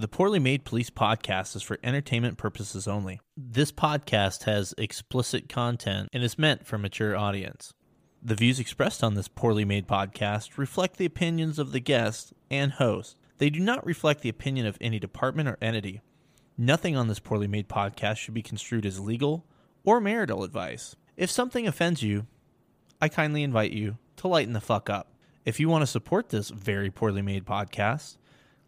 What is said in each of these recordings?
The Poorly Made Police podcast is for entertainment purposes only. This podcast has explicit content and is meant for mature audience. The views expressed on this poorly made podcast reflect the opinions of the guest and host. They do not reflect the opinion of any department or entity. Nothing on this poorly made podcast should be construed as legal or marital advice. If something offends you, I kindly invite you to lighten the fuck up. If you want to support this very poorly made podcast,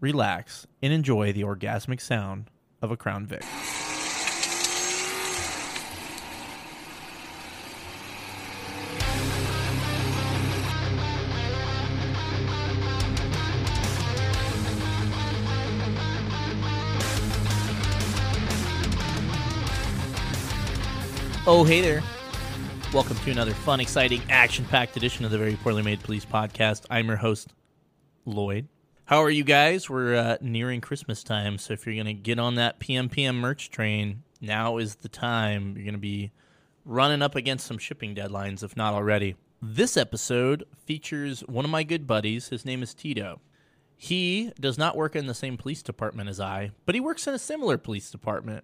relax, and enjoy the orgasmic sound of a Crown Vic. Oh, hey there. Welcome to another fun, exciting, action packed edition of the Very Poorly Made Police Podcast. I'm your host, Lloyd. How are you guys? We're uh, nearing Christmas time, so if you're going to get on that PMPM merch train, now is the time. You're going to be running up against some shipping deadlines, if not already. This episode features one of my good buddies. His name is Tito. He does not work in the same police department as I, but he works in a similar police department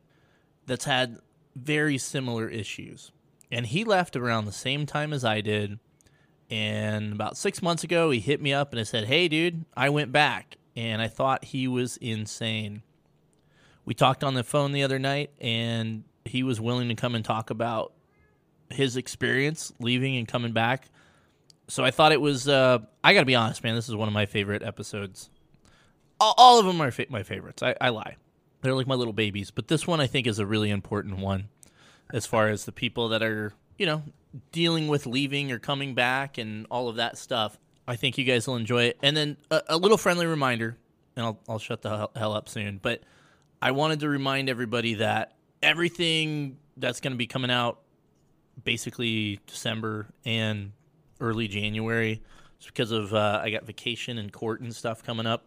that's had very similar issues. And he left around the same time as I did and about six months ago, he hit me up and I said, Hey, dude, I went back and I thought he was insane. We talked on the phone the other night and he was willing to come and talk about his experience leaving and coming back. So I thought it was, uh, I got to be honest, man, this is one of my favorite episodes. All, of them are fa- my favorites. I, I lie. They're like my little babies. But this one I think is a really important one as far as the people that are, you know, dealing with leaving or coming back and all of that stuff. I think you guys will enjoy it. And then a, a little friendly reminder, and I'll, I'll shut the hell up soon, but I wanted to remind everybody that everything that's going to be coming out basically December and early January, it's because of uh, I got vacation and court and stuff coming up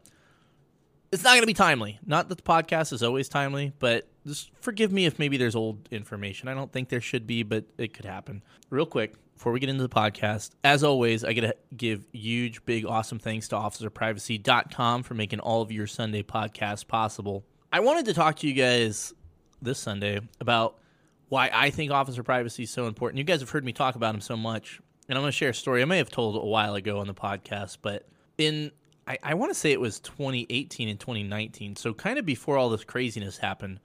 it's not going to be timely. Not that the podcast is always timely, but just forgive me if maybe there's old information. I don't think there should be, but it could happen. Real quick, before we get into the podcast, as always, I got to give huge, big, awesome thanks to officerprivacy.com for making all of your Sunday podcasts possible. I wanted to talk to you guys this Sunday about why I think officer privacy is so important. You guys have heard me talk about them so much, and I'm going to share a story I may have told a while ago on the podcast, but in I, I want to say it was 2018 and 2019. So kind of before all this craziness happened,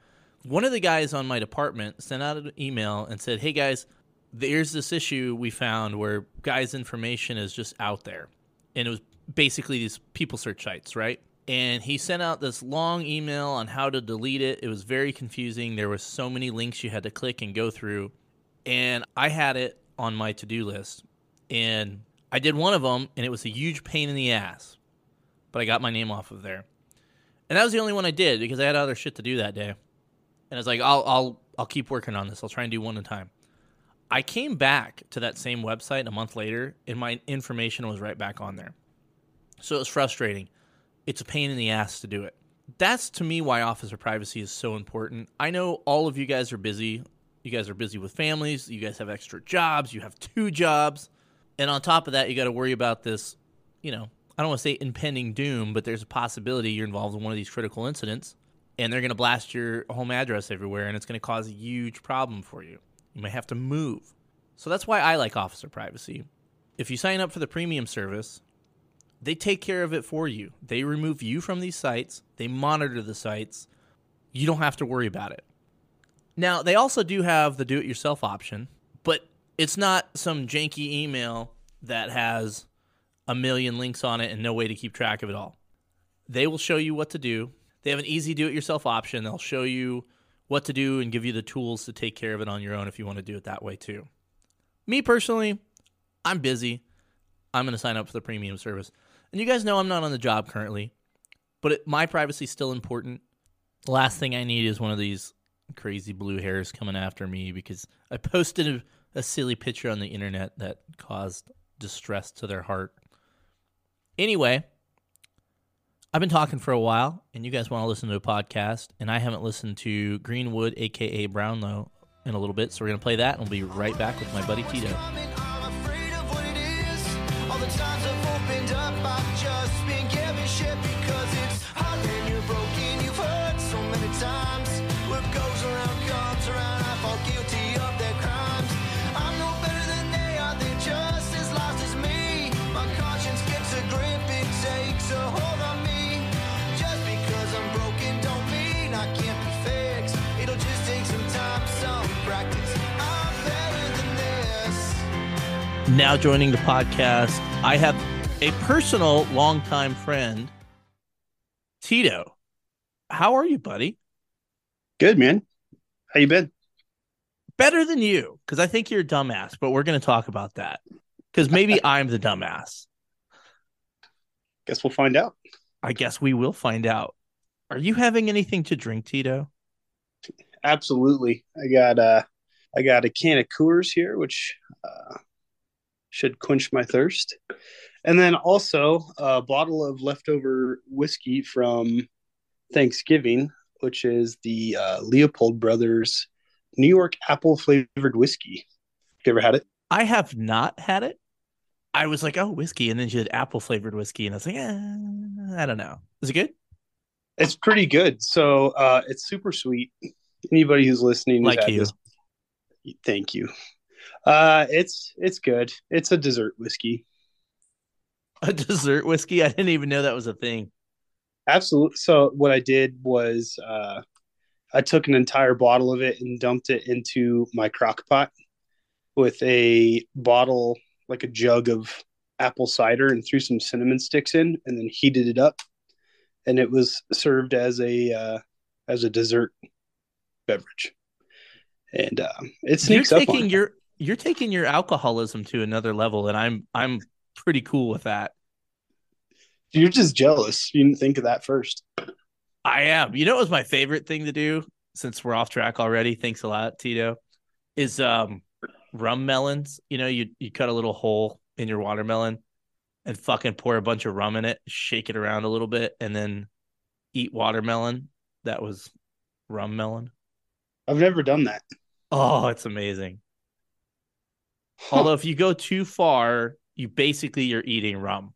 one of the guys on my department sent out an email and said, "Hey guys, there's this issue we found where guys' information is just out there, and it was basically these people search sites, right?" And he sent out this long email on how to delete it. It was very confusing. There were so many links you had to click and go through, and I had it on my to-do list, and I did one of them, and it was a huge pain in the ass but I got my name off of there. And that was the only one I did because I had other shit to do that day. And I was like, I'll I'll I'll keep working on this. I'll try and do one at a time. I came back to that same website a month later and my information was right back on there. So it was frustrating. It's a pain in the ass to do it. That's to me why officer privacy is so important. I know all of you guys are busy. You guys are busy with families. You guys have extra jobs. You have two jobs. And on top of that, you got to worry about this, you know, I don't want to say impending doom, but there's a possibility you're involved in one of these critical incidents and they're going to blast your home address everywhere and it's going to cause a huge problem for you. You might have to move. So that's why I like officer privacy. If you sign up for the premium service, they take care of it for you. They remove you from these sites, they monitor the sites. You don't have to worry about it. Now, they also do have the do it yourself option, but it's not some janky email that has a million links on it and no way to keep track of it all. They will show you what to do. They have an easy do it yourself option. They'll show you what to do and give you the tools to take care of it on your own if you want to do it that way too. Me personally, I'm busy. I'm going to sign up for the premium service. And you guys know I'm not on the job currently, but it, my privacy is still important. The last thing I need is one of these crazy blue hairs coming after me because I posted a, a silly picture on the internet that caused distress to their heart. Anyway, I've been talking for a while, and you guys want to listen to a podcast, and I haven't listened to Greenwood, aka Brownlow, in a little bit, so we're gonna play that, and we'll be right back with my buddy Tito. Now joining the podcast, I have a personal longtime friend, Tito. How are you, buddy? Good, man. How you been? Better than you, because I think you're a dumbass, but we're going to talk about that. Because maybe I'm the dumbass. Guess we'll find out. I guess we will find out. Are you having anything to drink, Tito? Absolutely. I got uh I got a can of Coors here, which uh, should quench my thirst. And then also a bottle of leftover whiskey from Thanksgiving, which is the uh, Leopold Brothers New York apple flavored whiskey. You ever had it? I have not had it. I was like, oh, whiskey. And then she had apple flavored whiskey. And I was like, eh, I don't know. Is it good? It's pretty good. So uh, it's super sweet. Anybody who's listening, like you. This, thank you. Uh, it's it's good. It's a dessert whiskey. A dessert whiskey? I didn't even know that was a thing. Absolutely. So what I did was uh, I took an entire bottle of it and dumped it into my crock pot with a bottle, like a jug of apple cider, and threw some cinnamon sticks in, and then heated it up, and it was served as a uh, as a dessert beverage. And uh, it sneaks you're taking your you're taking your alcoholism to another level, and I'm I'm pretty cool with that. You're just jealous. You didn't think of that first. I am. You know, it was my favorite thing to do since we're off track already. Thanks a lot, Tito. Is um rum melons. You know, you you cut a little hole in your watermelon and fucking pour a bunch of rum in it, shake it around a little bit, and then eat watermelon. That was rum melon. I've never done that. Oh, it's amazing. Although if you go too far, you basically you're eating rum.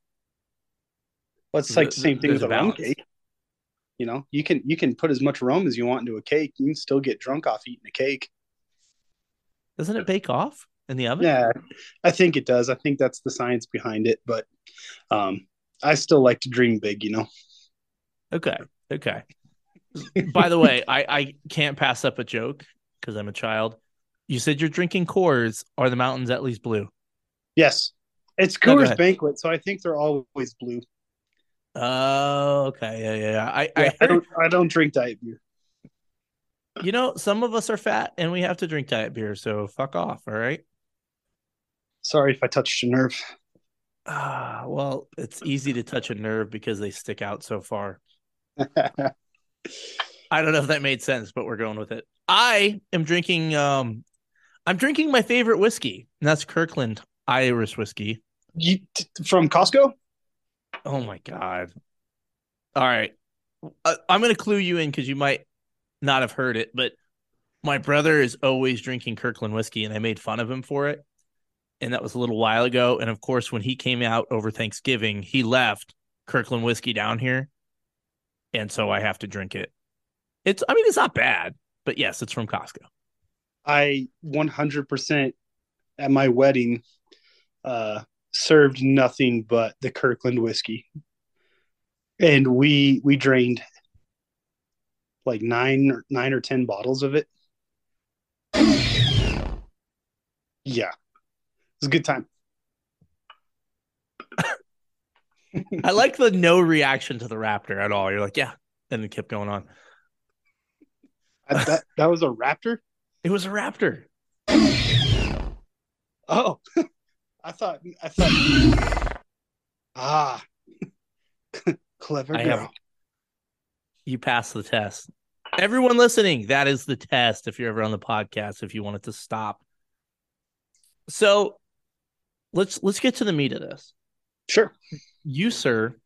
Well, it's like the same thing with a rum cake. You know, you can you can put as much rum as you want into a cake. You can still get drunk off eating a cake. Doesn't it bake off in the oven? Yeah, I think it does. I think that's the science behind it. But um, I still like to dream big. You know. Okay. Okay. By the way, I I can't pass up a joke because I'm a child. You said you're drinking Coors. Are the mountains at least blue? Yes, it's Coors no, Banquet, so I think they're always blue. Oh, okay, yeah, yeah. yeah. I, yeah, I, heard... I, don't, I don't drink diet beer. You know, some of us are fat and we have to drink diet beer, so fuck off. All right. Sorry if I touched a nerve. Ah, well, it's easy to touch a nerve because they stick out so far. I don't know if that made sense, but we're going with it. I am drinking um I'm drinking my favorite whiskey, and that's Kirkland Irish whiskey. You, from Costco? Oh my god! All right, uh, I'm gonna clue you in because you might not have heard it, but my brother is always drinking Kirkland whiskey, and I made fun of him for it. And that was a little while ago. And of course, when he came out over Thanksgiving, he left Kirkland whiskey down here, and so I have to drink it. It's, I mean, it's not bad, but yes, it's from Costco. I 100% at my wedding uh, served nothing but the Kirkland whiskey, and we we drained like nine or nine or ten bottles of it. Yeah, it was a good time. I like the no reaction to the raptor at all. You're like, yeah, and it kept going on. that that was a raptor. It was a raptor. Oh, I thought I thought. ah, clever girl. Have, you passed the test. Everyone listening, that is the test if you're ever on the podcast, if you want it to stop. So let's let's get to the meat of this. Sure. You, sir,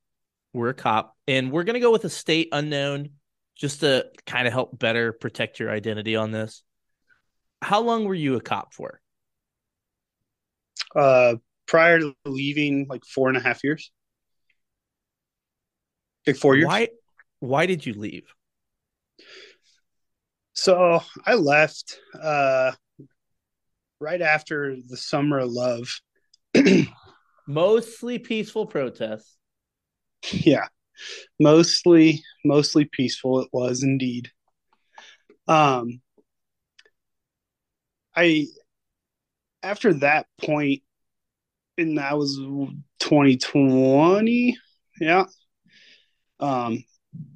we're a cop, and we're gonna go with a state unknown just to kind of help better protect your identity on this. How long were you a cop for? Uh prior to leaving like four and a half years. Like four years. Why why did you leave? So I left uh, right after the summer of love. Mostly peaceful protests. Yeah, mostly mostly peaceful. It was indeed. Um, I after that point, and that was 2020. Yeah. Um,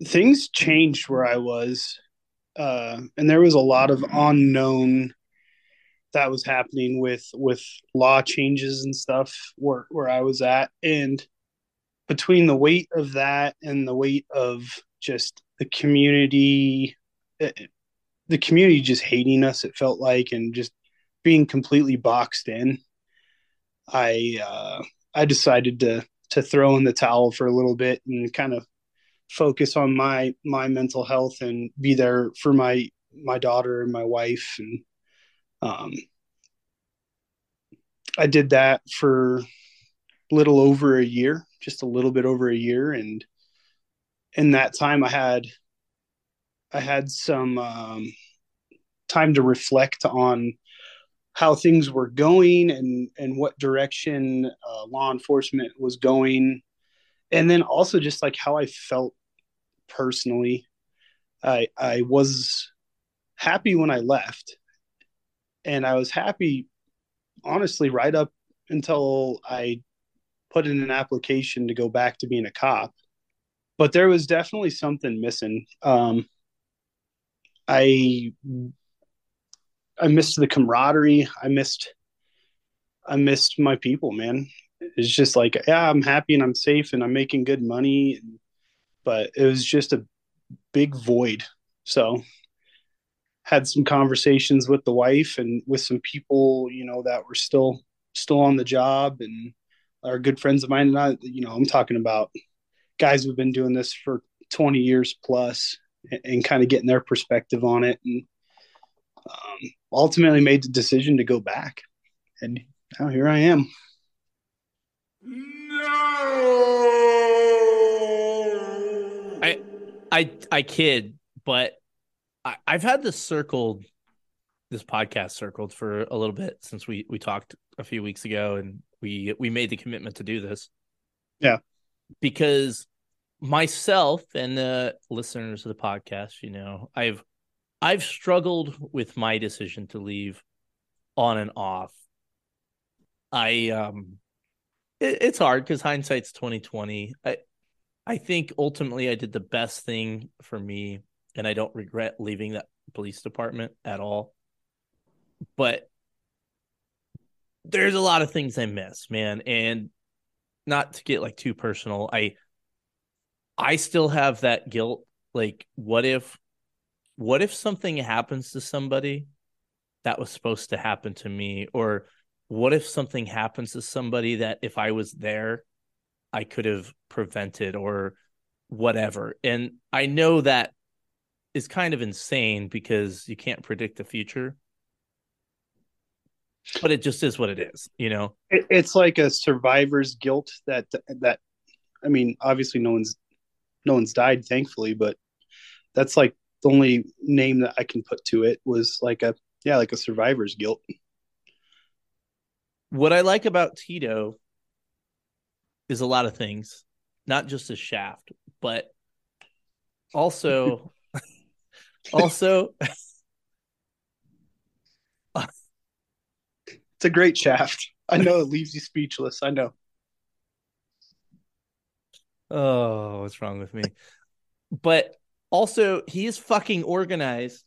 things changed where I was uh, and there was a lot of unknown that was happening with with law changes and stuff where where I was at, and between the weight of that and the weight of just the community, eh, the community just hating us, it felt like, and just being completely boxed in. I uh, I decided to to throw in the towel for a little bit and kind of focus on my my mental health and be there for my my daughter and my wife and um I did that for a little over a year, just a little bit over a year and in that time I had I had some um time to reflect on how things were going and and what direction uh, law enforcement was going and then also just like how I felt personally. I I was happy when I left, and I was happy, honestly, right up until I put in an application to go back to being a cop. But there was definitely something missing. Um, I I missed the camaraderie. I missed I missed my people, man. It's just like, yeah, I'm happy and I'm safe and I'm making good money. But it was just a big void. So had some conversations with the wife and with some people, you know, that were still still on the job and are good friends of mine. And I, you know, I'm talking about guys who've been doing this for 20 years plus and, and kind of getting their perspective on it. And um, ultimately made the decision to go back. And now here I am. No. I I I kid, but I, I've had this circled, this podcast circled for a little bit since we we talked a few weeks ago, and we we made the commitment to do this. Yeah, because myself and the listeners of the podcast, you know, I've I've struggled with my decision to leave on and off. I um it, it's hard because hindsight's 2020. I I think ultimately I did the best thing for me and I don't regret leaving that police department at all. But there's a lot of things I miss, man. And not to get like too personal, I I still have that guilt. Like, what if what if something happens to somebody that was supposed to happen to me? Or what if something happens to somebody that if I was there, I could have prevented or whatever. And I know that is kind of insane because you can't predict the future. But it just is what it is, you know. It, it's like a survivor's guilt that that I mean, obviously no one's no one's died thankfully, but that's like the only name that I can put to it was like a yeah, like a survivor's guilt. What I like about Tito is a lot of things, not just a shaft, but also also it's a great shaft. I know it leaves you speechless. I know. Oh, what's wrong with me? But also, he is fucking organized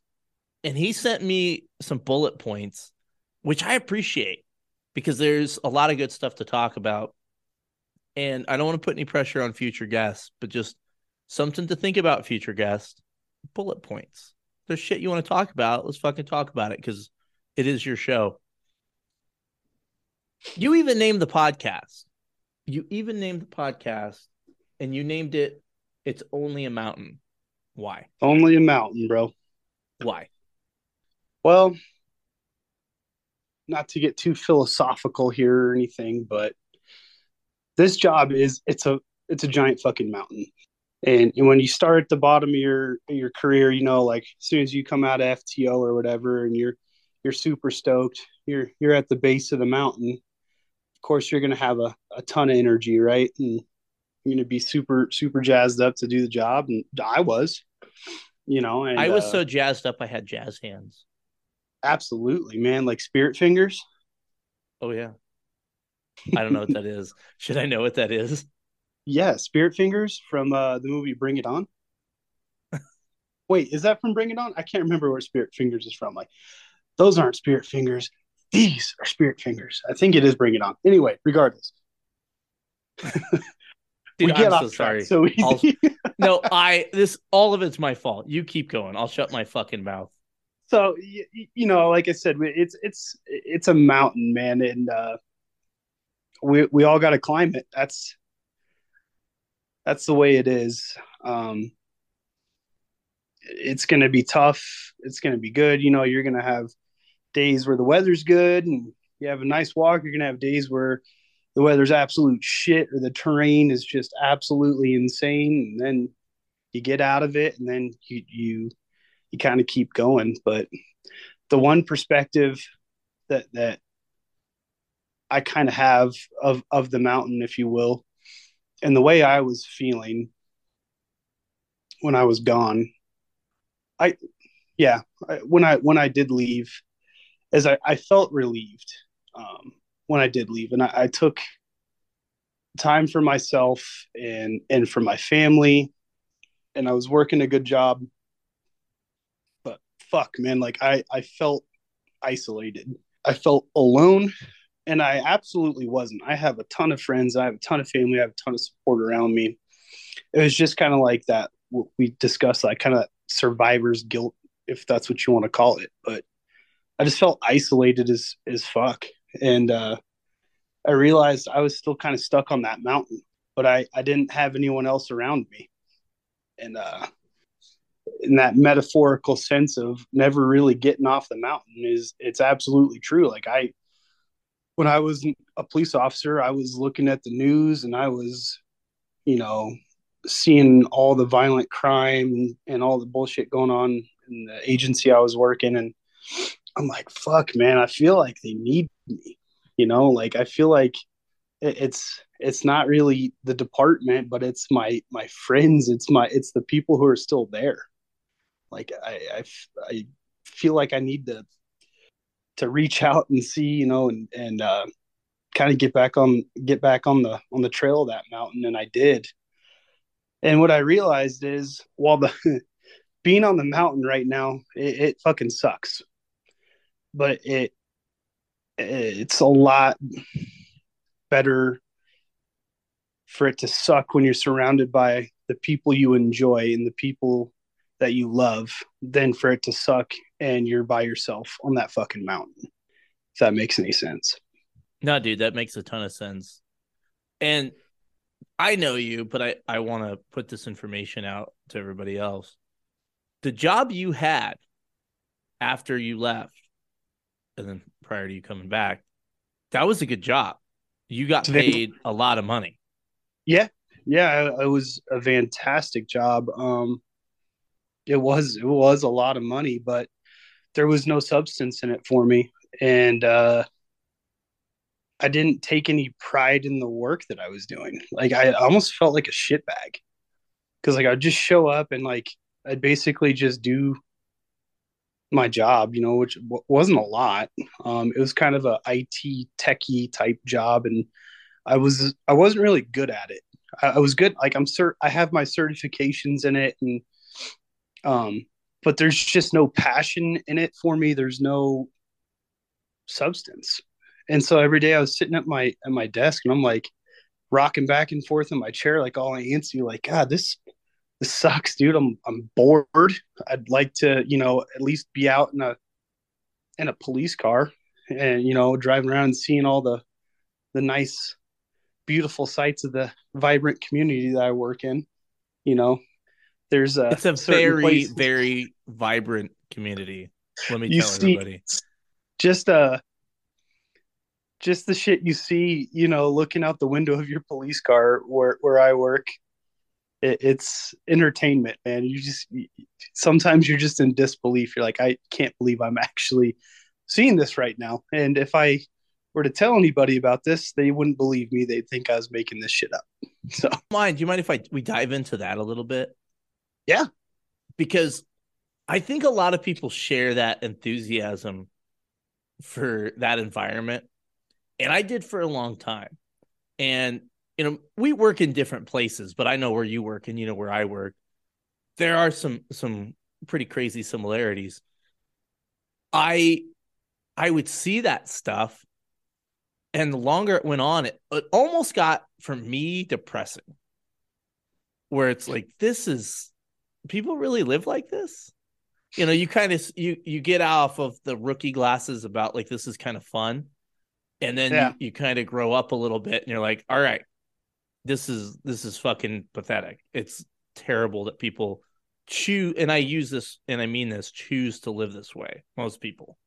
and he sent me some bullet points, which I appreciate because there's a lot of good stuff to talk about and I don't want to put any pressure on future guests, but just something to think about future guests. Bullet points. there's shit you want to talk about, let's fucking talk about it because it is your show. You even named the podcast. You even named the podcast and you named it It's Only a Mountain. Why? Only a mountain, bro. Why? Well, not to get too philosophical here or anything, but this job is it's a it's a giant fucking mountain. And, and when you start at the bottom of your your career, you know, like as soon as you come out of FTO or whatever, and you're you're super stoked, you're you're at the base of the mountain. Of course, you're gonna have a, a ton of energy, right? And you're gonna be super super jazzed up to do the job, and I was, you know. And, I was uh, so jazzed up, I had jazz hands. absolutely, man, like spirit fingers. Oh yeah. I don't know what that is. Should I know what that is? Yeah, Spirit Fingers from uh, the movie Bring It On. Wait, is that from Bring It On? I can't remember where Spirit Fingers is from. Like, those aren't Spirit Fingers. These are Spirit Fingers. I think it is Bring It On. Anyway, regardless, Dude, we get I'm off so sorry. so easy. no, I this all of it's my fault. You keep going. I'll shut my fucking mouth. so y- y- you know, like I said, it's it's it's a mountain, man, and uh, we we all got to climb it. That's that's the way it is. Um, it's going to be tough. It's going to be good. You know, you're going to have days where the weather's good and you have a nice walk. You're going to have days where the weather's absolute shit or the terrain is just absolutely insane. And then you get out of it and then you, you, you kind of keep going. But the one perspective that, that I kind of have of, of the mountain, if you will, and the way I was feeling when I was gone, I, yeah, I, when I when I did leave, as I, I felt relieved um, when I did leave, and I, I took time for myself and and for my family, and I was working a good job. But fuck, man, like I I felt isolated. I felt alone and I absolutely wasn't. I have a ton of friends, I have a ton of family, I have a ton of support around me. It was just kind of like that what we discussed, like kind of survivor's guilt, if that's what you want to call it. But I just felt isolated as as fuck, and uh, I realized I was still kind of stuck on that mountain, but I I didn't have anyone else around me, and uh, in that metaphorical sense of never really getting off the mountain is it's absolutely true. Like I when I was a police officer, I was looking at the news and I was, you know, seeing all the violent crime and, all the bullshit going on in the agency I was working. And I'm like, fuck, man, I feel like they need me. You know, like I feel like it's it's not really the department, but it's my my friends. It's my it's the people who are still there. Like I I, I feel like I need to to reach out and see, you know, and and uh, kind of get back on get back on the on the trail of that mountain, and I did. And what I realized is, while the being on the mountain right now, it, it fucking sucks, but it it's a lot better for it to suck when you're surrounded by the people you enjoy and the people that you love than for it to suck and you're by yourself on that fucking mountain. If that makes any sense. No, dude, that makes a ton of sense. And I know you, but I, I want to put this information out to everybody else. The job you had after you left, and then prior to you coming back, that was a good job. You got paid a lot of money. Yeah. Yeah. It was a fantastic job. Um, it was it was a lot of money, but there was no substance in it for me, and uh, I didn't take any pride in the work that I was doing. Like I almost felt like a shitbag because like I'd just show up and like I'd basically just do my job, you know, which w- wasn't a lot. Um, it was kind of a IT techie type job, and I was I wasn't really good at it. I, I was good, like I'm cert, I have my certifications in it, and um, but there's just no passion in it for me. There's no substance, and so every day I was sitting at my at my desk, and I'm like rocking back and forth in my chair, like all antsy, like God, this this sucks, dude. I'm I'm bored. I'd like to, you know, at least be out in a in a police car and you know driving around and seeing all the the nice beautiful sights of the vibrant community that I work in. You know, there's a it's a very places. very vibrant community. Let me you tell see, everybody. Just uh just the shit you see, you know, looking out the window of your police car where where I work. It, it's entertainment, man. You just sometimes you're just in disbelief. You're like, I can't believe I'm actually seeing this right now. And if I were to tell anybody about this, they wouldn't believe me. They'd think I was making this shit up. So, mind, do you mind if I we dive into that a little bit? Yeah, because I think a lot of people share that enthusiasm for that environment, and I did for a long time. And you know, we work in different places, but I know where you work, and you know where I work. There are some some pretty crazy similarities. I I would see that stuff and the longer it went on, it, it almost got for me depressing. Where it's like, this is people really live like this? You know, you kind of you you get off of the rookie glasses about like this is kind of fun. And then yeah. you, you kind of grow up a little bit and you're like, all right, this is this is fucking pathetic. It's terrible that people choose and I use this and I mean this choose to live this way. Most people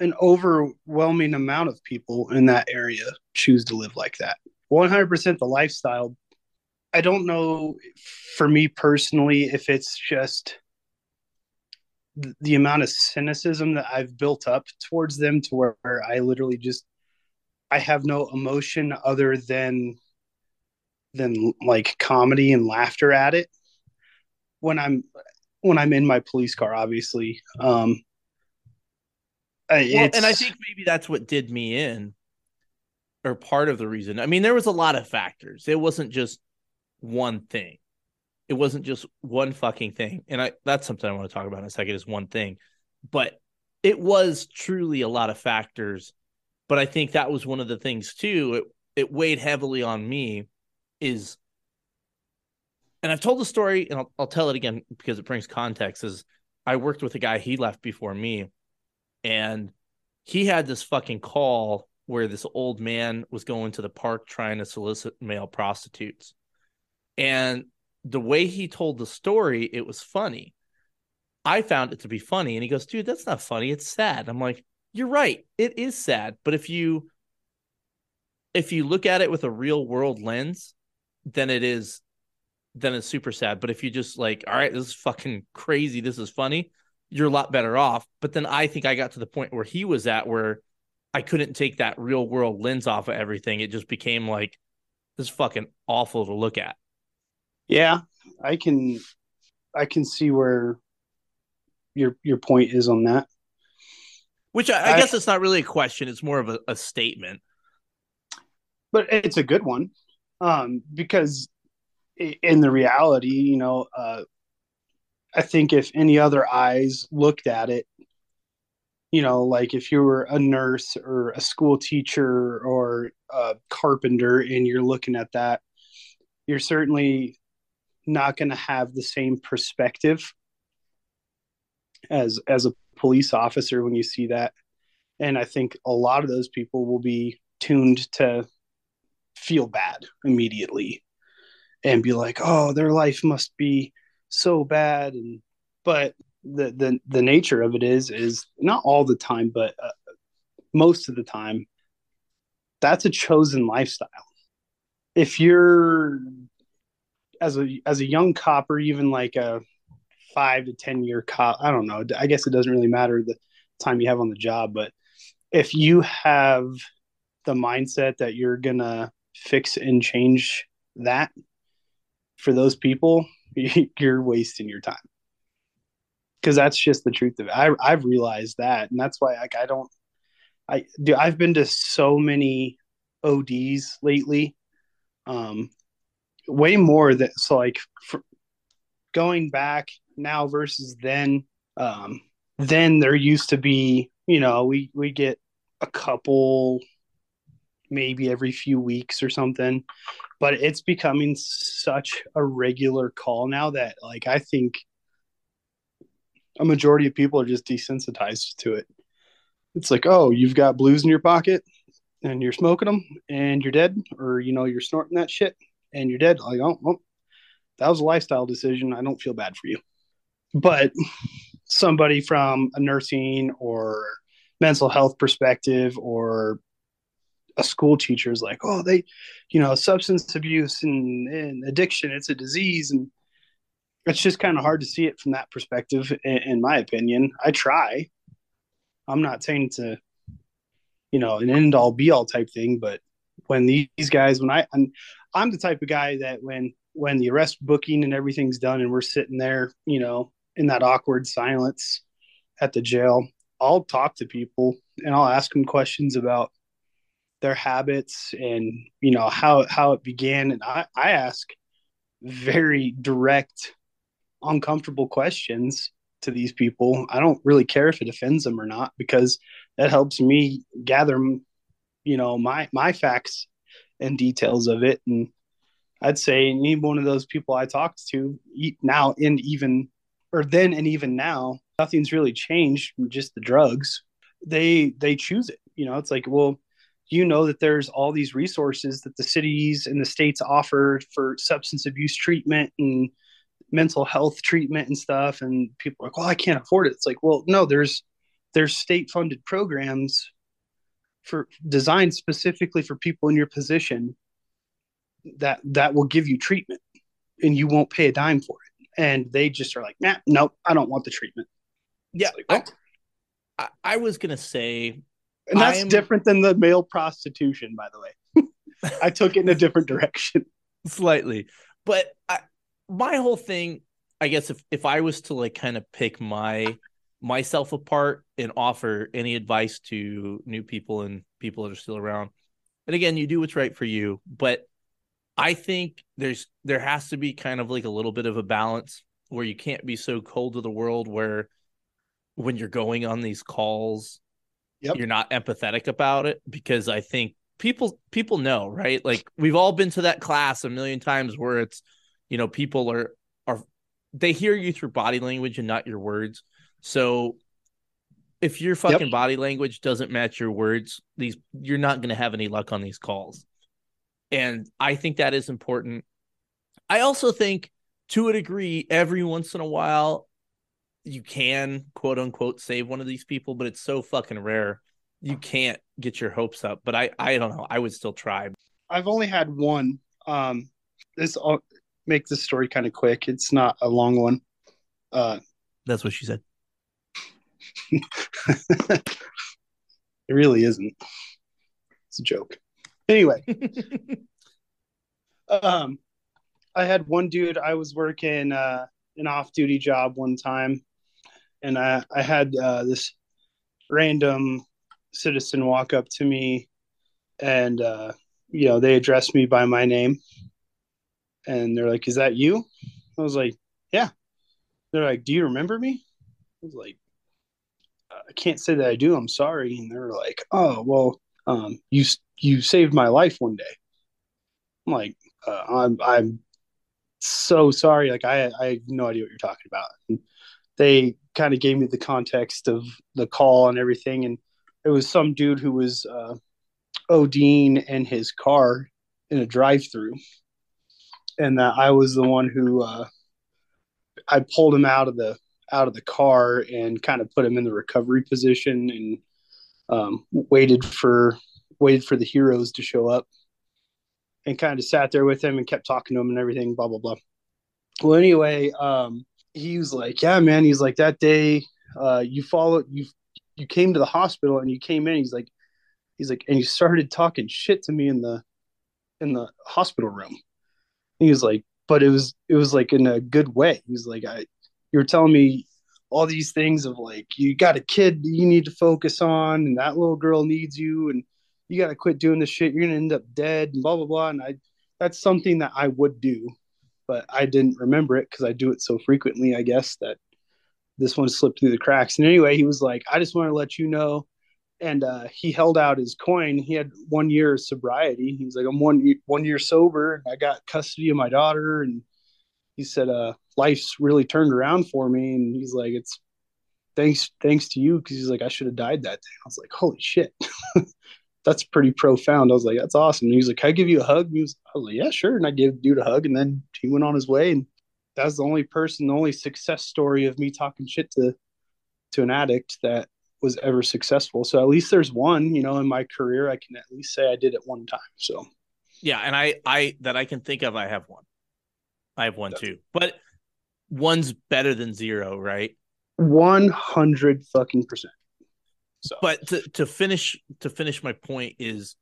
an overwhelming amount of people in that area choose to live like that. 100% the lifestyle. I don't know for me personally if it's just the amount of cynicism that I've built up towards them to where I literally just I have no emotion other than than like comedy and laughter at it when I'm when I'm in my police car obviously um well, and I think maybe that's what did me in, or part of the reason. I mean, there was a lot of factors. It wasn't just one thing. It wasn't just one fucking thing. And I that's something I want to talk about in a second is one thing. But it was truly a lot of factors. But I think that was one of the things too. It it weighed heavily on me is and I've told the story and I'll, I'll tell it again because it brings context is I worked with a guy he left before me and he had this fucking call where this old man was going to the park trying to solicit male prostitutes. And the way he told the story, it was funny. I found it to be funny. And he goes, dude, that's not funny. It's sad. I'm like, you're right. It is sad. But if you if you look at it with a real world lens, then it is then it's super sad. But if you just like, all right, this is fucking crazy. This is funny you're a lot better off. But then I think I got to the point where he was at where I couldn't take that real world lens off of everything. It just became like this fucking awful to look at. Yeah, I can I can see where your your point is on that. Which I, I, I guess it's not really a question; it's more of a, a statement. But it's a good one, um, because in the reality, you know, uh, I think if any other eyes looked at it, you know, like if you were a nurse or a school teacher or a carpenter and you're looking at that, you're certainly not going to have the same perspective as as a police officer when you see that. And I think a lot of those people will be tuned to feel bad immediately and be like, "Oh, their life must be so bad. And but the the the nature of it is is not all the time but uh, most of the time that's a chosen lifestyle. If you're as a as a young cop or even like a 5 to 10 year cop I don't know I guess it doesn't really matter the time you have on the job but if you have the mindset that you're to fix and change that for those people you're wasting your time because that's just the truth of it. I, I've realized that, and that's why like I don't. I do. I've been to so many ODs lately, um, way more that so like going back now versus then. Um, then there used to be, you know, we we get a couple maybe every few weeks or something. But it's becoming such a regular call now that like I think a majority of people are just desensitized to it. It's like, oh, you've got blues in your pocket and you're smoking them and you're dead, or you know, you're snorting that shit and you're dead. Like, oh, well, that was a lifestyle decision. I don't feel bad for you. But somebody from a nursing or mental health perspective or a school teacher is like, oh, they, you know, substance abuse and, and addiction, it's a disease. And it's just kind of hard to see it from that perspective, in, in my opinion. I try. I'm not saying to, you know, an end all be all type thing, but when these guys, when I, I'm, I'm the type of guy that when, when the arrest booking and everything's done and we're sitting there, you know, in that awkward silence at the jail, I'll talk to people and I'll ask them questions about their habits and you know how how it began. And I, I ask very direct uncomfortable questions to these people. I don't really care if it offends them or not because that helps me gather you know my my facts and details of it. And i'd say any one of those people i talked to eat now and even or then and even now nothing's really changed just the drugs. They they choose it. You know it's like well you know that there's all these resources that the cities and the states offer for substance abuse treatment and mental health treatment and stuff. And people are like well i can't afford it. It's like well no there's there's state funded programs for designed specifically for people in your position that that will give you treatment and you won't pay a dime for it. And they just are like nah, nope i don't want the treatment. Yeah like, oh. I, I was gonna say and that's I'm... different than the male prostitution, by the way. I took it in a different direction. Slightly. But I, my whole thing, I guess if, if I was to like kind of pick my myself apart and offer any advice to new people and people that are still around. And again, you do what's right for you, but I think there's there has to be kind of like a little bit of a balance where you can't be so cold to the world where when you're going on these calls yep. you're not empathetic about it because I think people people know, right? Like we've all been to that class a million times where it's, you know, people are are they hear you through body language and not your words. So if your fucking yep. body language doesn't match your words, these you're not going to have any luck on these calls. And I think that is important. I also think to a degree every once in a while you can quote unquote save one of these people, but it's so fucking rare. You can't get your hopes up. But I, I don't know. I would still try. I've only had one. Um, this I'll make this story kind of quick. It's not a long one. Uh, That's what she said. it really isn't. It's a joke. Anyway, um, I had one dude. I was working uh, an off-duty job one time, and I I had uh, this random citizen walk up to me, and uh, you know they addressed me by my name, and they're like, "Is that you?" I was like, "Yeah." They're like, "Do you remember me?" I was like, "I can't say that I do. I'm sorry." And they're like, "Oh well, um, you you saved my life one day." I'm like, uh, "I'm I'm so sorry. Like I I have no idea what you're talking about." And they kind of gave me the context of the call and everything. And it was some dude who was uh, ODing in his car in a drive through. And that I was the one who uh, I pulled him out of the out of the car and kind of put him in the recovery position and um, waited for waited for the heroes to show up and kind of sat there with him and kept talking to him and everything blah blah blah well anyway um, he was like, "Yeah, man." He's like, "That day, uh, you followed you you came to the hospital and you came in." He's like, he's like, and you started talking shit to me in the in the hospital room. he was like, but it was it was like in a good way. He was like, I you were telling me all these things of like you got a kid you need to focus on and that little girl needs you and you got to quit doing this shit you're gonna end up dead and blah blah blah and i that's something that i would do but I didn't remember it because I do it so frequently, I guess, that this one slipped through the cracks. And anyway, he was like, I just want to let you know and uh, he held out his coin. He had one year of sobriety. He was like, "I'm one one year sober. I got custody of my daughter." And he said, "Uh, life's really turned around for me." And he's like, "It's thanks thanks to you," because he's like, "I should have died that day." I was like, "Holy shit." That's pretty profound. I was like, "That's awesome." And he was like, "Can I give you a hug?" And he was, I was like, "Yeah, sure." And I gave dude a hug, and then he went on his way. And that was the only person, the only success story of me talking shit to to an addict that was ever successful. So at least there's one, you know, in my career, I can at least say I did it one time. So yeah, and I I that I can think of, I have one. I have one too, but one's better than zero, right? One hundred fucking percent. So, but to to finish to finish my point is,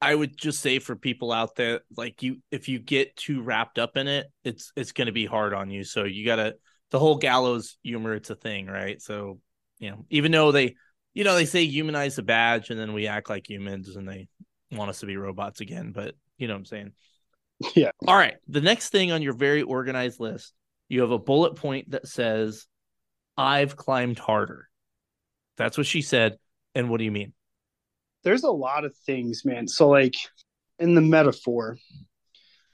I would just say for people out there, like you, if you get too wrapped up in it, it's it's going to be hard on you. So you gotta the whole gallows humor. It's a thing, right? So you know, even though they, you know, they say humanize the badge and then we act like humans and they want us to be robots again. But you know what I'm saying? Yeah. All right. The next thing on your very organized list, you have a bullet point that says, I've climbed harder. That's what she said. And what do you mean? There's a lot of things, man. So, like in the metaphor,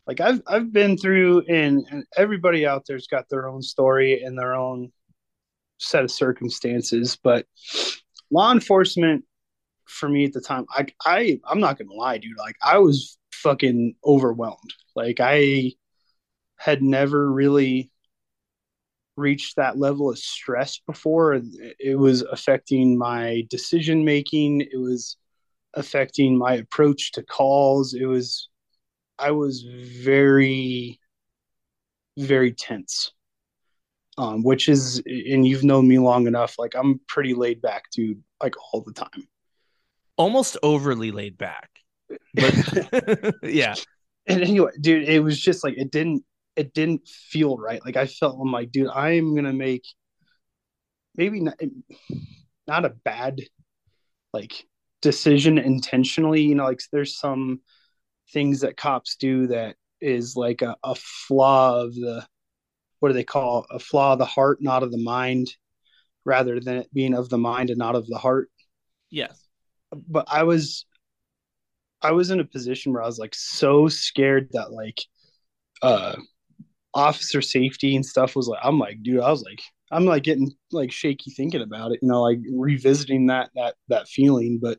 like I've I've been through, and, and everybody out there's got their own story and their own set of circumstances. But law enforcement for me at the time, I I I'm not gonna lie, dude. Like I was fucking overwhelmed. Like I had never really reached that level of stress before. It was affecting my decision making. It was affecting my approach to calls. It was I was very very tense um, which is, and you've known me long enough, like I'm pretty laid back, dude, like all the time. Almost overly laid back. But yeah. And anyway, dude, it was just like, it didn't, it didn't feel right. Like I felt, I'm like, dude, I am going to make maybe not, not a bad, like, decision intentionally. You know, like there's some things that cops do that is like a, a flaw of the what do they call a flaw of the heart, not of the mind, rather than it being of the mind and not of the heart. Yes. But I was I was in a position where I was like so scared that like uh officer safety and stuff was like I'm like, dude, I was like I'm like getting like shaky thinking about it, you know, like revisiting that that that feeling. But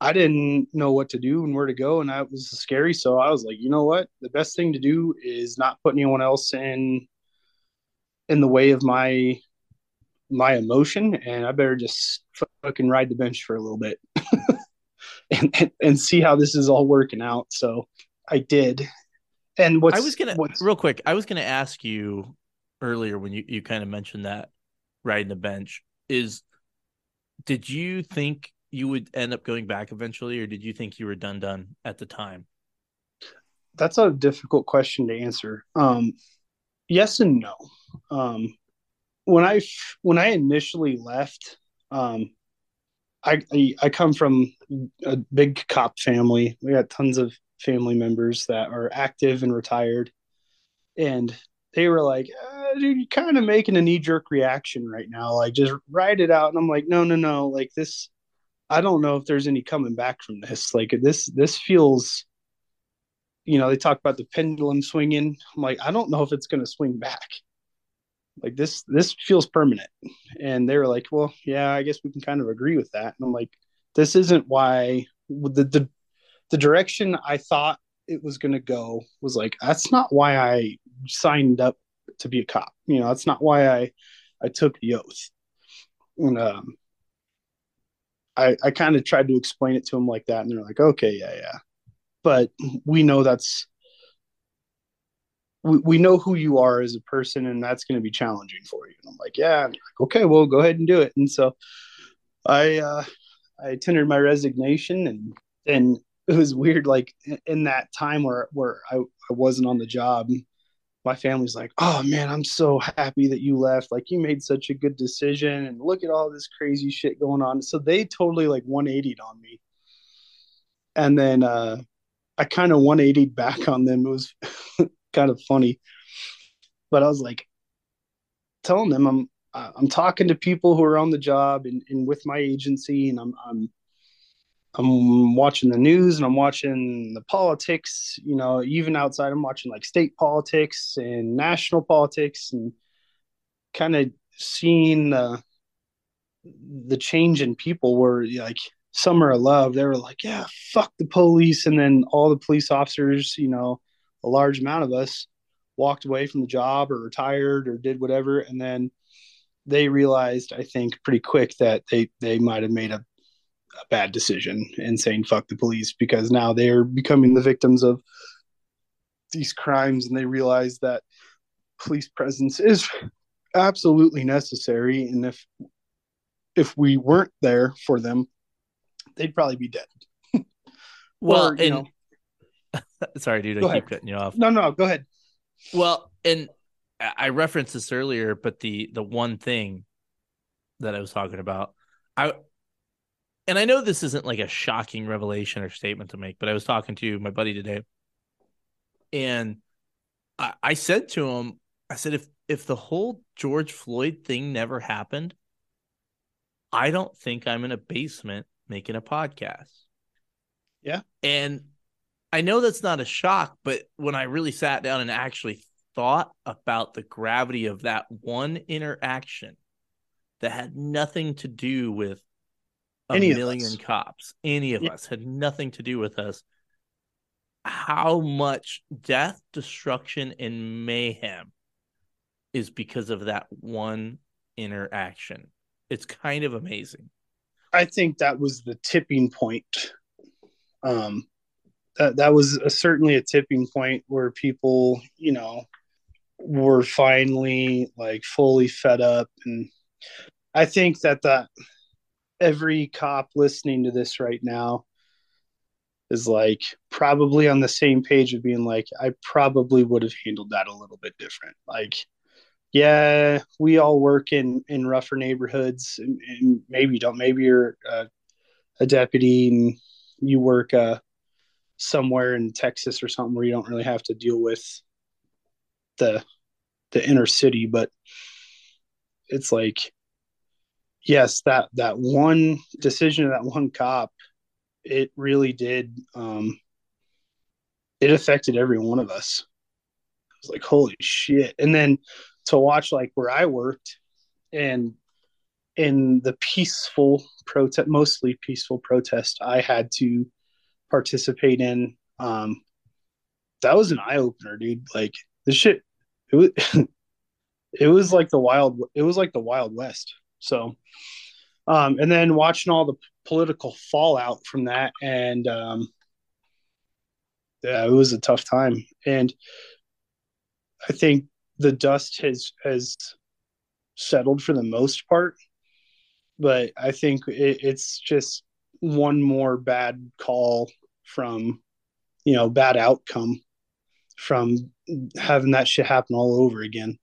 I didn't know what to do and where to go, and that was scary. So I was like, you know what? The best thing to do is not put anyone else in in the way of my my emotion and I better just fucking ride the bench for a little bit and, and, and see how this is all working out. So I did. And I was gonna real quick, I was gonna ask you earlier when you, you kind of mentioned that riding the bench is did you think you would end up going back eventually or did you think you were done done at the time? That's a difficult question to answer. Um yes and no. Um, when I when I initially left, um, I, I, I come from a big cop family. We got tons of family members that are active and retired, and they were like, uh, "Dude, you're kind of making a knee jerk reaction right now. Like, just ride it out." And I'm like, "No, no, no. Like this, I don't know if there's any coming back from this. Like this, this feels." You know, they talk about the pendulum swinging. I'm like, I don't know if it's going to swing back like this this feels permanent and they were like well yeah i guess we can kind of agree with that and i'm like this isn't why the the, the direction i thought it was going to go was like that's not why i signed up to be a cop. You know that's not why i i took the oath. And um i i kind of tried to explain it to them like that and they're like okay yeah yeah. But we know that's we, we know who you are as a person and that's going to be challenging for you. And i'm like yeah. Like, okay well go ahead and do it. And so i uh i tendered my resignation and and it was weird like in that time where where i, I wasn't on the job my family's like oh man i'm so happy that you left. Like you made such a good decision and look at all this crazy shit going on. So they totally like 180'd on me. And then uh i kind of 180'd back on them. It was kind of funny. But I was like telling them I'm I'm talking to people who are on the job and, and with my agency, and I'm I'm I'm watching the news and I'm watching the politics. You know, even outside, I'm watching like state politics and national politics, and kind of seeing the the change in people. Where like some are love, they were like, "Yeah, fuck the police," and then all the police officers, you know, a large amount of us walked away from the job or retired or did whatever, and then they realized, I think, pretty quick that they they might have made a, a bad decision in saying "fuck the police" because now they're becoming the victims of these crimes, and they realize that police presence is absolutely necessary, and if if we weren't there for them, they'd probably be dead. well, or, and, know, sorry, dude, I keep cutting you off. No, no, go ahead. Well, and I referenced this earlier, but the the one thing that I was talking about, I and I know this isn't like a shocking revelation or statement to make, but I was talking to my buddy today, and I, I said to him, I said if if the whole George Floyd thing never happened, I don't think I'm in a basement making a podcast. Yeah, and I know that's not a shock, but when I really sat down and actually thought about the gravity of that one interaction that had nothing to do with a any million cops, any of yeah. us had nothing to do with us. How much death, destruction, and mayhem is because of that one interaction. It's kind of amazing. I think that was the tipping point. Um, that, that was a, certainly a tipping point where people, you know, were finally like fully fed up and i think that that every cop listening to this right now is like probably on the same page of being like i probably would have handled that a little bit different. Like yeah we all work in in rougher neighborhoods and, and maybe you don't. Maybe you're a, a deputy and you work uh somewhere in texas or something where you don't really have to deal with the the inner city, but it's like yes, that that one decision of that one cop, it really did um it affected every one of us. I was like, holy shit. And then to watch like where I worked and in the peaceful protest mostly peaceful protest I had to participate in, um that was an eye opener, dude. Like this shit it was it was like the wild it was like the wild west so um and then watching all the political fallout from that and um yeah it was a tough time and i think the dust has has settled for the most part but i think it, it's just one more bad call from you know bad outcome from having that shit happen all over again.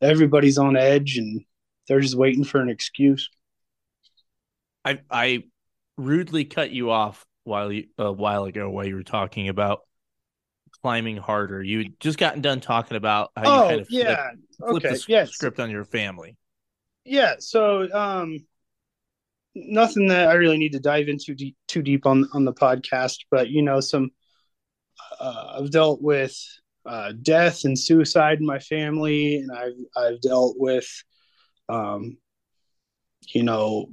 Everybody's on edge and they're just waiting for an excuse. I I rudely cut you off while you a while ago while you were talking about climbing harder. You just gotten done talking about how oh, you kind of yeah. flip, okay. the yes. script on your family. Yeah, so um nothing that I really need to dive into deep, too deep on on the podcast, but you know some uh, I've dealt with uh, death and suicide in my family, and I've I've dealt with, um, you know,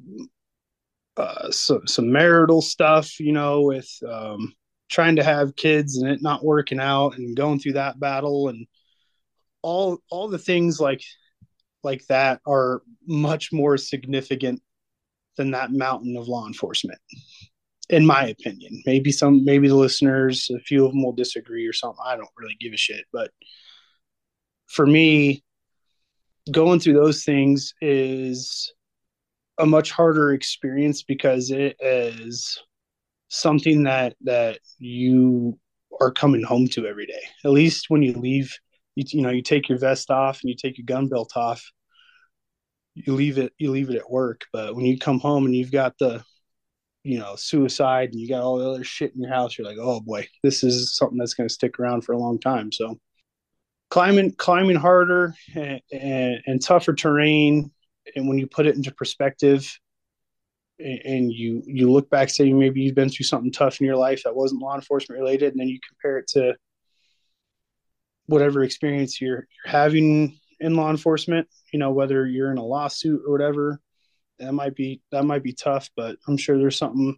uh, some some marital stuff, you know, with um, trying to have kids and it not working out, and going through that battle, and all all the things like like that are much more significant than that mountain of law enforcement in my opinion. Maybe some, maybe the listeners, a few of them will disagree or something. I don't really give a shit. But for me, going through those things is a much harder experience because it is something that that you are coming home to every day. At least when you leave, you, you know, you take your vest off and you take your gun belt off. You leave it, you leave it at work. But when you come home and you've got the you know suicide and you got all the other shit in your house you're like oh boy this is something that's going to stick around for a long time so climbing climbing harder and, and, and tougher terrain. And when you put it into perspective and, you you look back say maybe you've been through something tough in your life that wasn't law enforcement related and then you compare it to whatever experience you're, you're having in law enforcement you know whether you're in a lawsuit or whatever that might be that might be tough but i'm sure there's something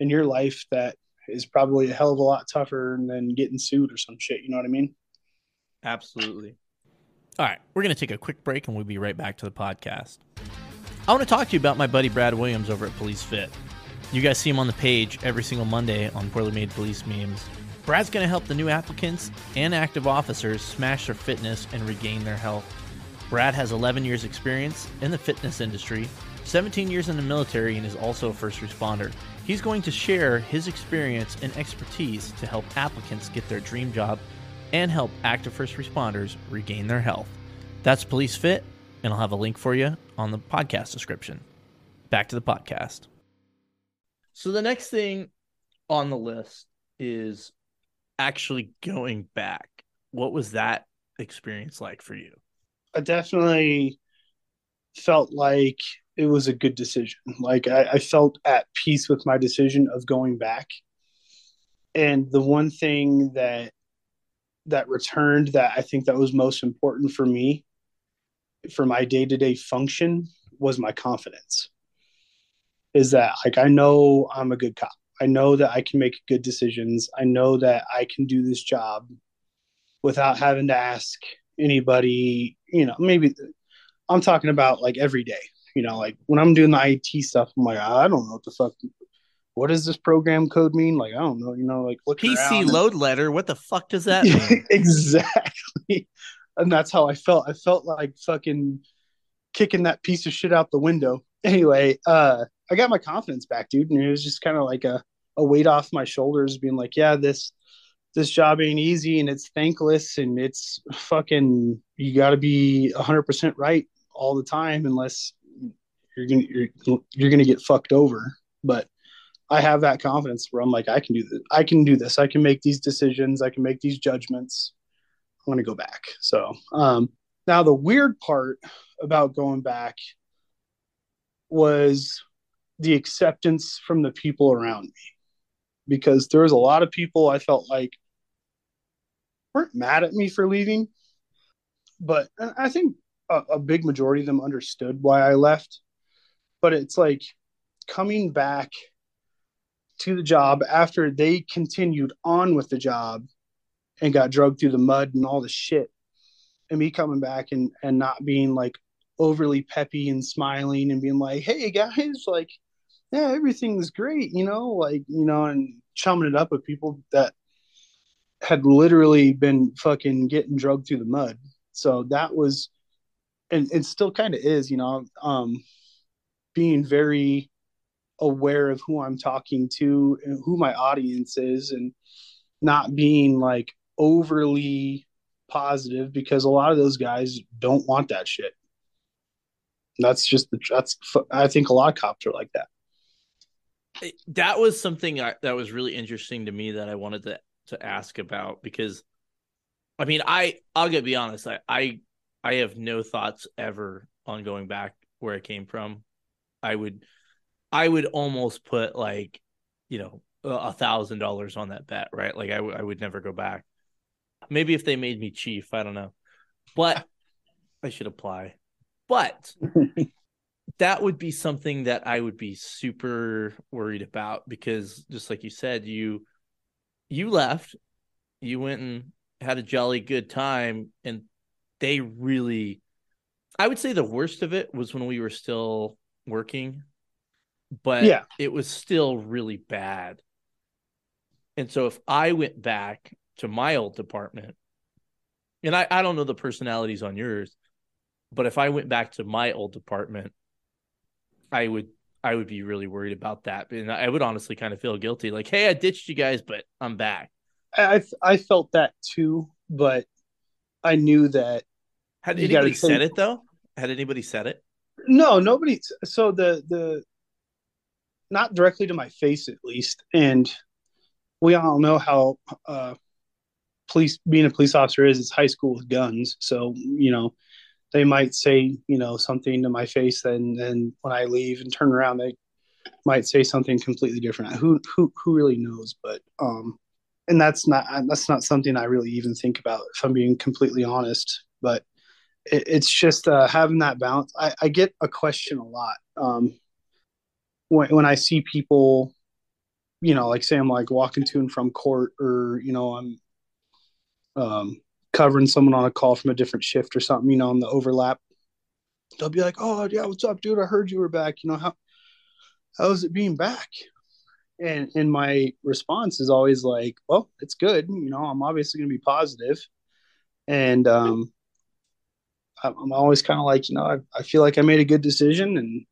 in your life that is probably a hell of a lot tougher than getting sued or some shit you know what i mean Absolutely. All right, we're going to take a quick break and we'll be right back to the podcast. I want to talk to you about my buddy Brad Williams over at Police Fit. You guys see him on the page every single Monday on Poorly Made Police memes. Brad's going to help the new applicants and active officers smash their fitness and regain their health. Brad has 11 years' experience in the fitness industry, 17 years in the military, and is also a first responder. He's going to share his experience and expertise to help applicants get their dream job and help active first responders regain their health. That's Police Fit, and I'll have a link for you on the podcast description. Back to the podcast. So, the next thing on the list is actually going back. What was that experience like for you? I definitely felt like it was a good decision. Like I, I, felt at peace with my decision of going back. And the one thing that that returned that I think that was most important for me for my day-to-day function was my confidence. Is that like I know I'm a good cop. I know that I can make good decisions. I know that I can do this job without having to ask anybody, you know, maybe I'm talking about like every day, you know, like when I'm doing the IT stuff, I'm like, I don't know what the fuck what does this program code mean? Like, I don't know, you know, like PC load letter. What the fuck does that mean? exactly. And that's how I felt. I felt like fucking kicking that piece of shit out the window. Anyway, uh, I got my confidence back, dude. And it was just kind of like a, a weight off my shoulders, being like, yeah, this this job ain't easy and it's thankless and it's fucking you got to be 100% right all the time unless you're gonna you're, you're gonna get fucked over but I have that confidence where I'm like, I can do this. I can do this. I can make these decisions. I can make these judgments. I'm going to go back. So, um, now the weird part about going back was the acceptance from the people around me because there was a lot of people I felt like weren't mad at me for leaving, but I think a, a big majority of them understood why I left. But it's like coming back to the job after they continued on with the job and got drugged through the mud and all the shit. And me coming back and and not being like overly peppy and smiling and being like hey guys like yeah everything's great you know like you know and chumming it up with people that had literally been fucking getting drugged through the mud. So that was and it still kind of is you know um being very aware of who I'm talking to and who my audience is and not being like overly positive because a lot of those guys don't want that shit. That's just the that's I think a lot of cops are like that. That was something I, that was really interesting to me that I wanted to to ask about because I mean I I'll get be honest I I I have no thoughts ever on going back where I came from. I would I would almost put like, you know, a thousand dollars on that bet, right? Like I, w- I would never go back. Maybe if they made me chief, I don't know, but I should apply. But that would be something that I would be super worried about because, just like you said, you you left, you went and had a jolly good time, and they really, I would say the worst of it was when we were still working but yeah. it was still really bad. And so if I went back to my old department, and I, I don't know the personalities on yours, but if I went back to my old department, I would I would be really worried about that. And I would honestly kind of feel guilty. Like, hey, I ditched you guys, but I'm back. I I felt that too, but I knew that. Had anybody said it though? Had anybody said it? No, nobody. So the the not directly to my face at least. And we all know how uh, police being a police officer is. It's high school with guns, so you know they might say, you know, something to my face. and then when I leave and turn around, they might say something completely different. Who, who, who really knows? But, um, and that's not, that's not something I really even think about if I'm being completely honest, but it, it's just, uh, having that balance. I, I get a question a lot. Um, when, when I see people, you know, like say I'm like walking to and from court or, you know, I'm, um, covering someone on a call from a different shift or something, you know, on the overlap, they'll be like, "Oh yeah, what's up, dude? I heard you were back. You know how how is it being back?" And and my response is always like, "Well, it's good. You know, I'm obviously going to be positive." And um, I'm always kind of like, you know, I, I feel like I made a good decision, and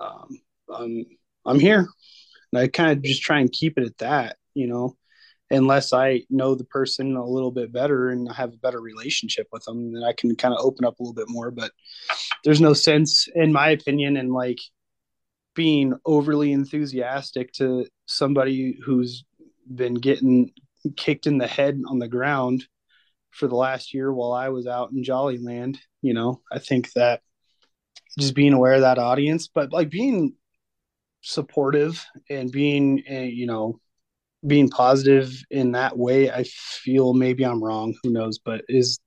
um, I'm I'm here. And I kind of just try and keep it at that, you know unless I know the person a little bit better and I have a better relationship with them, then I can kind of open up a little bit more. But there's no sense, in my opinion, in like being overly enthusiastic to somebody who's been getting kicked in the head on the ground for the last year while I was out in Jollyland. You know, I think that just being aware of that audience, but like being supportive and being, uh, you know, being positive in that way, I feel maybe I'm wrong. Who knows? But is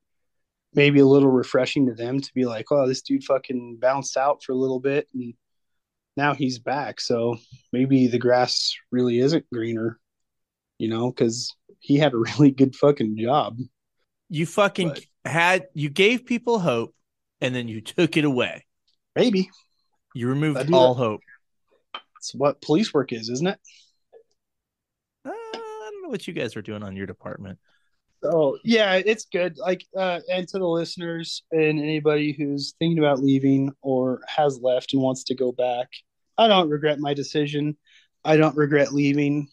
maybe a little refreshing to them to be like, oh, this dude fucking bounced out for a little bit and now he's back. So maybe the grass really isn't greener, you know, because he had a really good fucking job. You fucking but, had, you gave people hope and then you took it away. Maybe. You removed all that. hope. It's what police work is, isn't it? Uh, I don't know what you guys are doing on your department. Oh yeah, it's good. Like, uh, and to the listeners and anybody who's thinking about leaving or has left and wants to go back, I don't regret my decision. I don't regret leaving.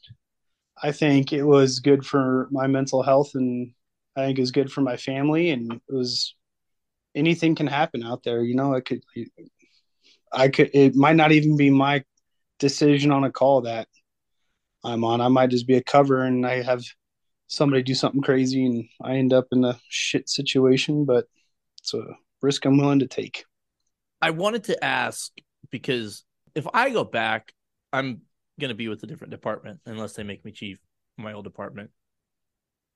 I think it was good for my mental health, and I think it was good for my family. And it was anything can happen out there. You know, it could, I could. It might not even be my decision on a call that I'm on. I might just be a cover and I have somebody do something crazy and I end up in a shit situation, but it's a risk I'm willing to take. I wanted to ask because if I go back, I'm going to be with a different department unless they make me chief of my old department.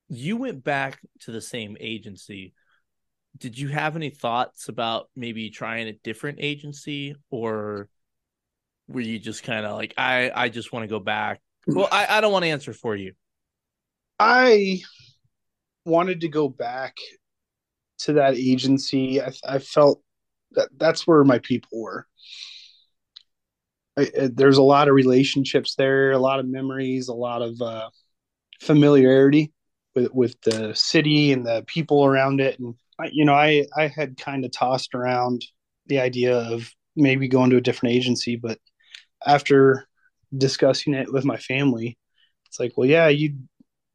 You went back to the same agency. Did you have any thoughts about maybe trying a different agency or were you just kind of like I I just want to go back well, I, I don't want to answer for you. I wanted to go back to that agency. I, I felt that that's where my people were. I, there's a lot of relationships there, a lot of memories, a lot of uh, familiarity with with the city and the people around it. And I, you know, I I had kind of tossed around the idea of maybe going to a different agency, but after discussing it with my family, it's like, well, yeah, you'd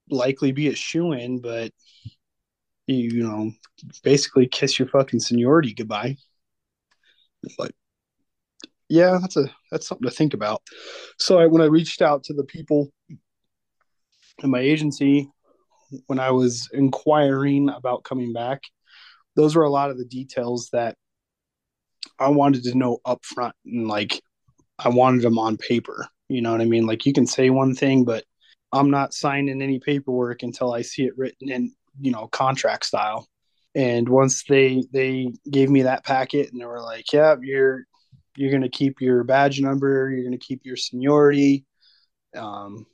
likely be a shoe in, but you, you know, basically kiss your fucking seniority goodbye. Like, yeah, that's a that's something to think about. So I, when I reached out to the people in my agency when I was inquiring about coming back, those were a lot of the details that I wanted to know up front and like I wanted them on paper. You know what I mean? Like you can say one thing, but I'm not signing any paperwork until I see it written in, you know, contract style. And once they they gave me that packet and they were like, "Yeah, you're you're to keep your badge number, you're to keep your seniority." Um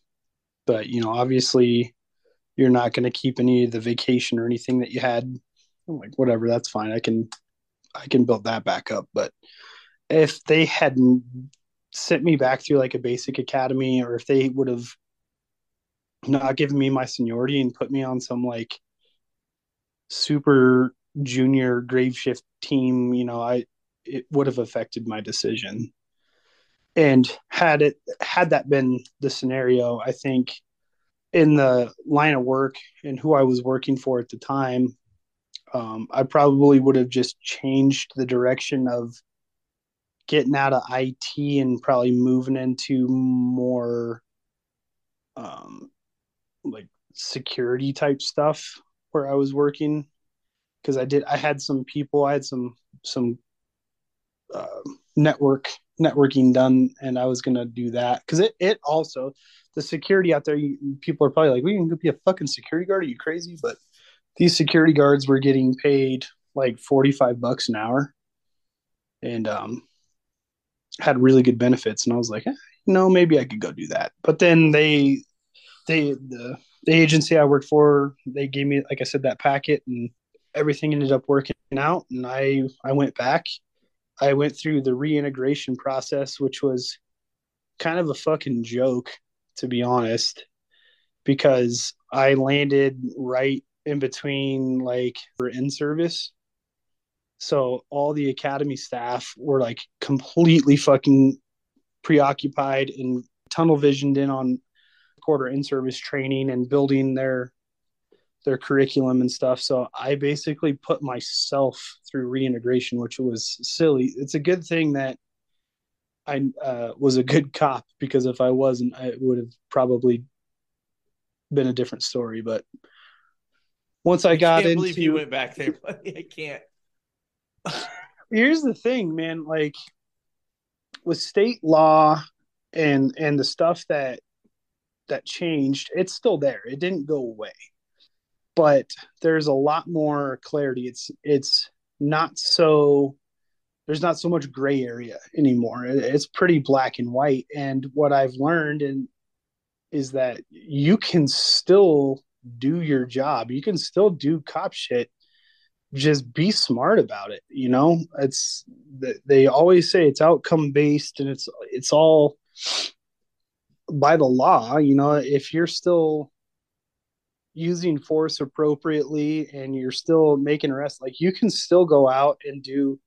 but, you know, obviously you're not to keep any of the vacation or anything that you had. I'm like, whatever, that's fine. I can I can build that back up, but if they hadn't sent me back through like a basic academy or if they would have not given me my seniority and put me on some like super junior grave shift team, you know, I it would have affected my decision. And had it had that been the scenario, I think in the line of work and who I was working for at the time, um, I probably would have just changed the direction of getting out of IT and probably moving into more um like security type stuff where I was working. Because I did I had some people I had some some uh, network networking done and I was gonna do that. Because it it also the security out there you, people are probably like we can be a fucking security guard? Are you crazy? But these security guards were getting paid like 45 bucks an hour. And um had really good benefits and I was like eh, no maybe I could go do that. But then they they the the agency I worked for they gave me like I said that packet and everything ended up working out and I I went back. I went through the reintegration process which was kind of a fucking joke to be honest because I landed right in between like for in service so all the academy staff were like completely fucking preoccupied and tunnel visioned in on quarter in service training and building their their curriculum and stuff. So I basically put myself through reintegration, which was silly. It's a good thing that I uh, was a good cop because if I wasn't, it would have probably been a different story. But once I got I can't into, believe you went back there, buddy. I can't. Here's the thing, man. Like with state law and and the stuff that that changed, it's still there. It didn't go away but there's a lot more clarity. It's it's not so there's not so much gray area anymore. It's pretty black and white. And what I've learned and is that you can still do your job. You can still do cop shit. Just be smart about it. You know, it's they always say it's outcome based and it's it's all by the law. You know, if you're still using force appropriately and you're still making arrests, like you can still go out and do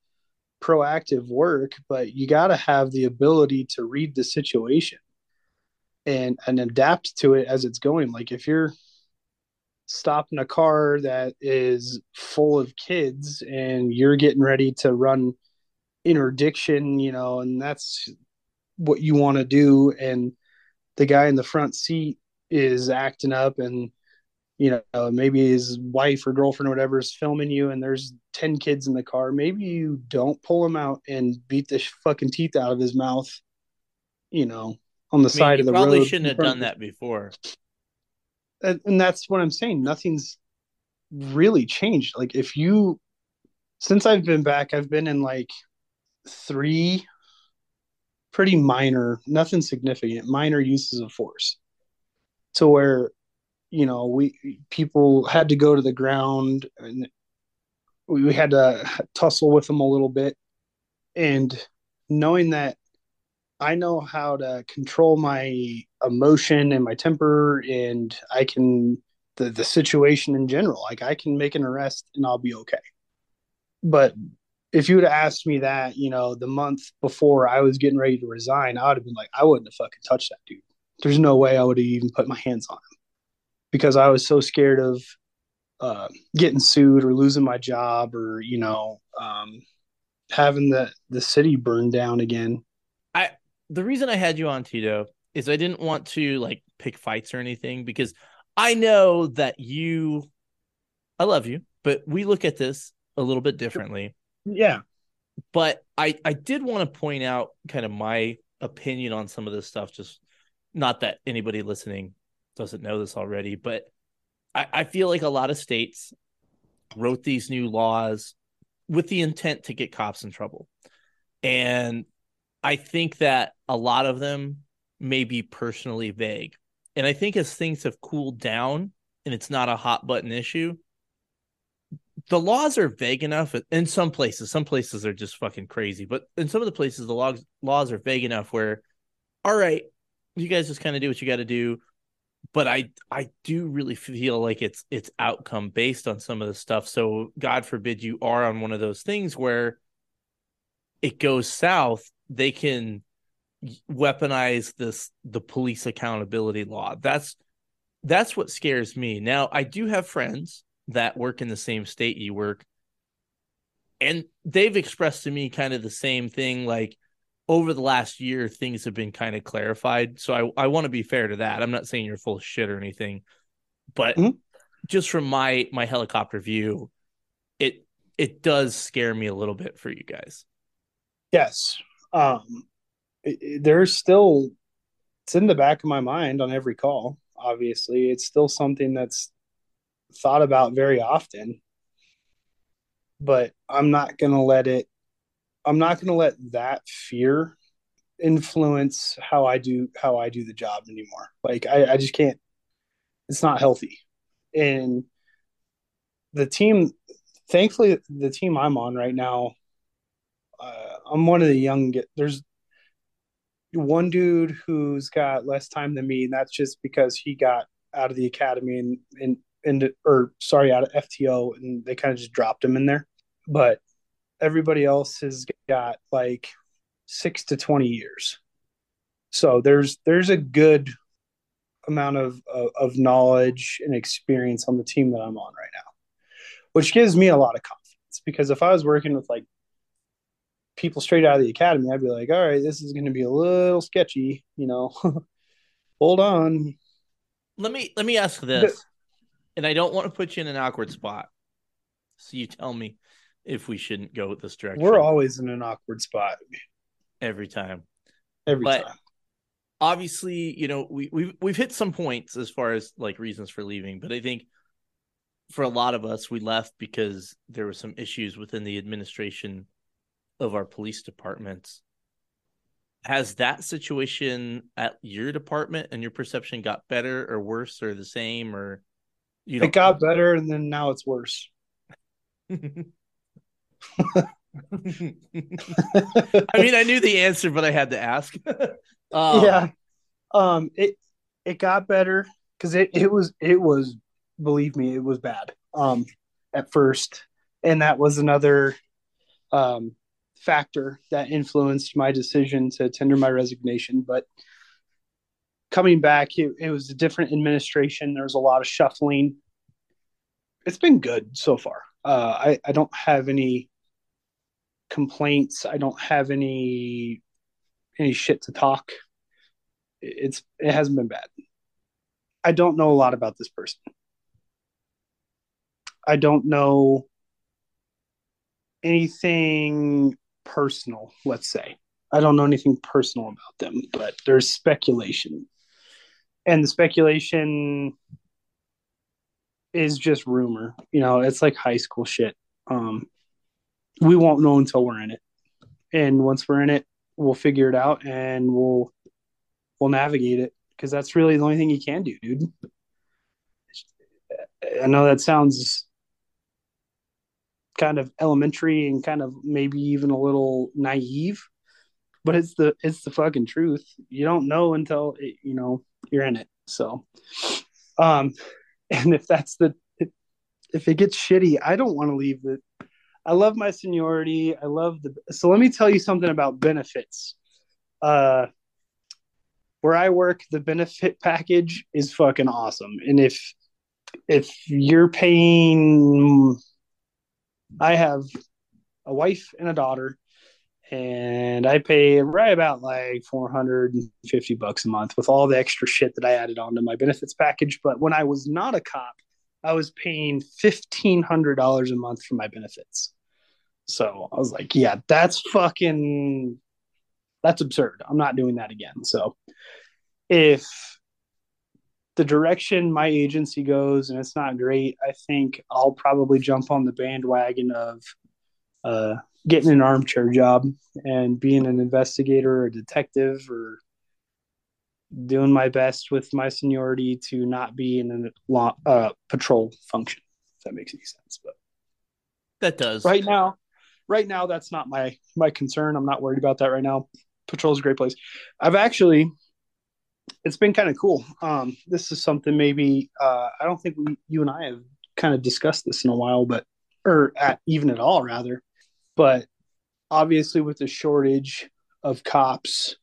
proactive work, but you got to have the ability to read the situation and and adapt to it as it's going. Like if you're stopping a car that is full of kids and you're getting ready to run interdiction, you know, and that's what you want to do and the guy in the front seat is acting up and you know, maybe his wife or girlfriend or whatever is filming you and there's 10 kids in the car. Maybe you don't pull him out and beat the fucking teeth out of his mouth, you know, on the I mean, side of the probably road. Probably shouldn't have done that before. And, and that's what I'm saying. Nothing's really changed. Like, if you, since I've been back, I've been in like three pretty minor, nothing significant, minor uses of force to where you know we people had to go to the ground and we had to tussle with them a little bit and knowing that i know how to control my emotion and my temper and i can the, the situation in general like i can make an arrest and i'll be okay. But if you would have asked me that you know the month before i was getting ready to resign i would have been like i wouldn't have fucking touched that dude. There's no way i would have even put my hands on him. Because I was so scared of uh, getting sued or losing my job or you know um, having the the city burned down again. I the reason I had you on Tito is I didn't want to like pick fights or anything because I know that you I love you, but we look at this a little bit differently. Yeah. But I I did want to point out kind of my opinion on some of this stuff just not that anybody listening doesn't know this already, but I, I feel like a lot of states wrote these new laws with the intent to get cops in trouble. And I think that a lot of them may be personally vague. And I think as things have cooled down and it's not a hot button issue, the laws are vague enough in some places. Some places are just fucking crazy, but in some of the places, the laws laws are vague enough where, all right, you guys just kind of do what you got to do but I I do really feel like it's it's outcome based on some of the stuff. So God forbid you are on one of those things where it goes south, they can weaponize this the police accountability law. That's that's what scares me. Now, I do have friends that work in the same state you work and they've expressed to me kind of the same thing like over the last year things have been kind of clarified so i, I want to be fair to that i'm not saying you're full of shit or anything but mm-hmm. just from my my helicopter view it it does scare me a little bit for you guys. Yes. Um, there's still, it's in the back of my mind on every call. Obviously, it's still something that's thought about very often. But I'm not going to let it, I'm not going to let that fear influence how I do, how I do the job anymore. Like, I, I just can't, it's not healthy. And the team, thankfully, the team I'm on right now, uh, I'm one of the young. There's one dude who's got less time than me, and that's just because he got out of the academy and and and or sorry, out of FTO, and they kind of just dropped him in there. But everybody else has got like six to twenty years. So there's there's a good amount of, of, of knowledge and experience on the team that I'm on right now, which gives me a lot of confidence because if I was working with like people straight out of the academy, I'd be like, all right, this is going to be a little sketchy, you know. Hold on. Let me let me ask this, and I don't want to put you in an awkward spot. So you tell me if we shouldn't go this direction. We're always in an awkward spot every time. Every but time. Obviously, you know we we've we've hit some points as far as like reasons for leaving, but I think for a lot of us, we left because there were some issues within the administration of our police departments. Has that situation at your department and your perception got better or worse or the same or you It got better and then now it's worse. I mean, I knew the answer, but I had to ask. um, yeah, um, it it got better because it it was it was believe me, it was bad. Um, at first, and that was another um factor that influenced my decision to tender my resignation. But coming back, it, it was a different administration. There was a lot of shuffling. It's been good so far. Uh, I, I don't have any complaints. I don't have any any shit to talk. It's it hasn't been bad. I don't know a lot about this person. I don't know anything personal, let's say. I don't know anything personal about them, but there's speculation. And the speculation is just rumor. You know, it's like high school shit. Um, we won't know until we're in it. And once we're in it, we'll figure it out and we'll we'll navigate it because that's really the only thing you can do, dude. I know that sounds kind of elementary and kind of maybe even a little naive but it's the it's the fucking truth. You don't know until it, you know you're in it. So um and if that's the if it gets shitty i don't want to leave it. I love my seniority. I love the so let me tell you something about benefits. Uh where i work the benefit package is fucking awesome. And if if you're paying I have a wife and a daughter, and I pay right about like 450 bucks a month with all the extra shit that I added onto my benefits package. But when I was not a cop, I was paying $1,500 a month for my benefits. So I was like, yeah, that's fucking, that's absurd. I'm not doing that again. So if the direction my agency goes and it's not great, I think I'll probably jump on the bandwagon of uh, getting an armchair job and being an investigator or detective or doing my best with my seniority to not be in a uh, patrol function. If that makes any sense, but that does right now. Right now, that's not my my concern. I'm not worried about that right now. Patrol is a great place. I've actually it's been kind of cool. Um, this is something maybe uh, I don't think we, you and I have kind of discussed this in a while, but or at, even at all rather. But obviously, with the shortage of cops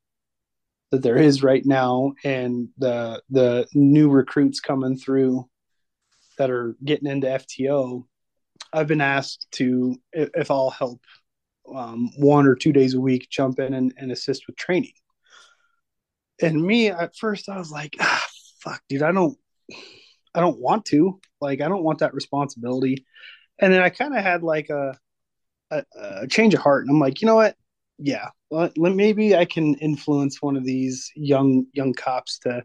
that there is right now, and the the new recruits coming through that are getting into FTO, I've been asked to if I'll help um, one or two days a week jump in and, and assist with training and me at first I was like, ah, fuck, dude, I don't, I don't want to. Like, I don't want that responsibility. And then I kind of had like a, a, a change of heart, and I'm like, you know what? Yeah, let, maybe I can influence one of these young young cops to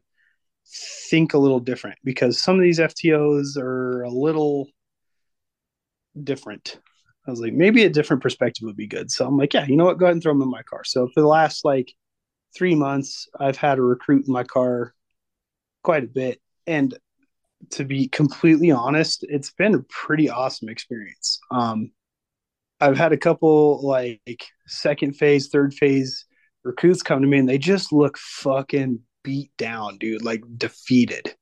think a little different because some of these FTOs are a little different. I was like, maybe a different perspective would be good. So I'm like, yeah, you know what? Go ahead and throw them in my car. So for the last like three months, I've had a recruit in my car quite a bit. And to be completely honest, it's been a pretty awesome experience. Um, I've had a couple like second phase, third phase recruits come to me and they just look fucking beat down, dude, like defeated.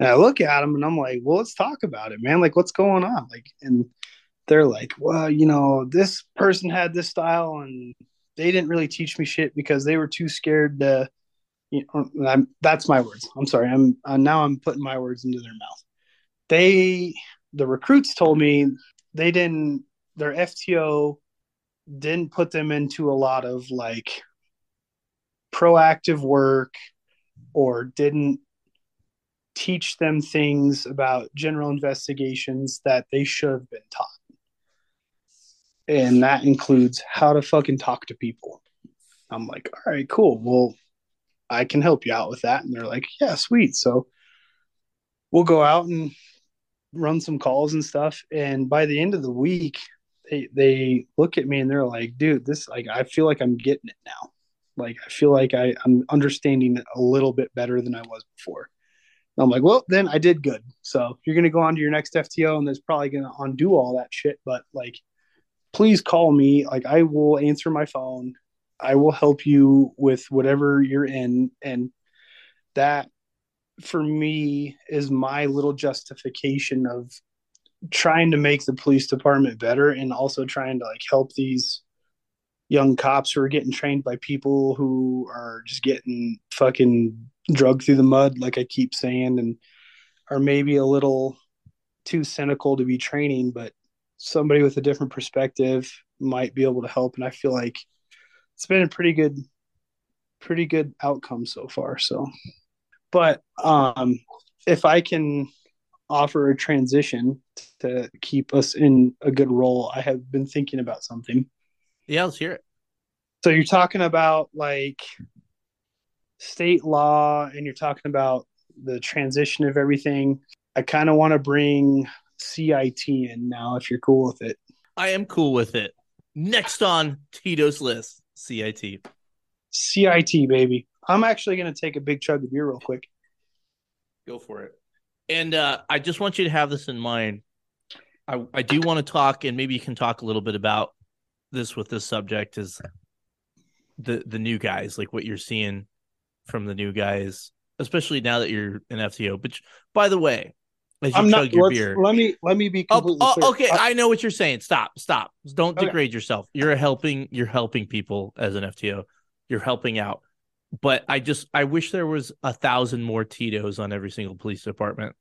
And I look at them and I'm like, well, let's talk about it, man. Like, what's going on? Like, and they're like, well, you know, this person had this style and they didn't really teach me shit because they were too scared to, you know, I'm, that's my words. I'm sorry. I'm uh, now I'm putting my words into their mouth. They, the recruits told me they didn't, their FTO didn't put them into a lot of like proactive work or didn't teach them things about general investigations that they should have been taught. And that includes how to fucking talk to people. I'm like, all right, cool. Well, I can help you out with that. And they're like, yeah, sweet. So we'll go out and run some calls and stuff. And by the end of the week, they they look at me and they're like, dude, this like I feel like I'm getting it now. Like I feel like I, I'm understanding it a little bit better than I was before. And I'm like, well, then I did good. So you're gonna go on to your next FTO and there's probably gonna undo all that shit. But like please call me. Like I will answer my phone. I will help you with whatever you're in. And that for me is my little justification of trying to make the police department better and also trying to like help these young cops who are getting trained by people who are just getting fucking drugged through the mud, like I keep saying, and are maybe a little too cynical to be training, but somebody with a different perspective might be able to help. And I feel like it's been a pretty good, pretty good outcome so far. So, but um, if I can offer a transition to keep us in a good role, I have been thinking about something. Yeah, let's hear it. So you're talking about like state law and you're talking about the transition of everything. I kind of want to bring CIT in now if you're cool with it. I am cool with it. Next on Tito's list, CIT. CIT, baby. I'm actually going to take a big chug of beer real quick. Go for it. And uh, I just want you to have this in mind. I, I do want to talk, and maybe you can talk a little bit about this with this subject is the the new guys, like what you're seeing from the new guys, especially now that you're an FTO. But by the way, I'm not. Let me let me be. Oh, oh, okay, I, I, know what you're saying. Stop, stop. Don't okay. degrade yourself. You're helping. You're helping people as an FTO. You're helping out. But I just I wish there was a thousand more Tito's on every single police department.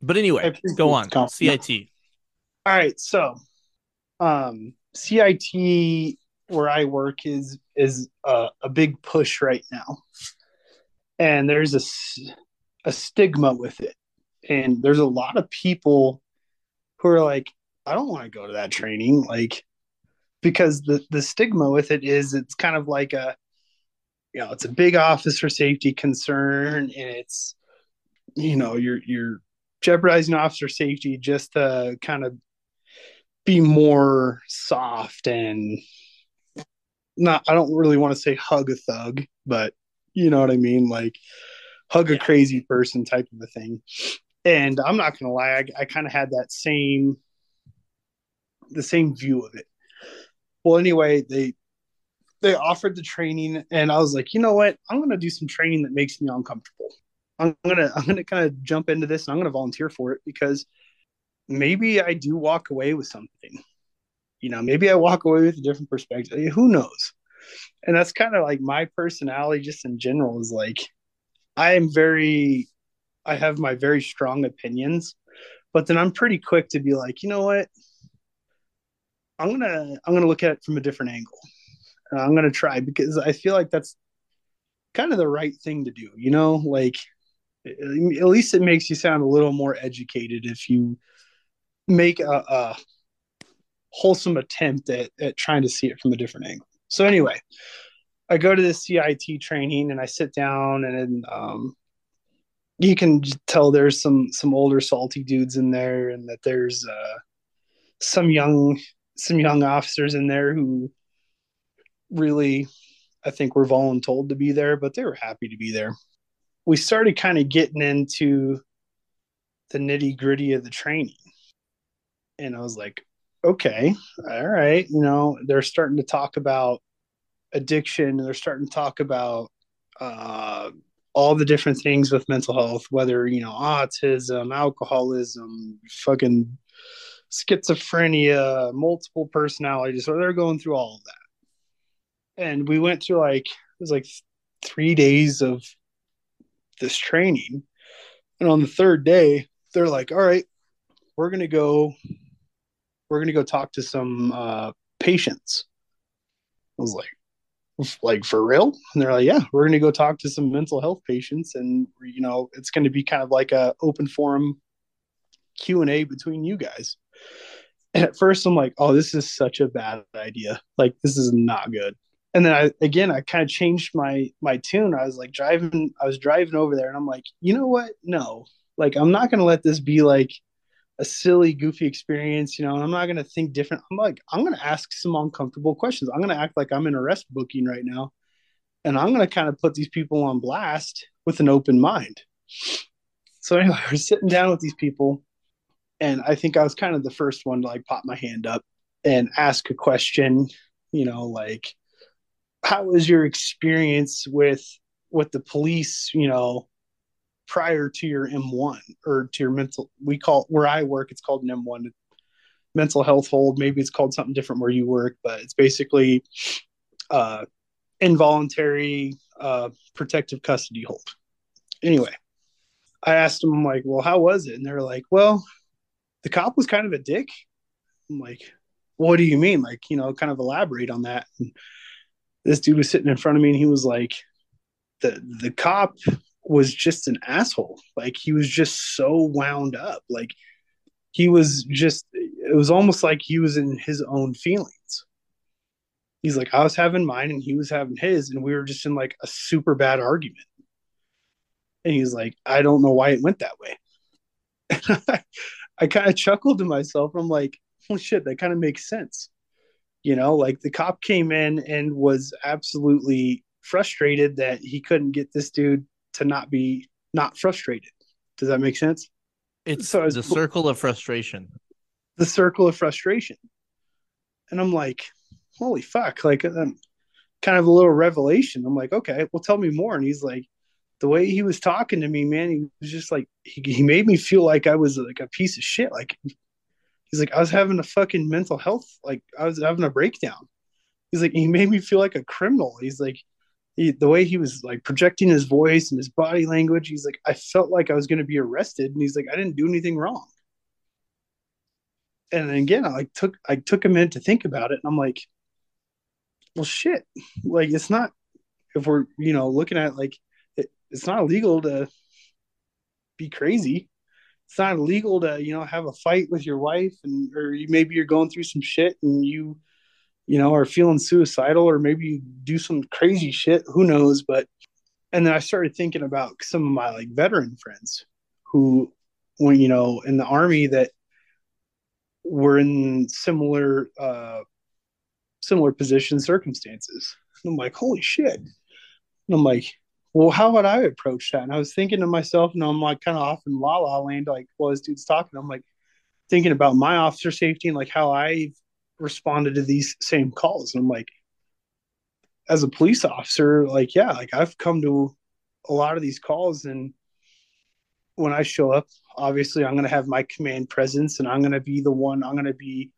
But anyway, go on. CIT. All right, so um CIT where I work is is a, a big push right now, and there's a a stigma with it and there's a lot of people who are like i don't want to go to that training like because the the stigma with it is it's kind of like a you know it's a big officer safety concern and it's you know you're you're jeopardizing officer safety just to kind of be more soft and not i don't really want to say hug a thug but you know what i mean? Like hug a crazy person type of a thing and I'm not gonna lie, I, I kind of had that same the same view of it. Well, anyway, they they offered the training, and I was like, you know what, I'm gonna do some training that makes me uncomfortable. I'm gonna I'm gonna kind of jump into this, and I'm gonna volunteer for it because maybe I do walk away with something. You know, maybe I walk away with a different perspective. Who knows? And that's kind of like my personality, just in general, is like I am very I have my very strong opinions, but then I'm pretty quick to be like, you know what? I'm gonna I'm gonna look at it from a different angle. I'm gonna try because I feel like that's kind of the right thing to do. You know, like at least it makes you sound a little more educated if you make a, a wholesome attempt at, at trying to see it from a different angle. So anyway, I go to the CIT training and I sit down and um, you can tell there's some some older salty dudes in there and that there's uh, some young some young officers in there who really I think were voluntold to be there, but they were happy to be there. We started kind of getting into the nitty gritty of the training. And I was like, okay, all right, you know, they're starting to talk about addiction, they're starting to talk about uh, all the different things with mental health, whether, you know, autism, alcoholism, fucking schizophrenia, multiple personalities. So they're going through all of that. And we went through like, it was like three days of this training. And on the third day, they're like, all right, we're to go, we're to go talk to some uh, patients. I was like, like for real? And they're like yeah we're going to go talk to some mental health patients and you know it's going to be kind of like a open forum q&a between you guys. And at first i'm like oh this is such a bad idea. Like this is not good. And then i again i kind of changed my my tune. I was like driving i was driving over there and i'm like you know what? No. Like i'm not going to let this be like a silly, goofy experience, you know, and I'm not going to think different. I'm like, I'm going to ask some uncomfortable questions. I'm going to act like I'm in arrest booking right now. And I'm going to kind of put these people on blast with an open mind. So, anyway, we're sitting down with these people. And I think I was kind of the first one to like pop my hand up and ask a question, you know, like, how was your experience with with the police, you know, prior to your M1 or to your mental. We call where I work, it's called an M1 mental health hold. Maybe it's called something different where you work, but it's basically uh, involuntary uh, protective custody hold. Anyway, I asked them, like, well, how was it? And they're like, well, the cop was kind of a dick. I'm like, what do you mean? Like, you know, kind of elaborate on that. And this dude was sitting in front of me and he was like, the the cop was just an asshole. Like he was just so wound up. Like he was just it was almost like he was in his own feelings. He's like, I was having mine and he was having his, and we were just in like a super bad argument. And he's like, I don't know why it went that way. I kind of chuckled to myself. I'm like, well, shit, that kind of makes sense. You know, like the cop came in and was absolutely frustrated that he couldn't get this dude to not be not frustrated. Does that make sense? It's so the circle of frustration. The circle of frustration. And I'm like, holy fuck. Like, um, kind of a little revelation. I'm like, okay, well, tell me more. And he's like, the way he was talking to me, man, he was just like, he, he made me feel like I was like a piece of shit. Like, he's like, I was having a fucking mental health, like, I was having a breakdown. He's like, he made me feel like a criminal. He's like, he, the way he was like projecting his voice and his body language, he's like, I felt like I was going to be arrested, and he's like, I didn't do anything wrong. And again, I like took I took a minute to think about it, and I'm like, well, shit, like it's not if we're you know looking at like it, it's not illegal to be crazy. It's not illegal to you know have a fight with your wife, and or you, maybe you're going through some shit and you you know, are feeling suicidal or maybe do some crazy shit. Who knows? But, and then I started thinking about some of my like veteran friends who, when, you know, in the army that were in similar, uh, similar position circumstances. And I'm like, holy shit. And I'm like, well, how would I approach that? And I was thinking to myself, and I'm like kind of off in la la land, like while this dude's talking, I'm like thinking about my officer safety and like how I've responded to these same calls. And I'm like, as a police officer, like, yeah, like I've come to a lot of these calls and when I show up, obviously I'm going to have my command presence and I'm going to be the one, I'm going to be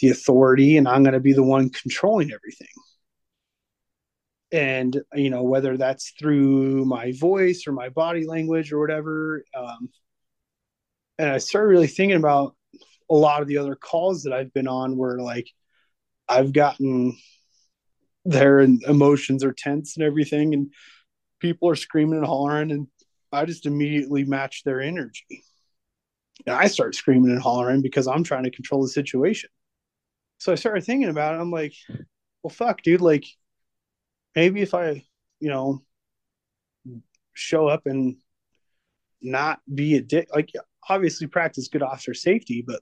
the authority and I'm going to be the one controlling everything. And, you know, whether that's through my voice or my body language or whatever. Um, and I started really thinking about a lot of the other calls that I've been on where like I've gotten there and emotions are tense and everything and people are screaming and hollering and I just immediately match their energy. And I start screaming and hollering because I'm trying to control the situation. So I started thinking about it. I'm like, well, fuck, dude. Like, maybe if I, you know, show up and not be a dick, like, obviously practice good officer safety, but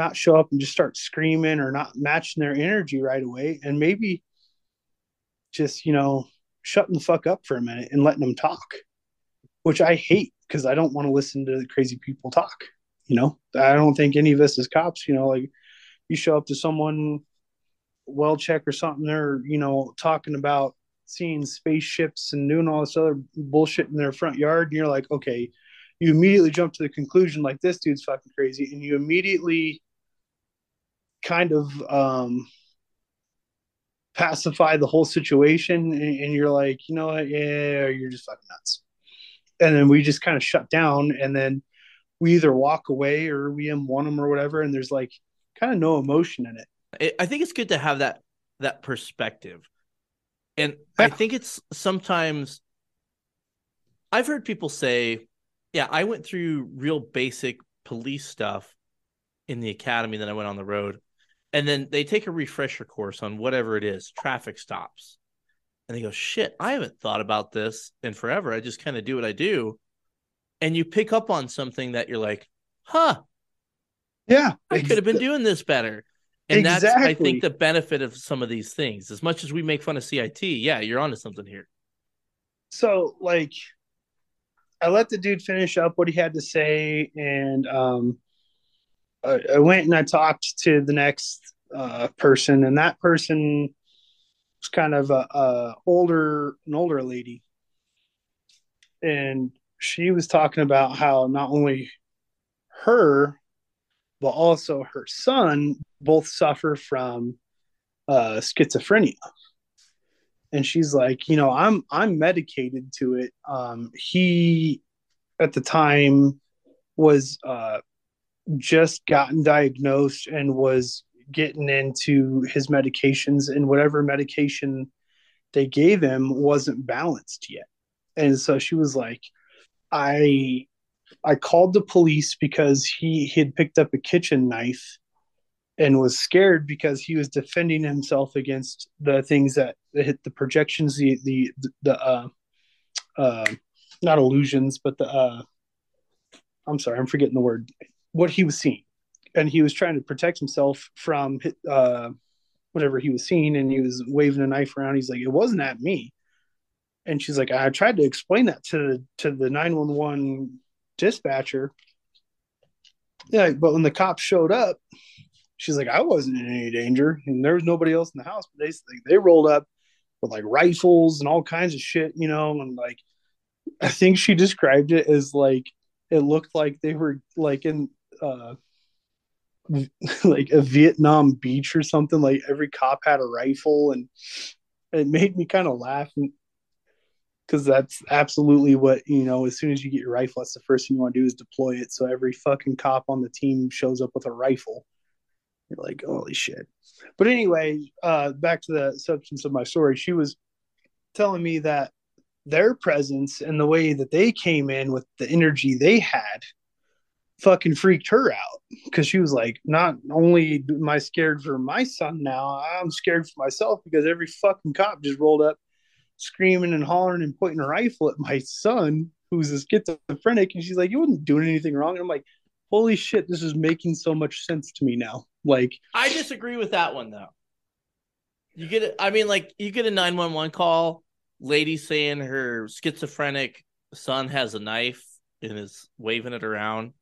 not show up and just start screaming or not matching their energy right away. And maybe just, you know, shutting the fuck up for a minute and letting them talk, which I hate because I don't want to listen to crazy people talk. You know, I don't think any of us as cops, you know, like you show up to someone well check or something, they're, you know, talking about seeing spaceships and doing all this other bullshit in their front yard. And you're like, okay, you immediately jump to the conclusion like this dude's fucking crazy. And you immediately kind of um pacify the whole situation and, and you're like, you know what, yeah, you're just fucking nuts. And then we just kind of shut down and then we either walk away or we M1 them or whatever, and there's like kind of no emotion in it. I think it's good to have that that perspective. And yeah. I think it's sometimes I've heard people say, yeah, I went through real basic police stuff in the academy, then I went on the road and then they take a refresher course on whatever it is, traffic stops. And they go, shit, I haven't thought about this in forever. I just kind of do what I do. And you pick up on something that you're like, huh. Yeah. I could have been doing this better. And exactly. that's, I think, the benefit of some of these things. As much as we make fun of CIT, yeah, you're onto something here. So, like, I let the dude finish up what he had to say. And, um, I, I went and I talked to the next uh, person, and that person was kind of a, a older, an older lady, and she was talking about how not only her but also her son both suffer from uh, schizophrenia. And she's like you know i'm i'm medicated to it. Um he at the time was uh just gotten diagnosed and was getting into his medications and whatever medication they gave him wasn't balanced yet. And so she was like i i called the police because he, he had picked up a kitchen knife and was scared because he was defending himself against the things that hit the projections the the the uh uh not illusions but the uh i'm sorry i'm forgetting the word what he was seeing, and he was trying to protect himself from uh, whatever he was seeing, and he was waving a knife around. He's like, "It wasn't at me," and she's like, "I tried to explain that to the to the nine one one dispatcher." Yeah, but when the cops showed up, she's like, "I wasn't in any danger, and there was nobody else in the house." But they they rolled up with like rifles and all kinds of shit, you know, and like I think she described it as like it looked like they were like in uh, like a Vietnam beach or something. Like every cop had a rifle, and it made me kind of laugh because that's absolutely what you know. As soon as you get your rifle, that's the first thing you want to do is deploy it. So every fucking cop on the team shows up with a rifle. You're like, holy shit. But anyway, uh, back to the substance of my story. She was telling me that their presence and the way that they came in with the energy they had fucking freaked her out because she was like, not only am I scared for my son now, I'm scared for myself because every fucking cop just rolled up screaming and hollering and pointing a rifle at my son who's a schizophrenic. And she's like, You wasn't doing anything wrong. And I'm like, Holy shit, this is making so much sense to me now. Like, I disagree with that one though. You get it. I mean, like, you get a 911 call, lady saying her schizophrenic son has a knife and is waving it around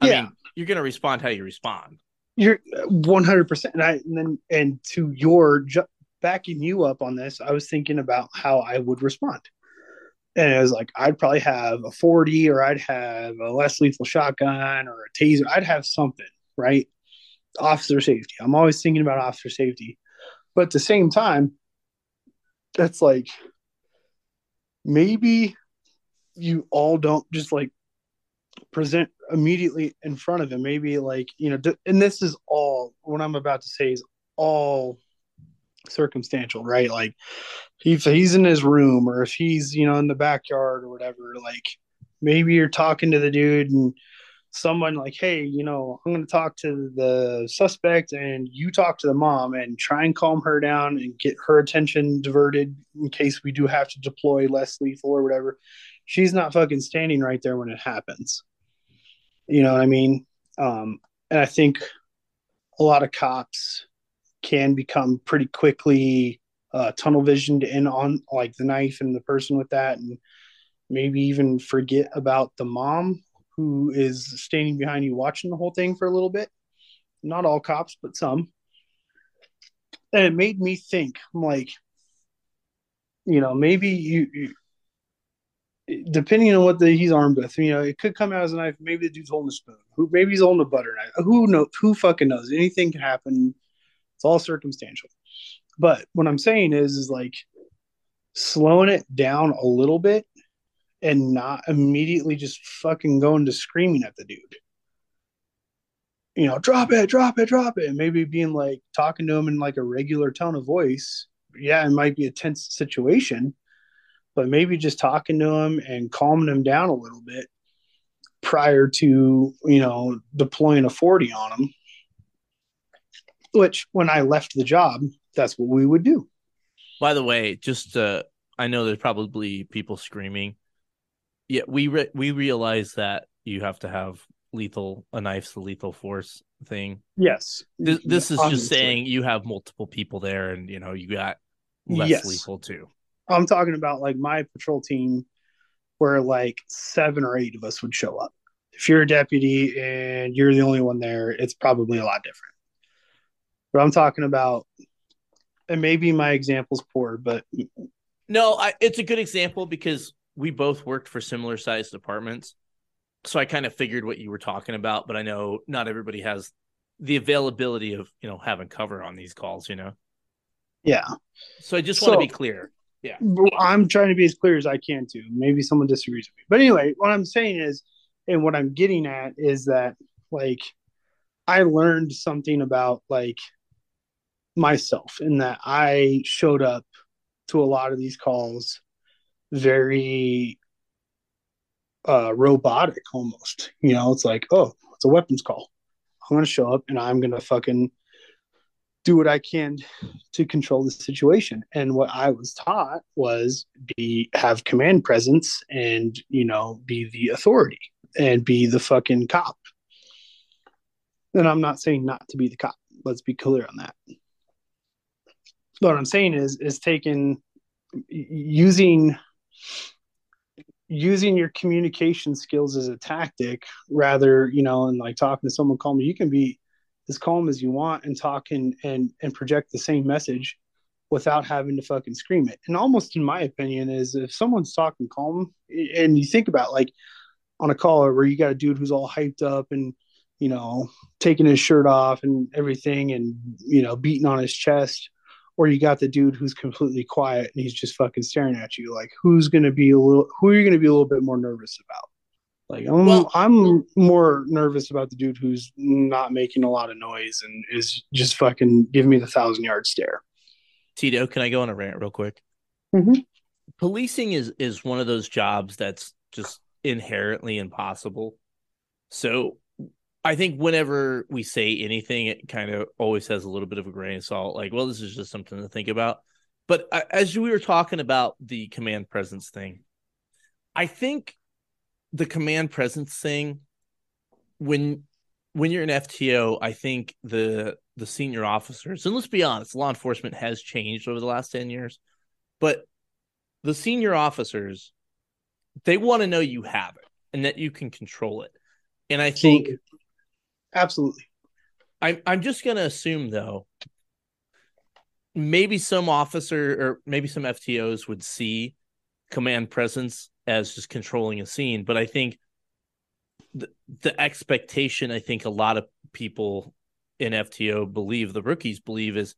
I yeah. mean, you're going to respond how you respond. You're 100%. And, I, and then, and to your ju- backing you up on this, I was thinking about how I would respond. And it was like, I'd probably have a 40 or I'd have a less lethal shotgun or a taser. I'd have something, right? Officer safety. I'm always thinking about officer safety. But at the same time, that's like maybe you all don't just like present immediately in front of him. Maybe like you know, and this is all what I'm about to say is all circumstantial, right? Like if he's in his room or if he's you know in the backyard or whatever, like maybe you're talking to the dude and someone like, hey, you know, I'm going to talk to the suspect and you talk to the mom and try and calm her down and get her attention diverted in case we do have to deploy less lethal or whatever. She's not fucking standing right there when it happens. You know what I mean? Um, and I think a lot of cops can become pretty quickly uh, tunnel visioned in on like the knife and the person with that and maybe even forget about the mom who is standing behind you watching the whole thing for a little bit. Not all cops, but some. And it made me think, I'm like, you know, maybe you, you depending on what the, he's armed with, you know, it could come out as a knife. Maybe the dude's holding a spoon. Who maybe he's holding a butter knife. Who knows? Who fucking knows? Anything can happen. It's all circumstantial. But what I'm saying is, is like slowing it down a little bit and not immediately just fucking going to screaming at the dude. You know, drop it, drop it, drop it. And maybe being like talking to him in like a regular tone of voice. Yeah, it might be a tense situation, but maybe just talking to him and calming him down a little bit prior to, you know, deploying a 40 on him. Which when I left the job, that's what we would do. By the way, just uh I know there's probably people screaming yeah, we re- we realize that you have to have lethal a knife's the lethal force thing. Yes. This, this is Obviously. just saying you have multiple people there, and you know you got less yes. lethal too. I'm talking about like my patrol team, where like seven or eight of us would show up. If you're a deputy and you're the only one there, it's probably a lot different. But I'm talking about, and maybe my example's poor, but no, I, it's a good example because we both worked for similar sized departments. So I kind of figured what you were talking about, but I know not everybody has the availability of, you know, having cover on these calls, you know? Yeah. So I just want to be clear. Yeah. I'm trying to be as clear as I can too. Maybe someone disagrees with me. But anyway, what I'm saying is, and what I'm getting at is that, like, I learned something about, like, myself in that I showed up to a lot of these calls very uh, robotic almost. You know, it's like, oh, it's a weapons call. I'm going to show up and I'm going to fucking do what I can to control the situation. And what I was taught was be have command presence and you know be the authority and be the fucking cop. And I'm not saying not to be the cop. Let's be clear on that. What I'm saying is is taking using using your communication skills as a tactic rather you know and like talking to someone calm you can be as calm as you want and talk and and, and project the same message without having to fucking scream it and almost in my opinion is if someone's talking calm and you think about like on a call where you got a dude who's all hyped up and you know taking his shirt off and everything and you know beating on his chest or you got the dude who's completely quiet and he's just fucking staring at you. Like, who's gonna be a little? Who are you gonna be a little bit more nervous about? Like, I'm well, I'm more nervous about the dude who's not making a lot of noise and is just fucking giving me the thousand yard stare. Tito, can I go on a rant real quick? Mm-hmm. Policing is is one of those jobs that's just inherently impossible. So I think whenever we say anything, it kind of always has a little bit of a grain of salt. Like, well, this is just something to think about. But as we were talking about the command presence thing, I think the command presence thing, when when you're an FTO, I think the the senior officers, and let's be honest, law enforcement has changed over the last ten years, but the senior officers, they want to know you have it and that you can control it. And I think Absolutely. I'm I'm just gonna assume though, maybe some officer or maybe some FTOs would see command presence as just controlling a scene, but I think the the expectation I think a lot of people in FTO believe, the rookies believe is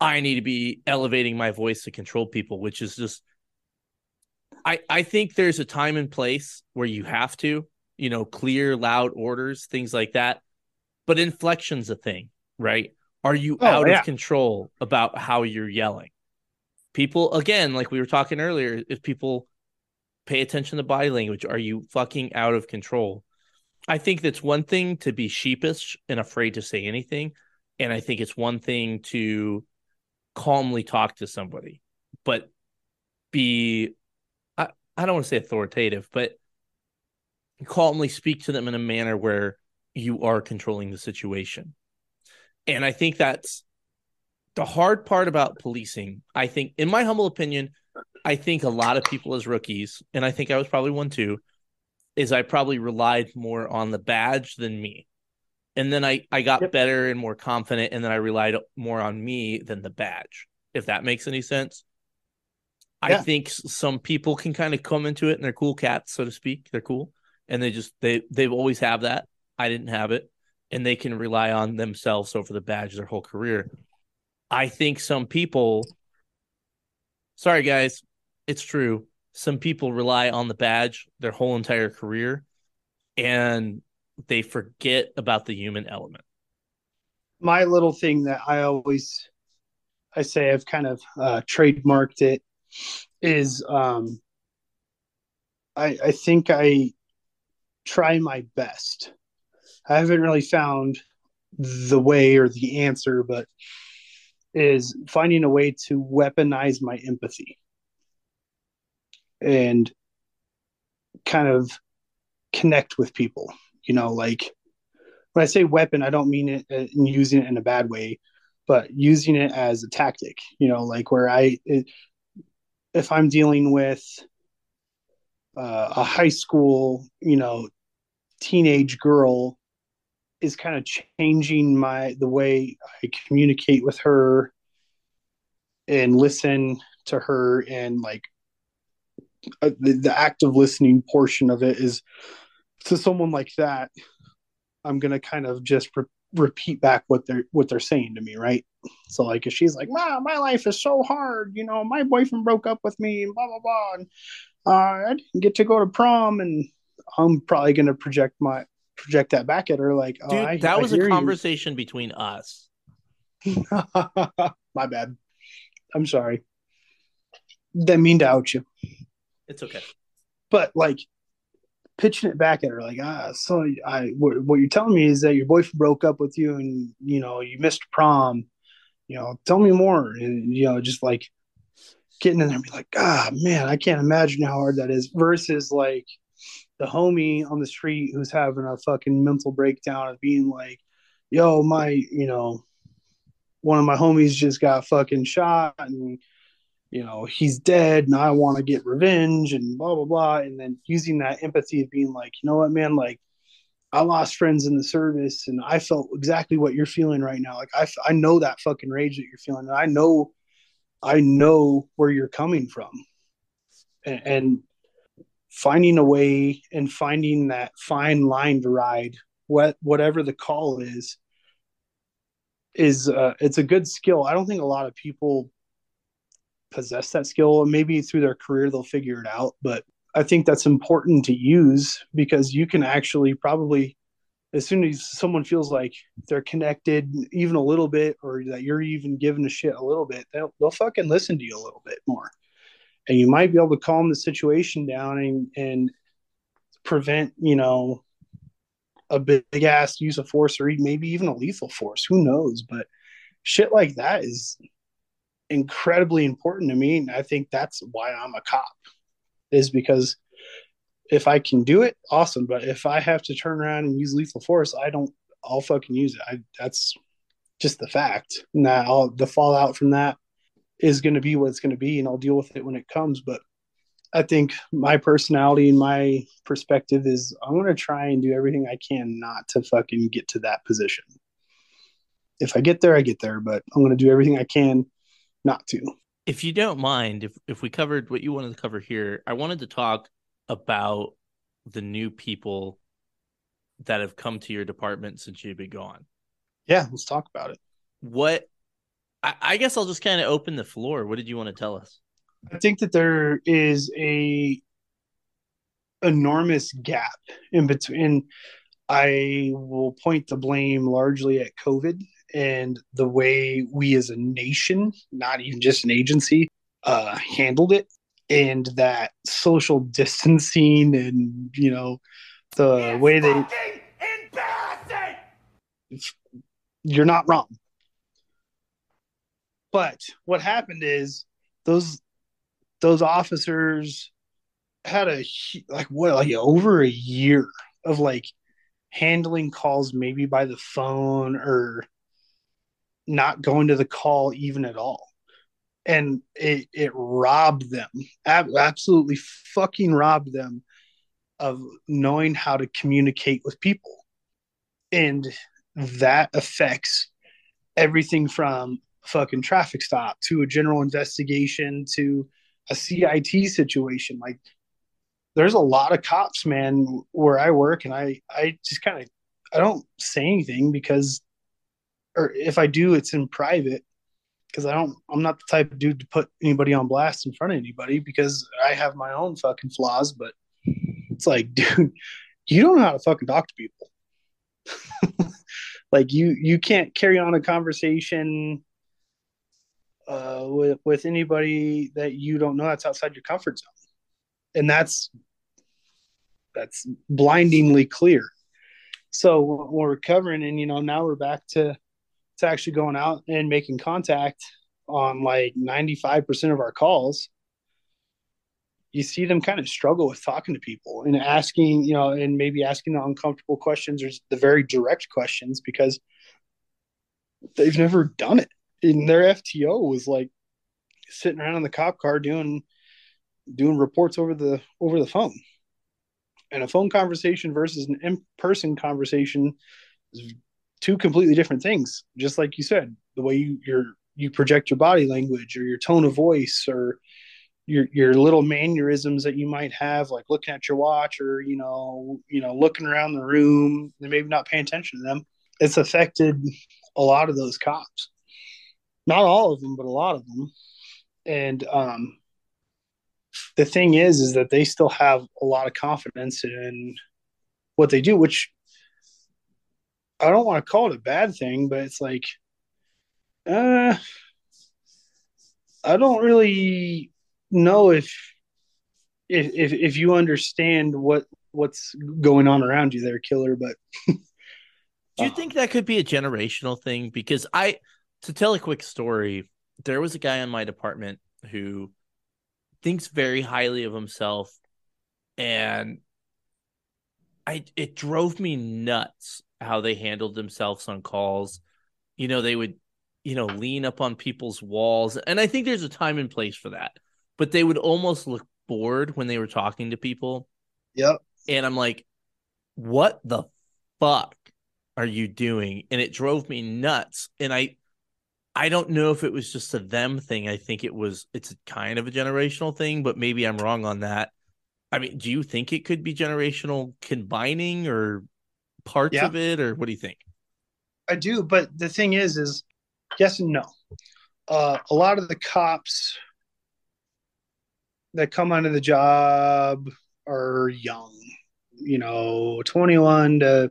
I need to be elevating my voice to control people, which is just I I think there's a time and place where you have to, you know, clear loud orders, things like that but inflection's a thing, right? Are you oh, out yeah. of control about how you're yelling? People, again, like we were talking earlier, if people pay attention to body language, are you fucking out of control? I think that's one thing to be sheepish and afraid to say anything. And I think it's one thing to calmly talk to somebody, but be, I, I don't want to say authoritative, but calmly speak to them in a manner where you are controlling the situation. And I think that's the hard part about policing. I think, in my humble opinion, I think a lot of people as rookies, and I think I was probably one too, is I probably relied more on the badge than me. And then I, I got yep. better and more confident, and then I relied more on me than the badge, if that makes any sense. Yeah. I think some people can kind of come into it and they're cool cats, so to speak. They're cool. And they just they they've always have that. I didn't have it. And they can rely on themselves over the badge their whole career. I think some people sorry guys, it's true some people rely on the badge their whole entire career and they forget about the human element. My little thing that I always I say I've kind of uh, trademarked it is um, I, I think I try my best. I haven't really found the way or the answer, but is finding a way to weaponize my empathy and kind of connect with people. You know, like when I say weapon, I don't mean it uh, in using it in a bad way, but using it as a tactic. You know, like where I, it, if I'm dealing with uh, a high school, you know, teenage girl, is kind of changing my the way I communicate with her and listen to her and like uh, the, the active listening portion of it is to someone like that i'm gonna kind of just re- repeat back what they're what they're saying to me right? So like if she's like wow my life is so hard you know my boyfriend broke up with me and blah blah blah and uh, i didn't get to go to prom and i'm probably gonna project my project that back at her like oh, Dude, I, that I was a conversation you. between us. My bad. I'm sorry. Didn't mean to out you it's okay. But like pitching it back at her, like, ah, so I, what, what you're telling me is that your boyfriend broke up with you and, you know, you missed prom. You know, tell me more. And, you know, just like getting in there and be like, ah, man, I can't imagine how hard that is versus like the homie on the street who's having a fucking mental breakdown of being like, yo, my, you know, one of my homies just got fucking shot and you know, he's dead and I want to get revenge and blah, blah, blah. And then using that empathy of being like, you know what, man, like I lost friends in the service and I felt exactly what you're feeling right now. Like I, I know that fucking rage that you're feeling. And I know, I know where you're coming from and, and finding a way and finding that fine line to ride what, whatever the call is, is uh, it's a good skill. I don't think a lot of people possess that skill. Maybe through their career they'll figure it out, but I think that's important to use because you can actually probably as soon as someone feels like they're connected even a little bit or that you're even giving a shit a little bit, they'll, they'll fucking listen to you a little bit more. And you might be able to calm the situation down and, and prevent, you know, a big, big ass use of force or maybe even a lethal force. Who knows? But shit like that is incredibly important to me and i think that's why i'm a cop is because if i can do it awesome but if i have to turn around and use lethal force i don't i'll fucking use it. I, that's just the fact. Now the fallout from that is going to be what it's going to be and i'll deal with it when it comes but i think my personality and my perspective is i'm going to try and do everything i can not to fucking get to that position. If i get there i get there but i'm going to do everything i can not to. If you don't mind, if if we covered what you wanted to cover here, I wanted to talk about the new people that have come to your department since you've been gone. Yeah, let's talk about it. What I, I guess I'll just kind of open the floor. What did you want to tell us? I think that there is a enormous gap in between. I will point the blame largely at COVID and the way we as a nation, not even just an agency, uh, handled it, and that social distancing and you know the way they you're not wrong. But what happened is those those officers had a like what like over a year of like handling calls maybe by the phone or not going to the call even at all and it it robbed them absolutely fucking robbed them of knowing how to communicate with people and that affects everything from fucking traffic stop to a general investigation to a CIT situation. Like there's a lot of cops, man, where I work and I I just kind of I don't say anything because or if I do it's in private because I don't I'm not the type of dude to put anybody on blast in front of anybody because I have my own fucking flaws, but it's like, dude, you don't know how to fucking talk to people. like you you can't carry on a conversation uh, with with anybody that you don't know that's outside your comfort zone, and that's that's blindingly clear. So we're recovering, and you know now we're back to to actually going out and making contact on like ninety five percent of our calls. You see them kind of struggle with talking to people and asking, you know, and maybe asking the uncomfortable questions or the very direct questions because they've never done it and their FTO was like sitting around in the cop car doing doing reports over the over the phone. And a phone conversation versus an in-person conversation is two completely different things. Just like you said, the way you you you project your body language or your tone of voice or your your little mannerisms that you might have, like looking at your watch or you know you know looking around the room and maybe not paying attention to them. It's affected a lot of those cops not all of them, but a lot of them. And um, the thing is, is that they still have a lot of confidence in what they do, which I don't want to call it a bad thing, but it's like, uh, I don't really know if if if, if you understand what what's going on around you there, killer. But Do you think that could be a generational thing? Because I, to tell a quick story, there was a guy in my department who thinks very highly of himself, and I it drove me nuts how they handled themselves on calls. You know, they would, you know, lean up on people's walls, and I think there's a time and place for that. But they would almost look bored when they were talking to people, yep, and I'm like, what the fuck are you doing? And it drove me nuts. And I I don't know if it was just a them thing. I think it was it's kind of a generational thing, but maybe I'm wrong on that. I mean, do you think it could be generational combining or parts Yeah. of it, or what do you think? I do, but the thing is, is yes and no. Uh, a lot of the cops that come onto the job are young, you know, 21 to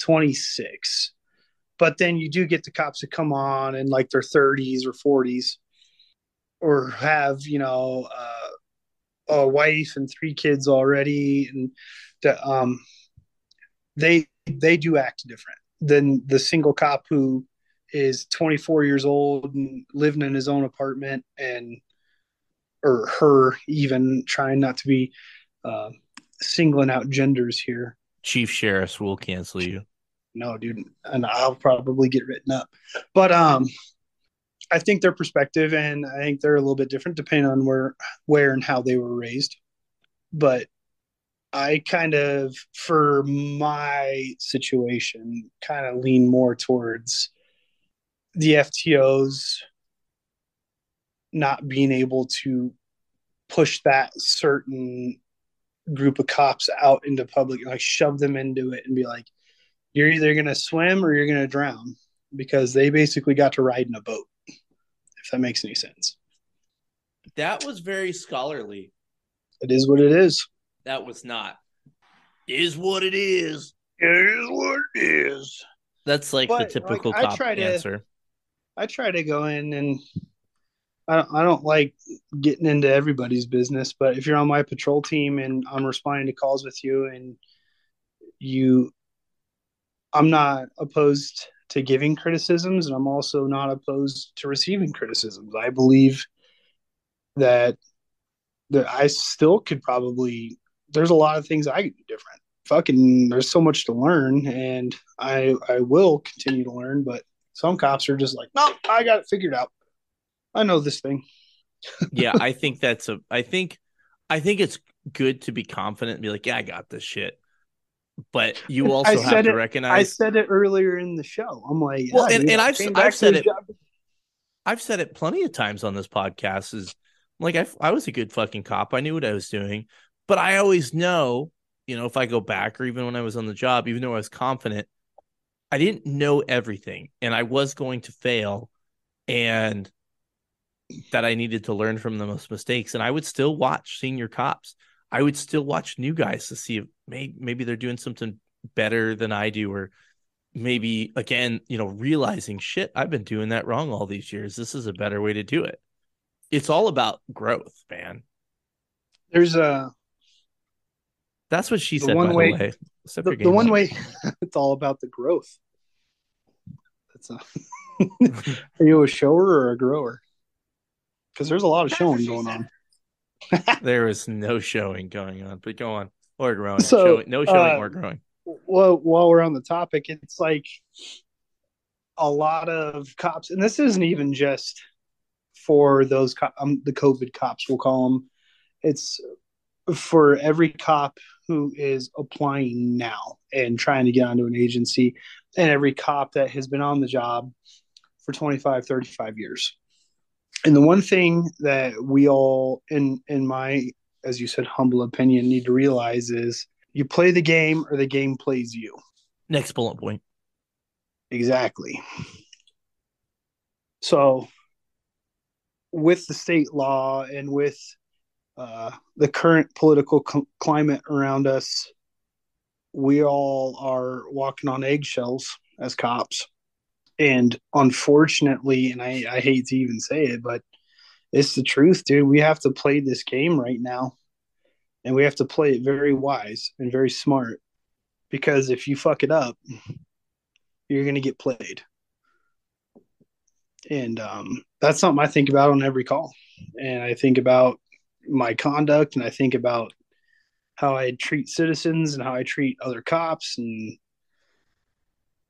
26. But then you do get the cops that come on in like their 30s or 40s or have, you know, uh, a wife and three kids already. And the, um, they, they do act different than the single cop who is 24 years old and living in his own apartment and or her even trying not to be uh, singling out genders here. Chief sheriffs will cancel you. no dude and i'll probably get written up. But um i think their perspective and i think they're a little bit different depending on where where and how they were raised. But i kind of for my situation kind of lean more towards the ftos not being able to push that certain group of cops out into public like shove them into it and be like you're either going to swim or you're going to drown because they basically got to ride in a boat if that makes any sense That was very scholarly. it is what it is That was not. Is what it is. it is what it is That's like But, the typical like, I cop try to- answer. i try to go in and I don't, I don't like getting into everybody's business but if you're on my patrol team and i'm responding to calls with you and you I'm not opposed to giving criticisms and I'm also not opposed to receiving criticisms. I believe that that I still could probably there's a lot of things I could do different. Fucking there's so much to learn and I I will continue to learn, but some cops are just like, no, I got it figured out. I know this thing. yeah, I think that's a I think I think it's good to be confident and be like, yeah, I got this shit. But you also I have to it- recognize I said it earlier in the show. I'm like, Well, yeah, and- dude, and I I've- I've said it- job. I've said it plenty of times on this podcast is like I I was a good fucking cop. I knew what I was doing, but I always know, you know, if I go back or even when I was on the job, even though I was confident, I didn't know everything and I was going to fail and that I needed to learn from those mistakes and I would still watch senior cops. I would still watch new guys to see if maybe they're doing something better than I do or maybe again, you know, realizing shit, I've been doing that wrong all these years. This is a better way to do it. It's all about growth, man. There's a That's what she The said. one by way- the way, Step the, the one way it's all about the growth. That's a are you a shower or a grower? Because there's a lot of That's showing going said. on. there is no showing going on, but go on or growing. So, Showing- no showing uh, or growing. well, while we're on the topic, it's like a lot of cops, and this isn't even just for those co- um, the COVID cops, we'll call them. It's for every cop who is applying now and trying to get onto an agency, and every cop that has been on the job for 25, 35 years. And the one thing that we all, in in my, as you said, humble opinion, need to realize is you play the game or the game plays you. Next bullet point. Exactly. So, with the state law and with uh, the current political cl- climate around us, we all are walking on eggshells as cops. And unfortunately, and I, I hate to even say it, but it's the truth, dude. We have to play this game right now. And we have to play it very wise and very smart. Because if you fuck it up, you're going to get played. And um, that's something I think about on every call. And I think about my conduct and I think about how I treat citizens and how I treat other cops. And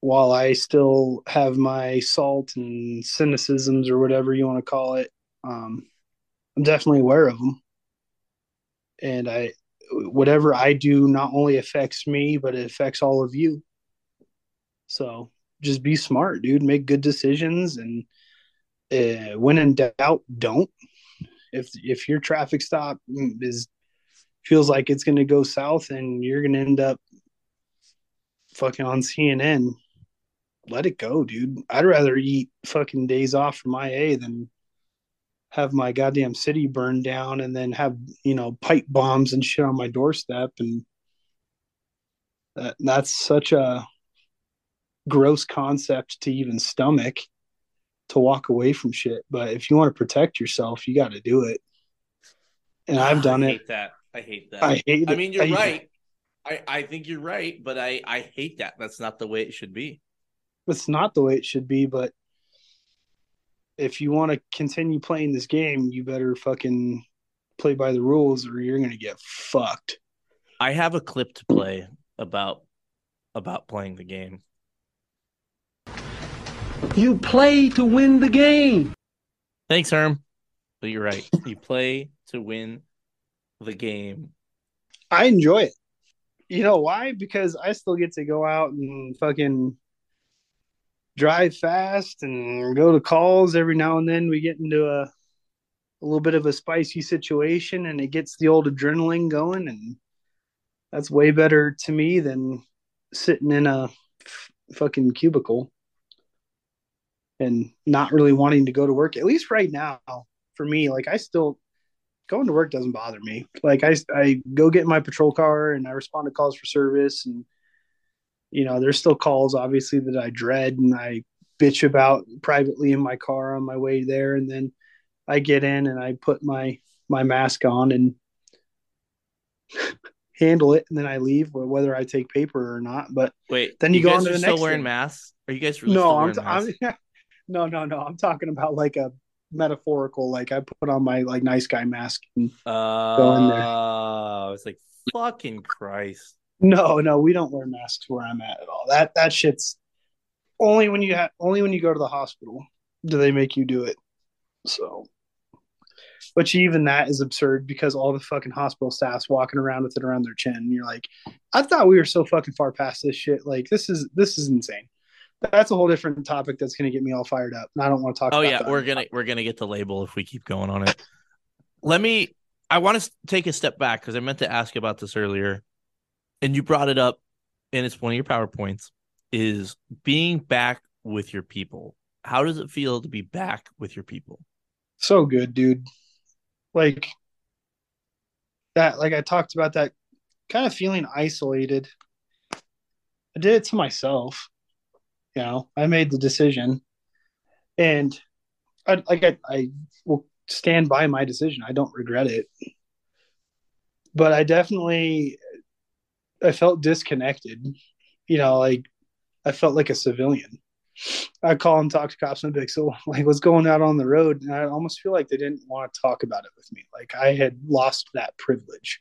while I still have my salt and cynicisms or whatever you want to call it, um, I'm definitely aware of them. And I, whatever I do not only affects me, but it affects all of you. So just be smart, dude. Make good decisions, and uh, when in doubt, don't. If if your traffic stop mm, is feels like it's going to go south and you're going to end up fucking on CNN, let it go, dude. I'd rather eat fucking days off from IA than have my goddamn city burned down and then have you know pipe bombs and shit on my doorstep. And that that's such a gross concept to even stomach to walk away from shit. But if you want to protect yourself, you got to do it. And I've done I it. hate that. I hate that. I hate it. I mean, you're I- right. I, I think you're right, but I, I hate that. That's not the way it should be. It's not the way it should be, but if you want to continue playing this game, you better fucking play by the rules or you're going to get fucked. I have a clip to play about about playing the game. You play to win the game. Thanks, Herm. But you're right. You play to win the game. I enjoy it. You know why? Because I still get to go out and fucking drive fast and go to calls every now and then. We get into a a little bit of a spicy situation and it gets the old adrenaline going and that's way better to me than sitting in a f- fucking cubicle and not really wanting to go to work at least right now for me like i still going to work doesn't bother me. Like I, I go get my patrol car and I respond to calls for service, and you know, there's still calls obviously that I dread and I bitch about privately in my car on my way there, and then I get in and I put my my mask on and handle it, and then I leave, whether I take paper or not. But Wait, Then you go guys on to are the still next wearing thing. masks? Are you guys really no, still I'm, wearing t- masks? I'm no, no, no. I'm talking about like a metaphorical. Like I put on my like nice guy mask. And, Oh, in there. Oh, I was like, fucking Christ. no, no, we don't wear masks where I'm at at all. That that shit's only when you have only when you go to the hospital do they make you do it. So, but even that is absurd because all the fucking hospital staff's walking around with it around their chin. And you're like, I thought we were so fucking far past this shit. Like this is this is insane. That's a whole different topic that's going to get me all fired up, and I don't want to talk. Oh yeah, that. we're gonna we're gonna get the label if we keep going on it. Let me. I want to take a step back because I meant to ask about this earlier, and you brought it up, and it's one of your powerpoints. Is being back with your people. How does it feel to be back with your people? so good, dude. Like that, like I talked about that kind of feeling isolated. I did it to myself. You know, I made the decision, and I like I, I will stand by my decision. I don't regret it, but I definitely I felt disconnected. You know, like I felt like a civilian. I call and talk to cops and be like, so like what's going out on the road? And I almost feel like they didn't want to talk about it with me. Like I had lost that privilege.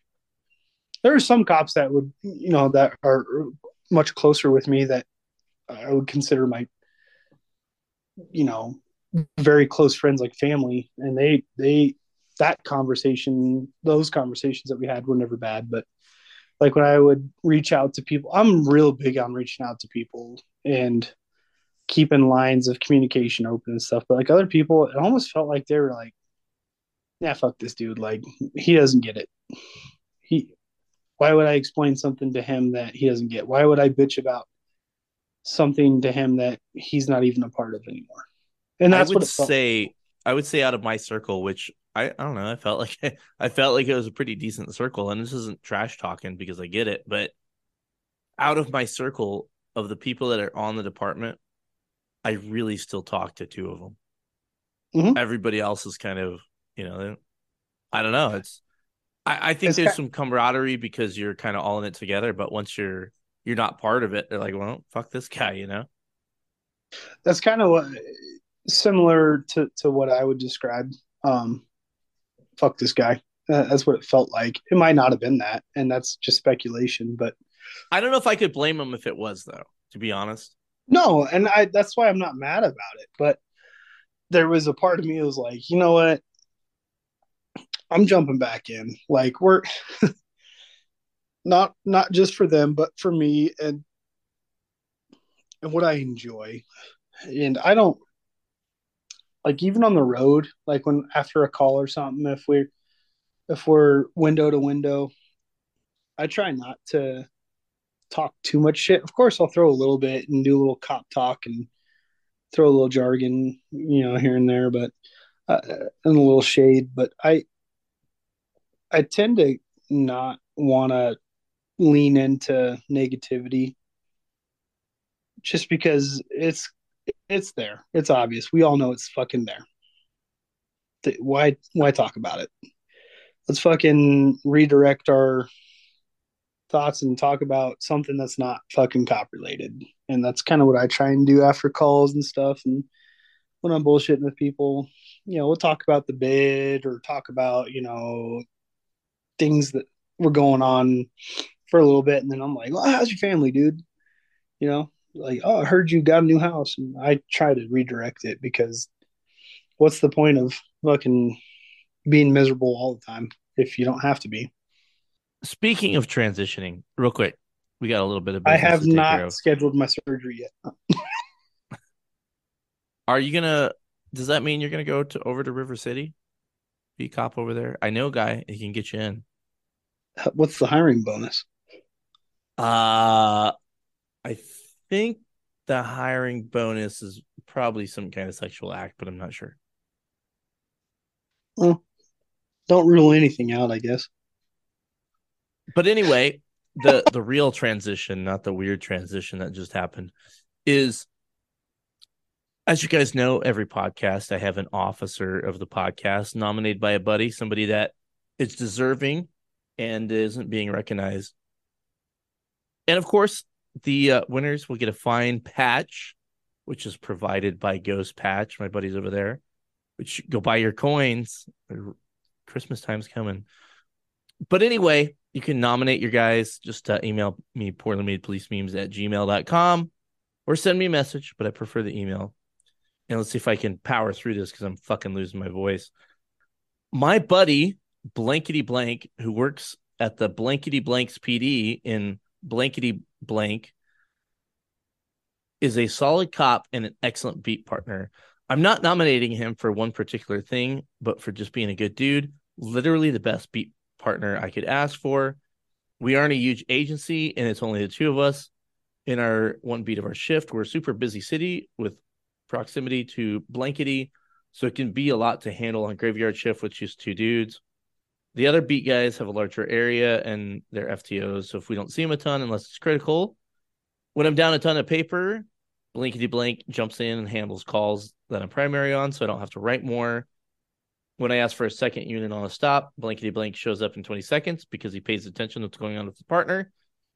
There are some cops that would, you know, that are much closer with me that I would consider my, you know, very close friends, like family. And they, they, that conversation, those conversations that we had were never bad. But like when I would reach out to people, I'm real big on reaching out to people and keeping lines of communication open and stuff. But like other people, it almost felt like they were like, "Yeah, fuck this dude. Like he doesn't get it. He, why would I explain something to him that he doesn't get? Why would I bitch about something to him that he's not even a part of anymore?" And that's what I would what say. I would say out of my circle, which I, I don't know. I felt like I felt like it was a pretty decent circle, and this isn't trash talking because I get it, but out of my circle of the people that are on the department, I really still talk to two of them. Mhm. Everybody else is kind of, you know, I don't know. It's, I, I think It's there's some camaraderie because you're kind of all in it together. But once you're you're not part of it, they're like, well, fuck this guy, you know. that's kind of what similar to to what I would describe. Um, fuck this guy. Uh, that's what it felt like. It might not have been that, and that's just speculation. But I don't know if I could blame him if it was though. To be honest, no, and I that's why I'm not mad about it. But there was a part of me that was like, you know what? I'm jumping back in. Like we're not not just for them, but for me and and what I enjoy. And I don't like even on the road, like when after a call or something, if we're if we're window to window, I try not to talk too much shit. Of course, I'll throw a little bit and do a little cop talk and throw a little jargon, you know, here and there, but uh, and a little shade. But I I tend to not want to lean into negativity just because it's it's there. It's obvious. We all know it's fucking there. Why why talk about it? Let's fucking redirect our thoughts and talk about something that's not fucking cop related. And that's kind of what I try and do after calls and stuff. And when I'm bullshitting with people, you know, we'll talk about the bid or talk about, you know, things that were going on for a little bit. And then I'm like, well, how's your family, dude? You know, like, oh, I heard you got a new house. And I try to redirect it because what's the point of fucking being miserable all the time if you don't have to be? speaking of transitioning, real quick, we got a little bit of. I have to take care not scheduled my surgery yet. Are you gonna? Does that mean you're gonna go to over to River City? Be cop over there. I know a guy. He can get you in. What's the hiring bonus? Uh I think the hiring bonus is probably some kind of sexual act, but I'm not sure. Well, Don't rule anything out, I guess. But anyway, the the real transition, not the weird transition that just happened, is as you guys know, every podcast I have an officer of the podcast nominated by a buddy, somebody that is deserving and isn't being recognized. And of course, the uh, winners will get a fine patch, which is provided by Ghost Patch. My buddies over there, which go buy your coins. Christmas time's coming. But anyway, you can nominate your guys. Just uh, email me poorly made police memes at gmail.com or send me a message, but I prefer the email. And let's see if I can power through this because I'm fucking losing my voice. My buddy, Blankety Blank, who works at the Blankety Blanks PD in Blankety Blank, is a solid cop and an excellent beat partner. I'm not nominating him for one particular thing, but for just being a good dude. Literally the best beat partner I could ask for. We aren't a huge agency, and it's only the two of us in our one beat of our shift. We're a super busy city with proximity to Blankety, so it can be a lot to handle on graveyard shift with just two dudes. The other beat guys have a larger area and they're FTOs, so if we don't see them a ton unless it's critical, when I'm down a ton of paper, Blankety Blank jumps in and handles calls that I'm primary on, so I don't have to write more. When I ask for a second unit on a stop, Blankety Blank shows up in 20 seconds because he pays attention to what's going on with the partner.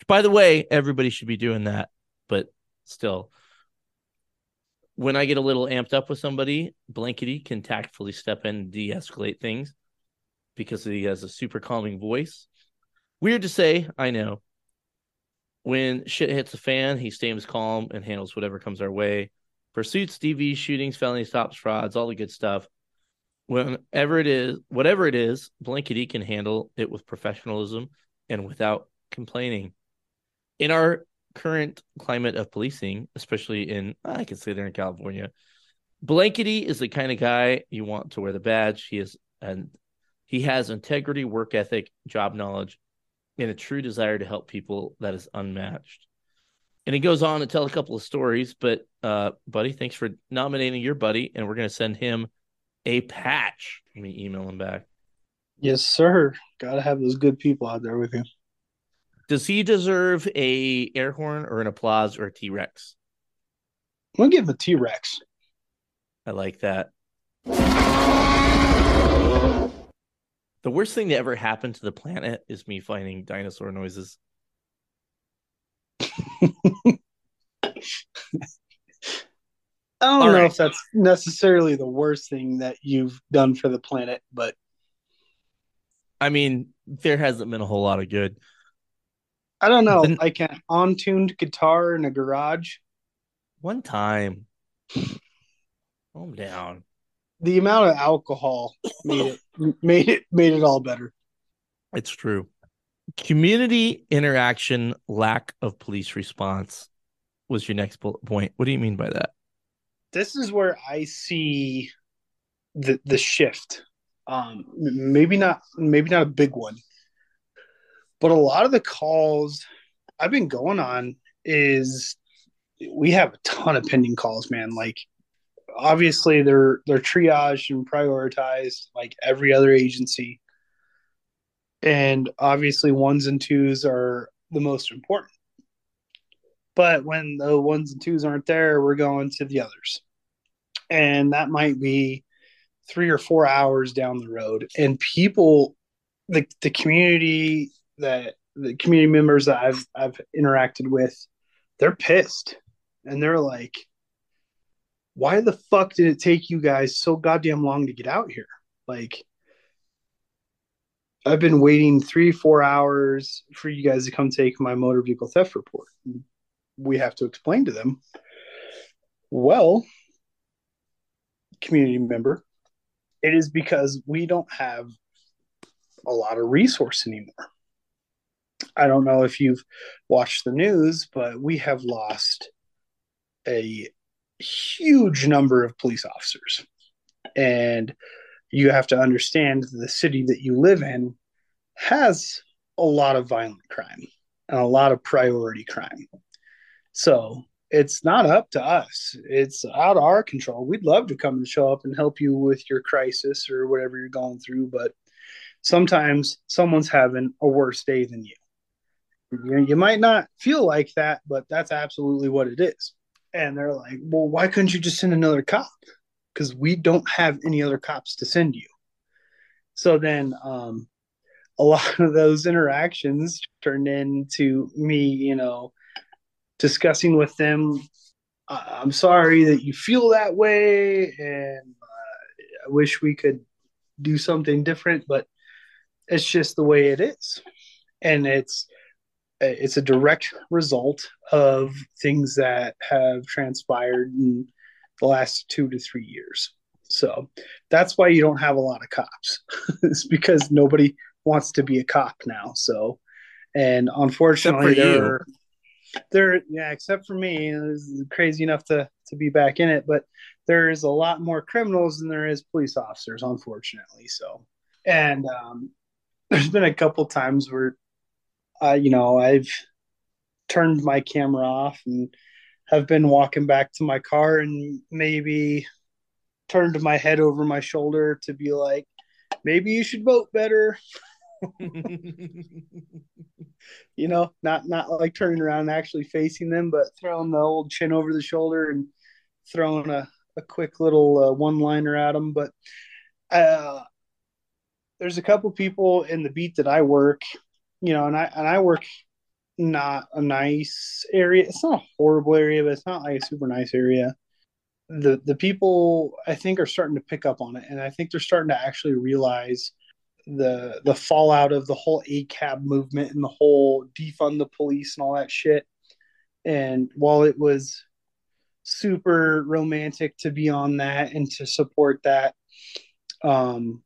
By the way, everybody should be doing that, but still. When I get a little amped up with somebody, Blankety can tactfully step in and de escalate things because he has a super calming voice. Weird to say, I know. When shit hits the fan, he stays calm and handles whatever comes our way. Pursuits, DV, shootings, felony stops, frauds, all the good stuff whenever it is, whatever it is, Blankety can handle it with professionalism and without complaining. In our current climate of policing, especially in, I can say they're in California, Blankety is the kind of guy you want to wear the badge. He is, and he has integrity, work ethic, job knowledge, and a true desire to help people that is unmatched. And he goes on to tell a couple of stories, but uh, buddy, thanks for nominating your buddy, and we're going to send him a patch. Let me email him back. Yes, sir. Gotta have those good people out there with you. Does he deserve a air horn or an applause or a T Rex? I'm gonna give him a T Rex. I like that. The worst thing that ever happened to the planet is me finding dinosaur noises. I don't All know right. if that's necessarily the worst thing that you've done for the planet, but I mean, there hasn't been a whole lot of good. I don't know. Then- like an on-tuned guitar in a garage. One time, calm down. The amount of alcohol made it made it made it all better. It's true. Community interaction, lack of police response was your next bullet point. What do you mean by that? This is where I see the the shift. Um, maybe not maybe not a big one, but a lot of the calls I've been going on is we have a ton of pending calls, man. Like obviously they're they're triaged and prioritized like every other agency. And obviously ones and twos are the most important. But when the ones and twos aren't there, we're going to the others. And that might be three or four hours down the road. And people the the community that the community members that I've I've interacted with, they're pissed. And they're like, why the fuck did it take you guys so goddamn long to get out here? Like, I've been waiting three, four hours for you guys to come take my motor vehicle theft report. We have to explain to them, well, community member, it is because we don't have a lot of resource anymore. I don't know if you've watched the news, but we have lost a huge number of police officers. And you have to understand the city that you live in has a lot of violent crime and a lot of priority crime. So it's not up to us. It's out of our control. We'd love to come and show up and help you with your crisis or whatever you're going through, but sometimes someone's having a worse day than you. You, might not feel like that, but that's absolutely what it is. And they're like, well, why couldn't you just send another cop? Because we don't have any other cops to send you. So then um, a lot of those interactions turned into me, you know, discussing with them. I'm sorry that you feel that way, and uh, I wish we could do something different, but it's just the way it is, and it's it's a direct result of things that have transpired in the last two to three years. So that's why you don't have a lot of cops. it's because nobody wants to be a cop now. So, and unfortunately, there, there, yeah, except for me, it's crazy enough to to be back in it. But there is a lot more criminals than there is police officers, unfortunately. So, and um, there's been a couple times where, uh, you know, I've turned my camera off and have been walking back to my car and maybe turned my head over my shoulder to be like, maybe you should vote better. you know, not not like turning around and actually facing them, but throwing the old chin over the shoulder and throwing a, a quick little uh, one liner at them. But uh, there's a couple people in the beat that I work, you know, and I and I work not a nice area. It's not a horrible area, but it's not like a super nice area. The the people I think are starting to pick up on it, and I think they're starting to actually realize the the fallout of the whole ACAB movement and the whole defund the police and all that shit. And while it was super romantic to be on that and to support that, um,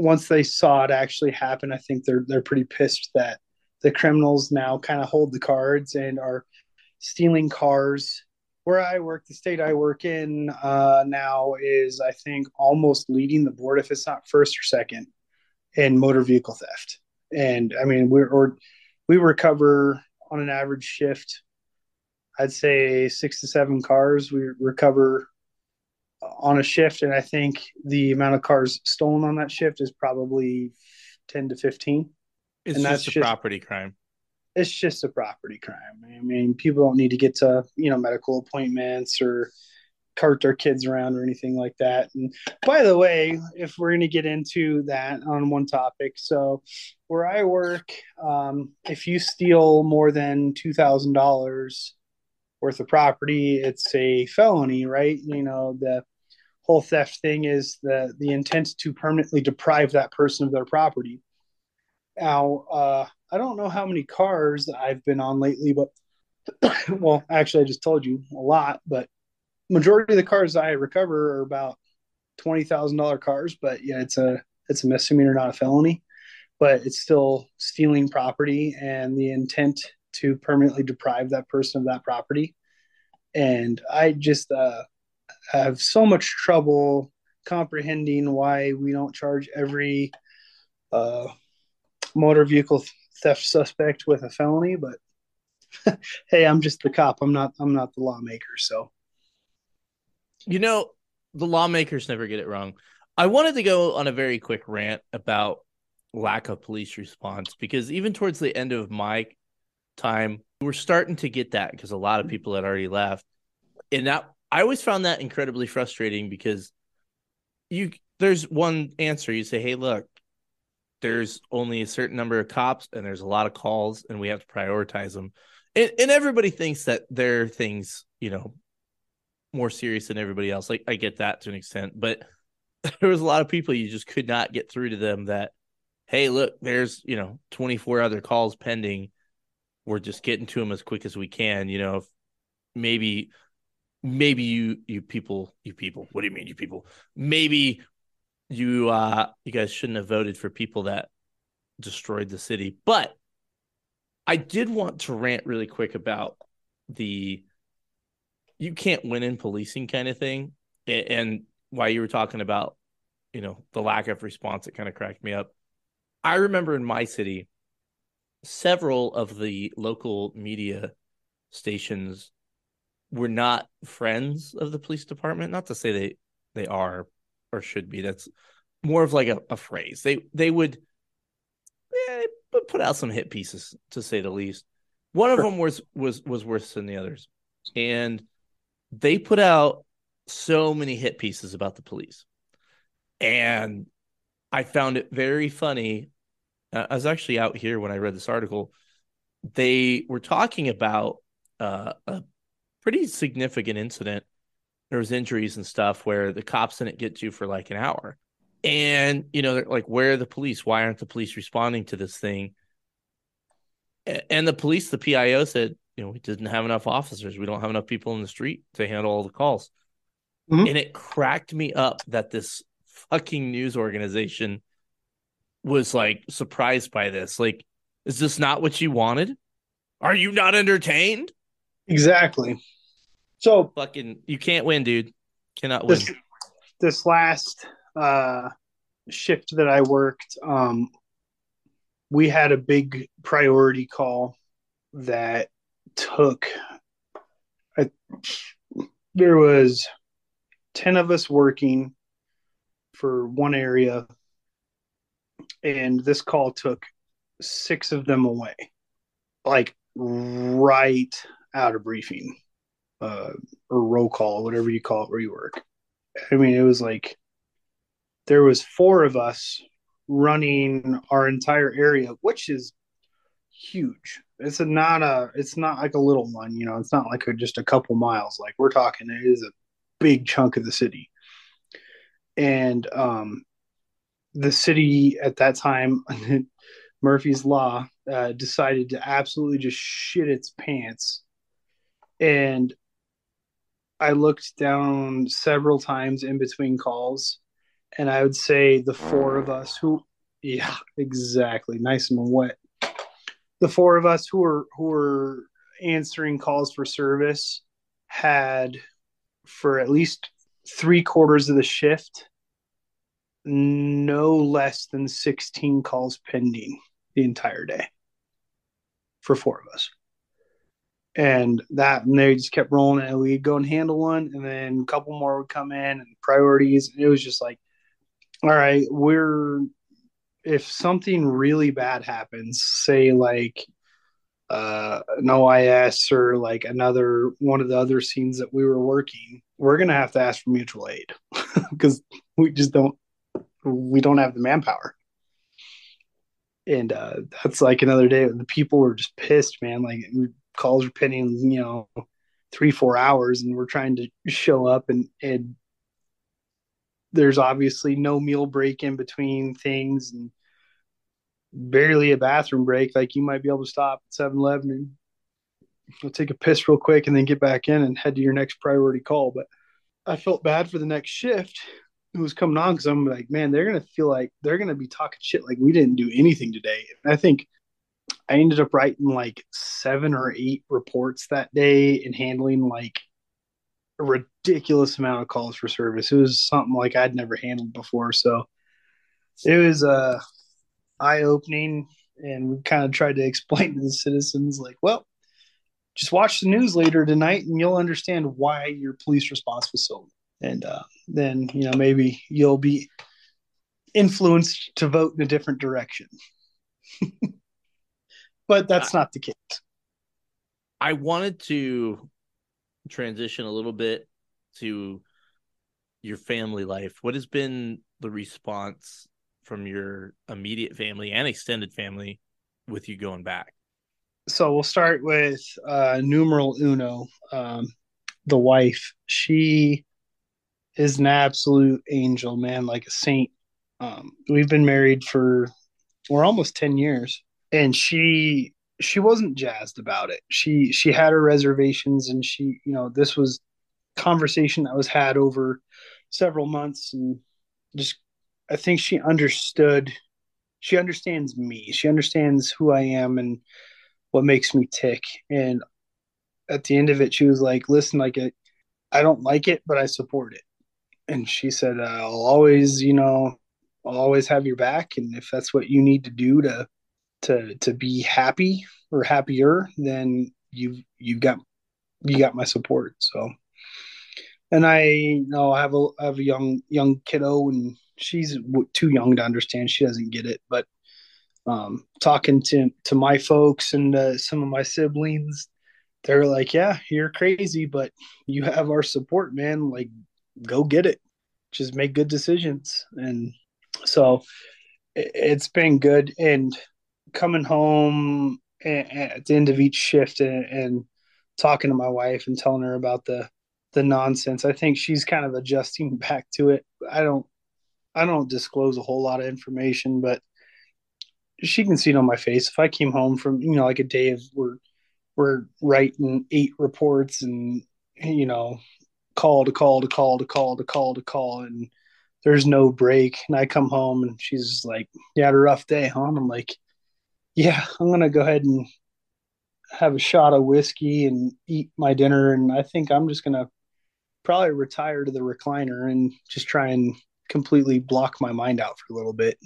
once they saw it actually happen, I think they're they're pretty pissed that the criminals now kind of hold the cards and are stealing cars. Where I work, the state I work in uh, now is, I think, almost leading the board if it's not first or second in motor vehicle theft. And I mean, we're or we recover on an average shift, I'd say six to seven cars we recover on a shift, and I think the amount of cars stolen on that shift is probably ten to fifteen. It's and just that's a just- property crime. It's just a property crime. I mean, people don't need to get to you know medical appointments or cart their kids around or anything like that. And by the way, if we're going to get into that on one topic, so where I work, um, if you steal more than two thousand dollars worth of property, it's a felony, right? You know the whole theft thing is the the intent to permanently deprive that person of their property. Now, uh, I don't know how many cars I've been on lately, but well, actually, I just told you a lot, but majority of the cars I recover are about twenty thousand dollar cars, but yeah, it's a it's a misdemeanor, not a felony, but it's still stealing property and the intent to permanently deprive that person of that property. And I just uh, have so much trouble comprehending why we don't charge every uh, motor vehicle theft suspect with a felony. But hey, I'm just the cop. I'm not. I'm not the lawmaker. So. You know, the lawmakers never get it wrong. I wanted to go on a very quick rant about lack of police response because even towards the end of my time, we're starting to get that because a lot of people had already left. And that I always found that incredibly frustrating because you there's one answer. You say, Hey, look, there's only a certain number of cops and there's a lot of calls and we have to prioritize them. And, and everybody thinks that their things, you know, more serious than everybody else. Like I get that to an extent, but there was a lot of people you just could not get through to them that, hey, look, there's you know 24 other calls pending. We're just getting to them as quick as we can. You know, if maybe maybe you you people you people what do you mean you people maybe you uh you guys shouldn't have voted for people that destroyed the city but i did want to rant really quick about the you can't win in policing kind of thing. And why you were talking about, you know, the lack of response, it kind of cracked me up. I remember in my city, several of the local media stations were not friends of the police department. Not to say they they are or should be. That's more of like a, a phrase. They they would eh, put out some hit pieces to say the least. One of them was was was worse than the others, and they put out so many hit pieces about the police. And I found it very funny I was actually out here when I read this article. They were talking about uh, a pretty significant incident. There was injuries and stuff where the cops didn't get to for like an hour, and you know, they're like, "Where are the police? Why aren't the police responding to this thing?" And the police, the PIO said, "You know, we didn't have enough officers. We don't have enough people in the street to handle all the calls." Mhm. And it cracked me up that this fucking news organization was like surprised by this. Like, is this not what you wanted? Are you not entertained? Exactly. So Fucking, you can't win, dude. Cannot win. this this last uh shift that I worked, um we had a big priority call that took I, there was 10 of us working for one area and this call took six of them away like right out of briefing uh or roll call whatever you call it where you work. I mean it was like there was four of us running our entire area which is huge. It's a not a it's not like a little one you know it's not like a, just a couple miles. Like we're talking it is a big chunk of the city. And um the city at that time murphy's law uh, decided to absolutely just shit its pants and i looked down several times in between calls and i would say the four of us who yeah exactly nice and wet. The four of us who were who were answering calls for service had for at least three quarters of the shift no less than 16 calls pending the entire day for four of us and that and they just kept rolling and we'd go and handle one and then a couple more would come in and priorities and it was just like all right we're if something really bad happens say like uh an OIS or like another one of the other scenes that we were working we're gonna have to ask for mutual aid because we just don't we don't have the manpower. And uh that's like another day the people were just pissed man. Like calls were pending you know three four hours and we're trying to show up and and there's obviously no meal break in between things and barely a bathroom break. Like you might be able to stop at 7-eleven and go take a piss real quick and then get back in and head to your next priority call. But i felt bad for the next shift who was coming on because i'm like man they're gonna feel like they're gonna be talking shit like we didn't do anything today. And i think i ended up writing like seven or eight reports that day and handling like a ridiculous amount of calls for service. It was something like i'd never handled before. So it was uh eye opening and we kind of tried to explain to the citizens like well just watch the news later tonight and you'll understand why your police response was so and uh, then you know maybe you'll be influenced to vote in a different direction but that's not the case I wanted to transition a little bit to your family life. What has been the response from your immediate family and extended family with you going back? so we'll start with uh numeral uno um the wife she is an absolute angel man like a saint um we've been married for we're almost 10 years and she she wasn't jazzed about it. She she had her reservations and she you know this was conversation that was had over several months and just i think she understood she understands me. She understands who i am and what makes me tick. And at the end of it she was like listen like it, i don't like it but i support it. And she said i'll always you know i'll always have your back. And if that's what you need to do to to to be happy or happier then you've you've got you got my support so and i you know i have a I have a young young kiddo and she's too young to understand she doesn't get it but um, talking to to my folks and uh, some of my siblings, they're like, "Yeah, you're crazy, but you have our support, man. Like, go get it. Just make good decisions." And so, it- it's been good. And coming home at the end of each shift and, and talking to my wife and telling her about the the nonsense, I think she's kind of adjusting back to it. I don't I don't disclose a whole lot of information, but she can see it on my face. If I came home from you know like a day of we're we're writing eight reports and you know call to call to call to call to call to call and there's no break and I come home and she's like, "You had a rough day, huh?" And I'm like, "Yeah, I'm gonna go ahead and have a shot of whiskey and eat my dinner, and I think I'm just gonna probably retire to the recliner and just try and completely block my mind out for a little bit."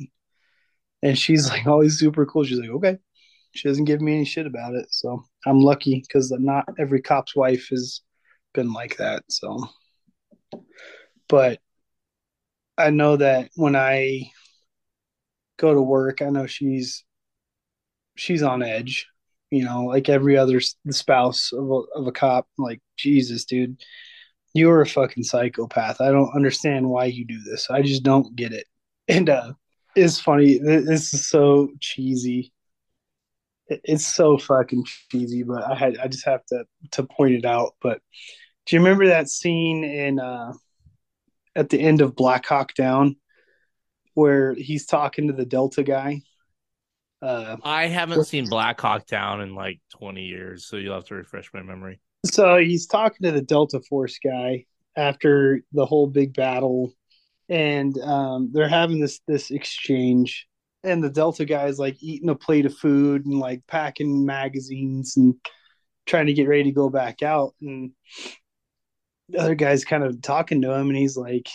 And she's like always super cool. She's like, "Okay." She doesn't give me any shit about it, so I'm lucky because not every cop's wife has been like that. So, but I know that when I go to work, I know she's she's on edge. You know, like every other spouse of a, of a cop. Like Jesus, dude, you're a fucking psychopath. I don't understand why you do this. I just don't get it. And uh, it's funny. th- This is so cheesy. It's so fucking cheesy, but I had I just have to to point it out. But do you remember that scene in uh at the end of Black Hawk Down where he's talking to the Delta guy? Uh, I haven't seen Black Hawk Down in like 20 years, so you'll have to refresh my memory. so he's talking to the Delta Force guy after the whole big battle, and um, they're having this this exchange. And the Delta guy is like eating a plate of food and like packing magazines and trying to get ready to go back out. And the other guy's kind of talking to him, and he's like,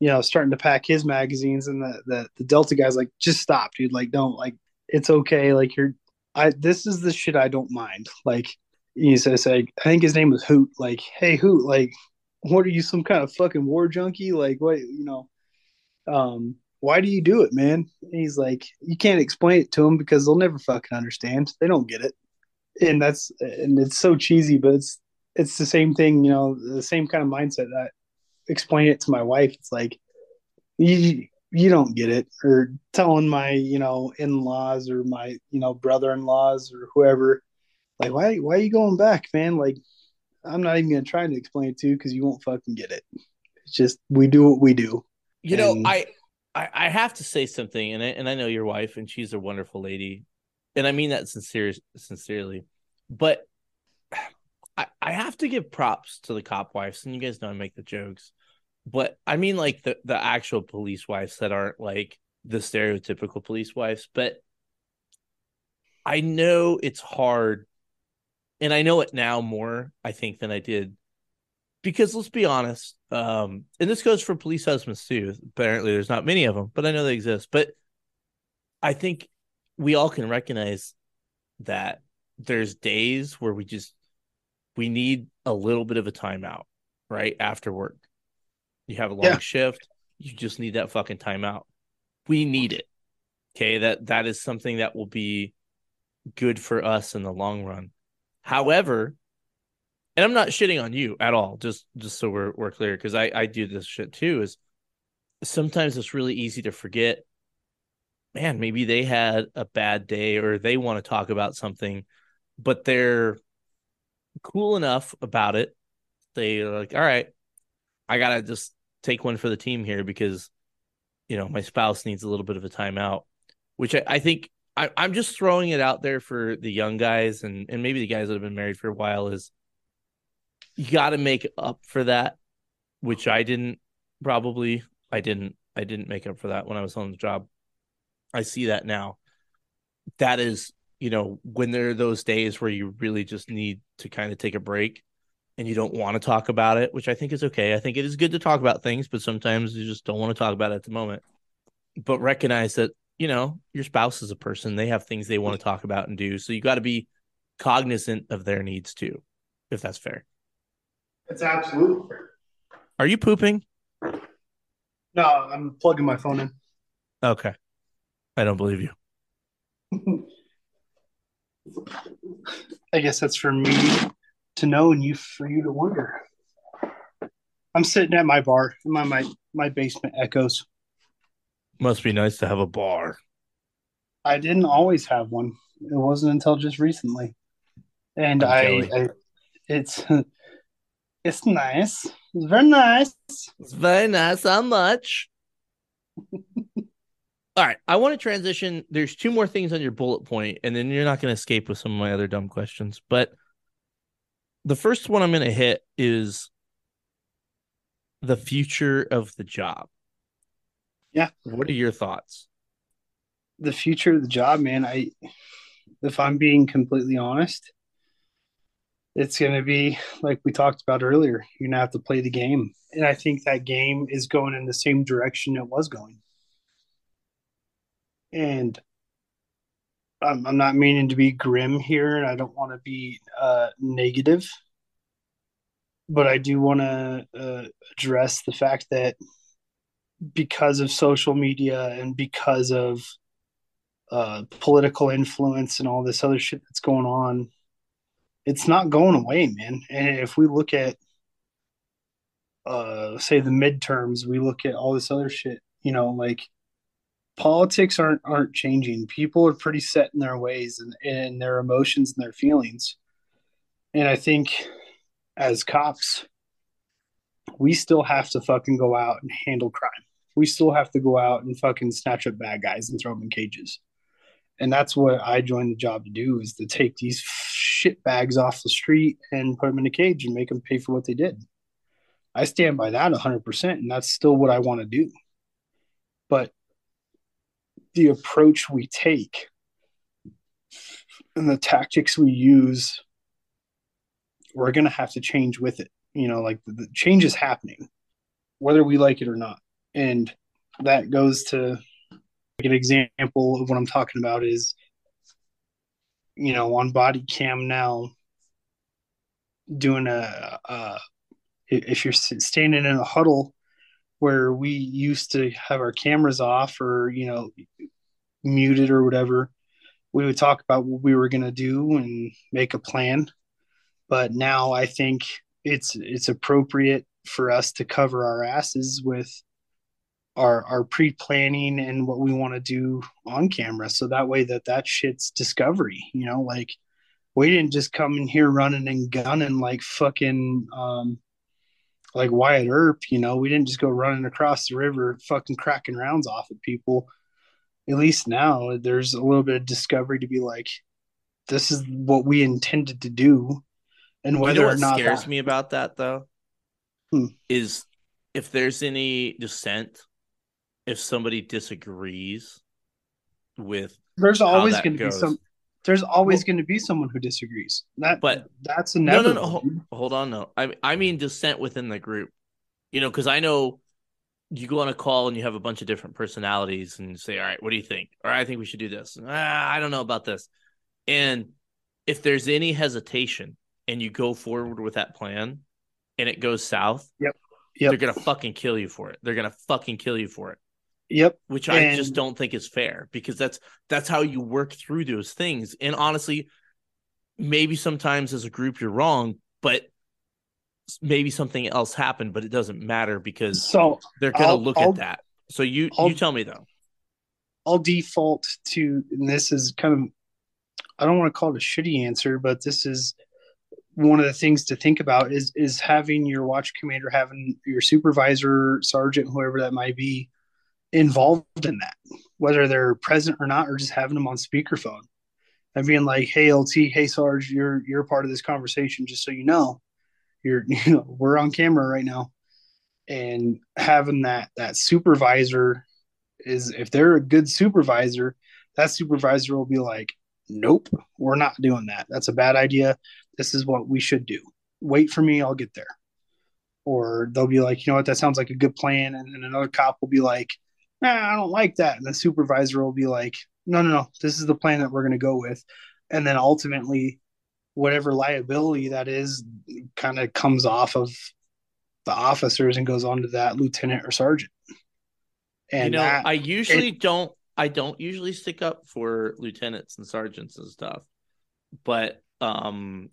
you know, starting to pack his magazines. And the the, the Delta guy's like, just stop, dude. Like, don't like, it's okay. Like, you're, I. This is the shit I don't mind. Like, he says, I think his name was Hoot. Like, hey, Hoot. Like, what are you, some kind of fucking war junkie? Like, what, you know, um, why do you do it, man? And he's like, you can't explain it to them because they'll never fucking understand. They don't get it. And that's, and it's so cheesy, but it's, it's the same thing, you know, the same kind of mindset that explain it to my wife. It's like, you, you don't get it or telling my, you know, in-laws or my, you know, brother-in-laws or whoever, like, why, why are you going back, man? Like, I'm not even going to try to explain it to you because you won't fucking get it. It's just, we do what we do. You know, I, I I have to say something, and I, and I know your wife, and she's a wonderful lady, and I mean that sincere sincerely, but I I have to give props to the cop wives, and you guys know I make the jokes, but I mean like the the actual police wives that aren't like the stereotypical police wives, but I know it's hard, and I know it now more I think than I did because let's be honest um and this goes for police husbands too. Apparently there's not many of them but i know they exist. But i think we all can recognize that there's days where we just we need a little bit of a timeout right after work you have a long Yeah. shift you just need that fucking timeout we need it okay that that is something that will be good for us in the long run however and I'm not shitting on you at all. Just just so we're we're clear, because I I do this shit too. Is sometimes it's really easy to forget. Man, maybe they had a bad day, or they want to talk about something, but they're cool enough about it. They're like, all right, I gotta just take one for the team here because you know my spouse needs a little bit of a timeout, which I, I think I, I'm just throwing it out there for the young guys and and maybe the guys that have been married for a while is you got to make up for that which i didn't probably i didn't i didn't make up for that when i was on the job. I see that now. That is you know when there are those days where you really just need to kind of take a break and you don't want to talk about it which i think is okay i think it is good to talk about things but sometimes you just don't want to talk about it at the moment but recognize that you know your spouse is a person they have things they want to talk about and do so you got to be cognizant of their needs too if that's fair It's absolutely fair. are you pooping No, I'm plugging my phone in. Okay. I don't believe you. I guess that's for me to know and you for you to wonder. I'm sitting at my bar. My my my basement echoes. Must be nice to have a bar. I didn't always have one. It wasn't until just recently, and I. I, it's, it's nice. It's very nice. It's very nice. How much? All right. I want to transition. There's two more things on your bullet point, and then you're not going to escape with some of my other dumb questions. But the first one I'm going to hit is the future of the job. Yeah. What are your thoughts? The future of the job, man. I, if I'm being completely honest, it's going to be like we talked about earlier. You're going to have to play the game, and I think that game is going in the same direction it was going. And I'm, I'm not meaning to be grim here, and I don't want to be uh, negative, but I do want to uh, address the fact that because of social media and because of uh, political influence and all this other shit that's going on, it's not going away, man. And if we look at, uh, say, the midterms, we look at all this other shit, you know, like politics aren't aren't changing. People are pretty set in their ways and, and their emotions and their feelings. And I think as cops, we still have to fucking go out and handle crime. We still have to go out and fucking snatch up bad guys and throw them in cages. And that's what I joined the job to do is to take these shit bags off the street and put them in a cage and make them pay for what they did. I stand by that 100%, and that's still what I want to do. But the approach we take and the tactics we use, we're going to have to change with it. You know, like the, change is happening, whether we like it or not. And that goes to like an example of what I'm talking about is, you know, on body cam now, doing a, uh, if you're standing in a huddle where we used to have our cameras off or, you know, muted or whatever, we would talk about what we were going to do and make a plan. But now I think it's it's appropriate for us to cover our asses with our our pre-planning and what we want to do on camera so that way that that shit's discovery you know like we didn't just come in here running and gunning like fucking um like Wyatt Earp, you know, we didn't just go running across the river fucking cracking rounds off at people. At least now there's a little bit of discovery to be like, this is what we intended to do. And whether you know or not scares that, me about that though Hmm. is if there's any dissent, if somebody disagrees with there's always going to be some there's always Well- going to be someone who disagrees. That But- that's no, inevitable. no, no. Hold, hold on, no. I I mean dissent within the group. You know, because I know you go on a call and you have a bunch of different personalities and you say, "All right, what do you think?" Or I think we should do this. Ah, I don't know about this. And if there's any hesitation and you go forward with that plan and it goes south, Yep. they're gonna fucking kill you for it. They're gonna fucking kill you for it. Yep. which I just don't think is fair because that's that's how you work through those things. And honestly, maybe sometimes as a group you're wrong, but maybe something else happened, but it doesn't matter because So they're gonna I'll- look I'll- at that. So you I'll- you tell me though. I'll default to, and this is kind of, I don't want to call it a shitty answer, but this is one of the things to think about is is having your watch commander, having your supervisor, sergeant, whoever that might be, involved in that, whether they're present or not, or just having them on speakerphone and being like, "Hey, LT, hey, Sarge, you're you're part of this conversation, just so you know, you're you know we're on camera right now." And having that that supervisor is if they're a good supervisor, that supervisor will be like, nope, we're not doing that. That's a bad idea. This is what we should do. Wait for me, I'll get there. Or they'll be like, you know what, that sounds like a good plan. And then another cop will be like, nah, I don't like that. And the supervisor will be like, no, no, no, this is the plan that we're going to go with. And then ultimately, whatever liability that is kind of comes off of the officers and goes on to that lieutenant or sergeant. And you know, that, I usually don't I don't usually stick up for lieutenants and sergeants and stuff. But um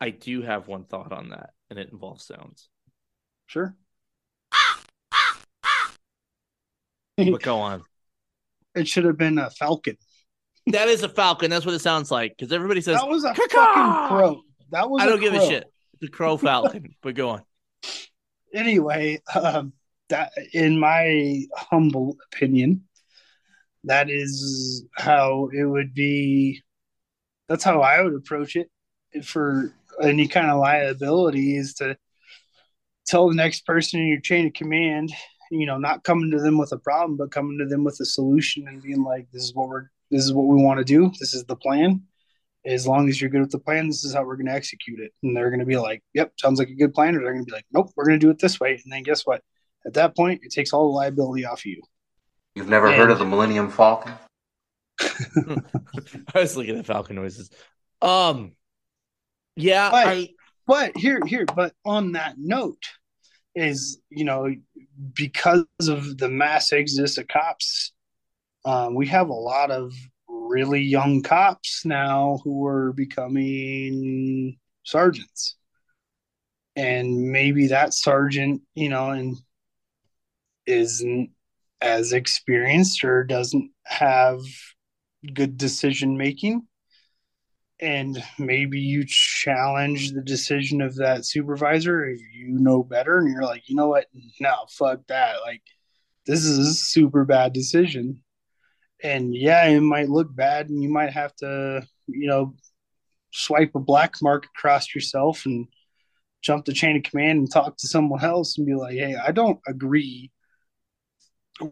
I do have one thought on that, and it involves sounds. sure. But go on. It should have been a falcon. That is a falcon. That's what it sounds like. Because everybody says That was a "Caw-caw!" fucking crow. That was. I don't give a shit. The crow falcon. but go on. Anyway, um, that in my humble opinion, that is how it would be. That's how I would approach it for any kind of liability is to tell the next person in your chain of command, you know, not coming to them with a problem, but coming to them with a solution and being like, "This is what we're, this is what we want to do. This is the plan. As long as you're good with the plan, this is how we're going to execute it." And they're going to be like, "Yep, sounds like a good plan," or they're going to be like, "Nope, we're going to do it this way." And then guess what? At that point, it takes all the liability off you. You've never heard of the Millennium Falcon? I was looking at falcon noises. Um, yeah, But- I But here, here, but on that note, is you know because of the mass exodus of cops, um, we have a lot of really young cops now who are becoming sergeants, and maybe that sergeant, you know, and isn't as experienced or doesn't have good decision making and maybe you challenge the decision of that supervisor if you know better and you're like you know what? No fuck that. Like this is a super bad decision. And yeah it might look bad and you might have to you know swipe a black mark across yourself and jump the chain of command and talk to someone else and be like hey i don't agree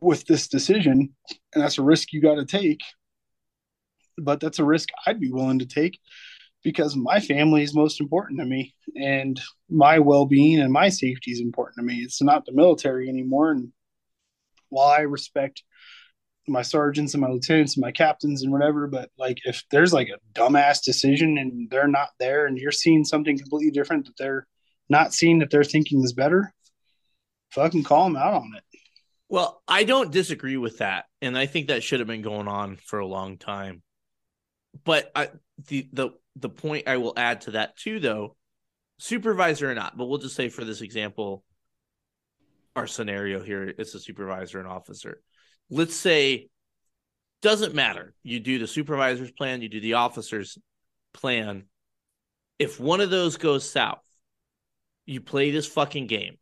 with this decision and that's a risk you got to take but that's a risk I'd be willing to take because my family is most important to me and my well-being and my safety is important to me. It's not the military anymore and while I respect my sergeants and my lieutenants and my captains and whatever, but like if there's like a dumbass decision and they're not there and you're seeing something completely different that they're not seeing that they're thinking is better, fucking call them out on it. Well, I don't disagree with that, and I think that should have been going on for a long time. But I, the the the point I will add to that too, though, supervisor or not, but we'll just say for this example, our scenario here, it's a supervisor and officer. Let's say doesn't matter. You do the supervisor's plan, you do the officer's plan. If one of those goes south, you play this fucking game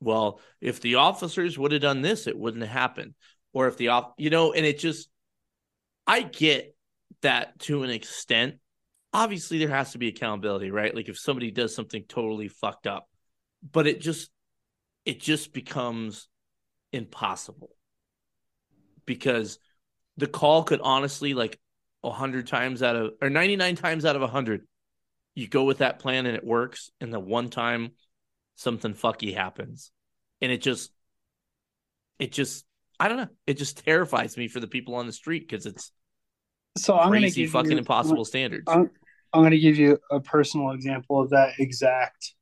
well, if the officers would have done this, it wouldn't have happened. Or if the off, you know, and it just, I get that to an extent. Obviously, there has to be accountability, right? Like if somebody does something totally fucked up, but it just, it just becomes impossible because the call could honestly, like a hundred times out of, or 99 times out of a hundred, you go with that plan and it works. And the one time something fucky happens. And it just, it just, I don't know. It just terrifies me for the people on the street because it's So I'm going to give fucking you, impossible standards. I'm, I'm going to give you a personal example of that exact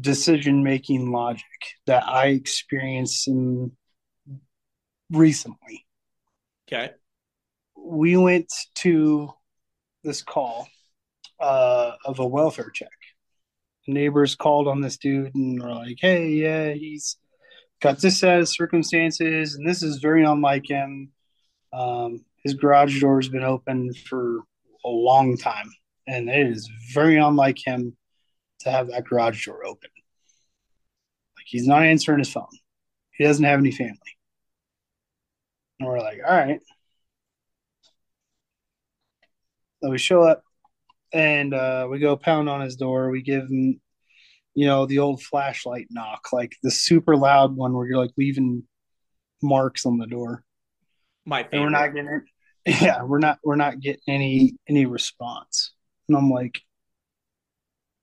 decision making logic that I experienced in recently. Okay. We went to this call uh, of a welfare check. Neighbors called on this dude and were like, "Hey, yeah, he's got this set of circumstances, and this is very unlike him. Um, his garage door has been open for a long time, and it is very unlike him to have that garage door open. Like he's not answering his phone. He doesn't have any family. And we're like, all right. So we show up and uh, we go pound on his door. We give him, you know, the old flashlight knock, like the super loud one where you're like leaving marks on the door My and we're not getting it. Yeah, we're not we're not getting any any response. And I'm like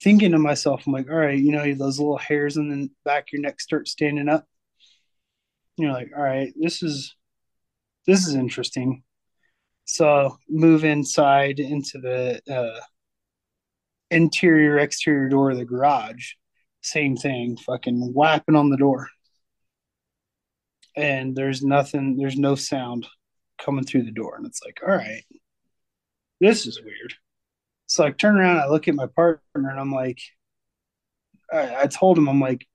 thinking to myself, I'm like, all right, you know, those little hairs in the back of your neck start standing up. You're like, all right, this is this is interesting. So move inside into the uh, interior exterior door of the garage. Same thing, fucking whapping on the door. And there's nothing, there's no sound coming through the door. And it's like, all right, this is weird. So I turn around, I look at my partner, and I'm like, I, I told him, I'm like,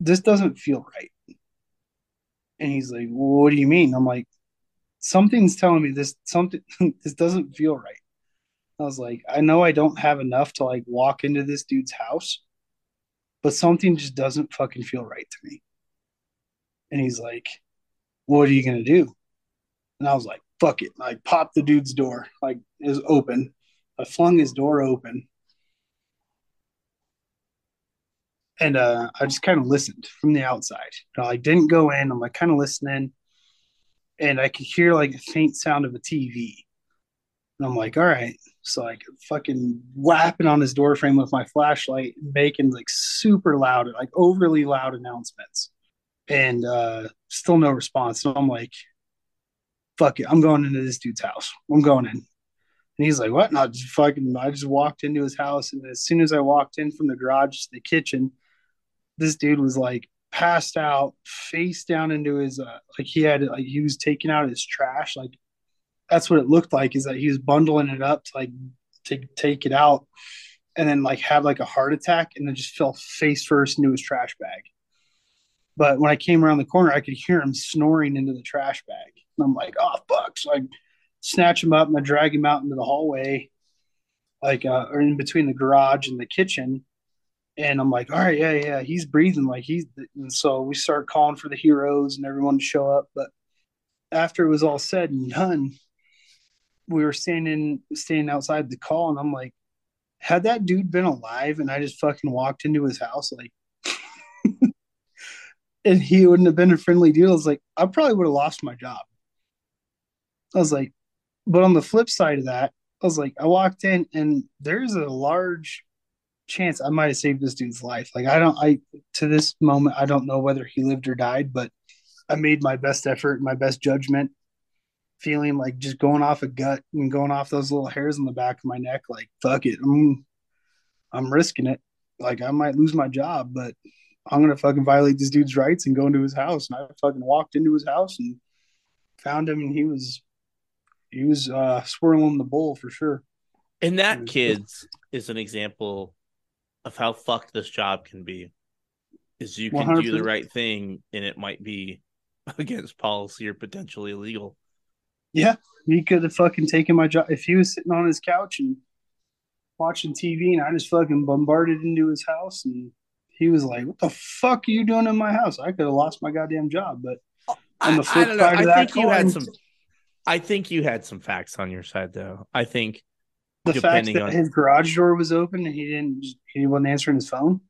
this doesn't feel right. And he's like, well, "What do you mean?" I'm like, "Something's telling me this something this doesn't feel right." I was like, "I know I don't have enough to like walk into this dude's house, but something just doesn't fucking feel right to me." And he's like, "What are you gonna do?" And I was like, "Fuck it!" I popped the dude's door, like it was open. I flung his door open, and uh, I just kind of listened from the outside. Know, I didn't go in. I'm like kind of listening, and I could hear like a faint sound of a TV. And I'm like, all right. So like fucking whapping on his door frame with my flashlight, making like super loud, like overly loud announcements, and uh, still no response. So I'm like, fuck it, I'm going into this dude's house. I'm going in. And he's like, what? And I just fucking, I just walked into his house. And as soon as I walked in from the garage to the kitchen, this dude was like passed out, face down into his uh, like he had like he was taking out his trash. Like that's what it looked like. Is that he was bundling it up to like to take it out, and then like have like a heart attack, and then just fell face first into his trash bag. But when I came around the corner, I could hear him snoring into the trash bag, and I'm like, oh fuck! So I snatch him up and I drag him out into the hallway, like uh, or in between the garage and the kitchen and I'm like, all right, yeah, yeah, he's breathing like he's. And so we start calling for the heroes and everyone to show up. But after it was all said and done, we were standing standing outside the call, and I'm like, had that dude been alive, and I just fucking walked into his house, like, and he wouldn't have been a friendly dude. I was like, I probably would have lost my job. I was like, but on the flip side of that, I was like, I walked in, and there's a large chance I might have saved this dude's life. Like I don't I to this moment I don't know whether he lived or died, but I made my best effort, my best judgment, feeling like just going off a gut and going off those little hairs on the back of my neck, like fuck it. I'm I'm risking it. Like I might lose my job, but I'm gonna fucking violate this dude's rights and go into his house. And I fucking walked into his house and found him and he was he was uh swirling the bowl for sure. And that kids is an example of how fucked this job can be is you can 100%. do the right thing and it might be against policy or potentially illegal. Yeah, he could have fucking taken my job if he was sitting on his couch and watching TV and I just fucking bombarded into his house and he was like, "What the fuck are you doing in my house?" I could have lost my goddamn job. But oh, on the flip side of that, I think coin, you had some. I think you had some facts on your side, though. I think the fact that on... his garage door was open and he didn't he wasn't answering his phone.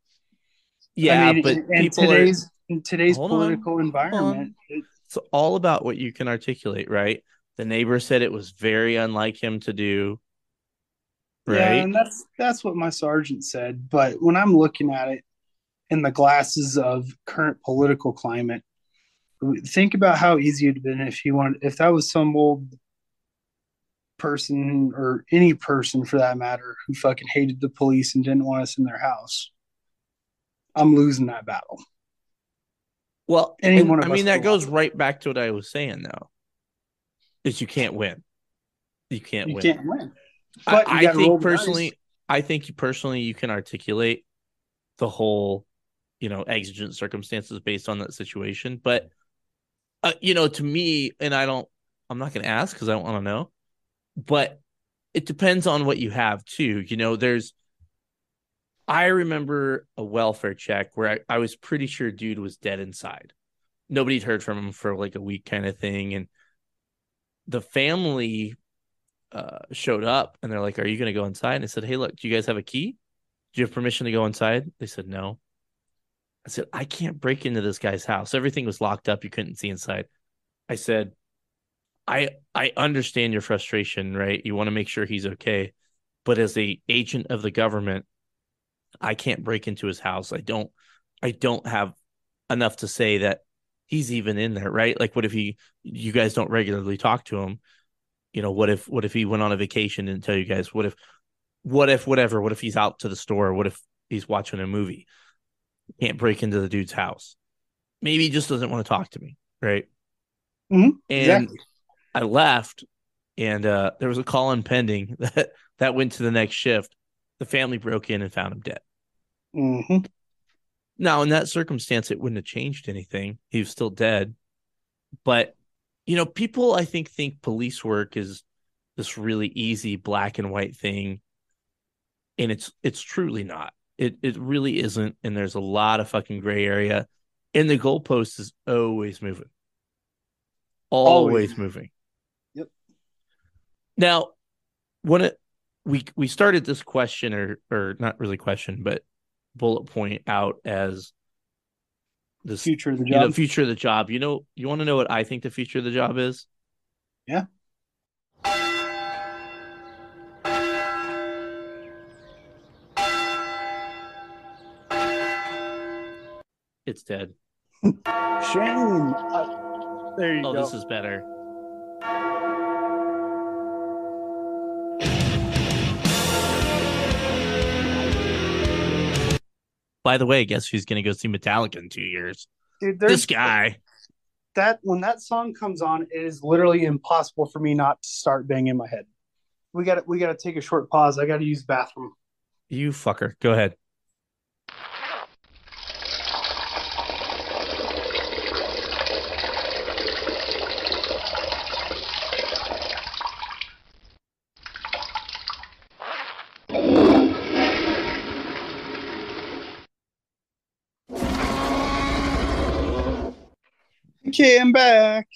Yeah, I mean, but in, today's are... in today's political on, environment, it's all about what you can articulate, right? The neighbor said it was very unlike him to do. Right. Yeah, and that's that's what my sergeant said. But when I'm looking at it in the glasses of current political climate, think about how easy it'd been if you wanted if that was some old person or any person for that matter who fucking hated the police and didn't want us in their house. I'm losing that battle. Well, Any one of I mean that goes right back to what I was saying though. Is you can't win. You can't you win. can't win. But I, I think personally I think personally you can articulate the whole, you know, exigent circumstances based on that situation. But uh, you know, to me, and I don't I'm not gonna ask because I don't want to know but it depends on what you have too. You know, there's I remember a welfare check where I, I was pretty sure dude was dead inside. Nobody'd heard from him for like a week kind of thing. And the family uh, showed up and they're like, Are you gonna go inside? And I said, Hey, look, do you guys have a key? Do you have permission to go inside? They said no. I said, I can't break into this guy's house. Everything was locked up. You couldn't see inside. I said, I I understand your frustration, right? You want to make sure he's okay, but as a agent of the government, I can't break into his house. I don't I don't have enough to say that he's even in there, right? Like what if he you guys don't regularly talk to him? You know, what if what if he went on a vacation and tell you guys what if what if whatever, what if he's out to the store? What if he's watching a movie? Can't break into the dude's house. Maybe he just doesn't want to talk to me, right? Mm-hmm. And exactly. I left and uh, there was a call in pending that that went to the next shift. The family broke in and found him dead. Mm-hmm. Now, in that circumstance, it wouldn't have changed anything. He was still dead. but you know, people I think think police work is this really easy black and white thing, and it's it's truly not. It it really isn't, and there's a lot of fucking gray area, and the goalpost is always moving, always, Always. moving. Yep. Now, when it we we started this question or or not really question, but bullet point out as this Future of the you know future of the job. You know, you want to know what I think the future of the job is? Yeah. It's dead. Shame. I- there you Oh, go. this is better. By the way, guess who's going to go see Metallica in two years? Dude, This guy. that when that song comes on, it is literally impossible for me not to start banging my head. We got to we got to take a short pause. I got to use the bathroom. You fucker. Go ahead. I'm back.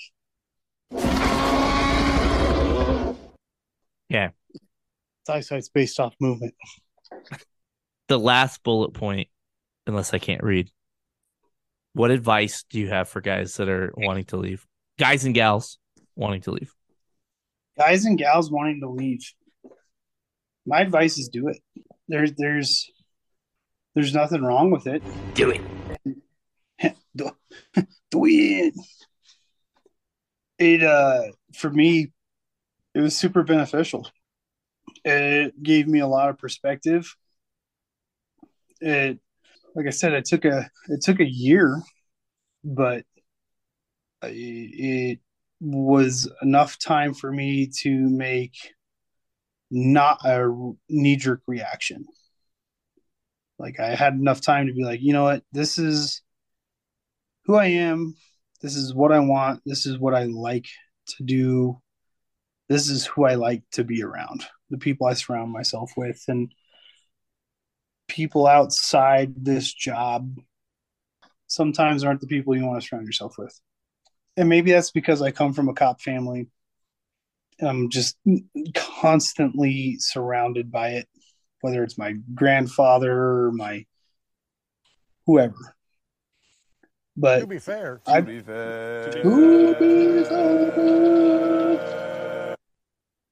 Yeah. It's eyesight's based off movement. The last bullet point, unless I can't read. What advice do you have for guys that are wanting to leave? Guys and gals wanting to leave. Guys and gals wanting to leave. My advice is do it. There's there's there's nothing wrong with it. Do it. it. It uh for me, it was super beneficial. It gave me a lot of perspective. It like I said, it took a it took a year, but it, it was enough time for me to make not a knee jerk reaction. Like I had enough time to be like, you know what, this is who I am. This is what I want. This is what I like to do. This is who I like to be around. The people I surround myself with and people outside this job sometimes aren't the people you want to surround yourself with. And maybe that's because I come from a cop family. I'm just constantly surrounded by it, whether it's my grandfather or my whoever. But To be fair, I- to be fair,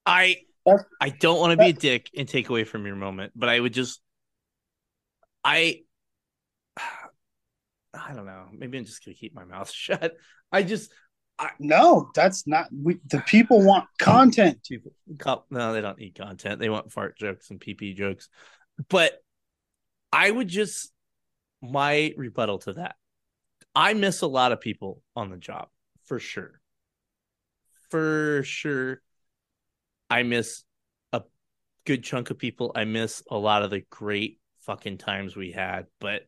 I That's- I don't want to be a dick and take away from your moment, but I would just I I don't know. Maybe I'm just gonna keep my mouth shut. I just I, no, that's not. We, the people want content. people no, they don't need content. They want fart jokes and PP jokes. But I would just my rebuttal to that. I miss a lot of people on the job for sure. For sure. I miss a good chunk of people. I miss a lot of the great fucking times we had, but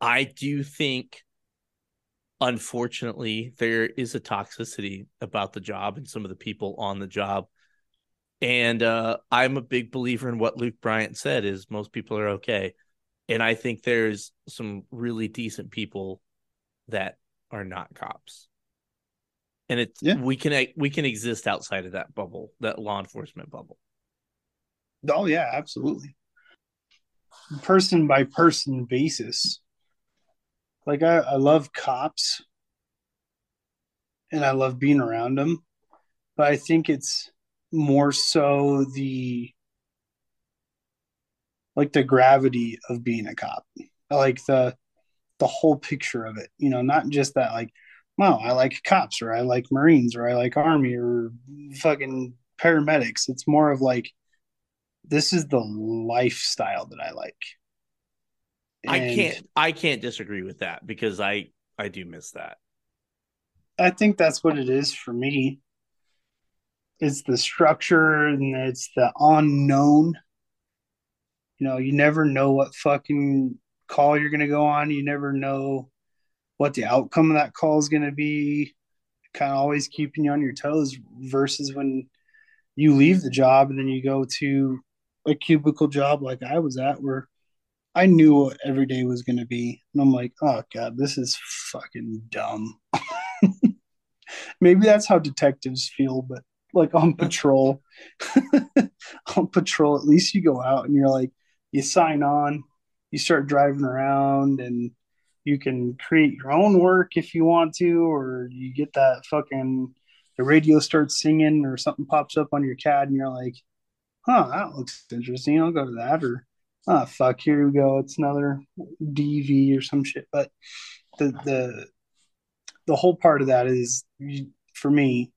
I do think unfortunately there is a toxicity about the job and some of the people on the job. And uh, I'm a big believer in what Luke Bryan said is most people are okay. And I think there's some really decent people that are not cops. And it's Yeah. we can we can exist outside of that bubble, that law enforcement bubble. Oh yeah, absolutely. Person by person basis. Like I, I love cops and I love being around them, but I think it's more so the like the gravity of being a cop. Like the the whole picture of it, you know, not just that like, wow, I like cops or I like Marines or I like Army or fucking paramedics. It's more of like this is the lifestyle that I like. I can't I can't disagree with that because I I do miss that. I think that's what it is for me. It's the structure and it's the unknown. You know, you never know what fucking call you're going to go on. You never know what the outcome of that call is going to be. kind of always keeping you on your toes versus when you leave the job and then you go to a cubicle job like I was at where I knew what every day was going to be. And I'm like, oh God, this is fucking dumb. Maybe that's how detectives feel, but like on patrol, on patrol, at least you go out and you're like, you sign on, you start driving around, and you can create your own work if you want to, or you get that fucking the radio starts singing or something pops up on your CAD and you're like, huh, that looks interesting. I'll go to that. Or, oh, fuck, here we go. It's another DV or some shit. But the, the, the whole part of that is for me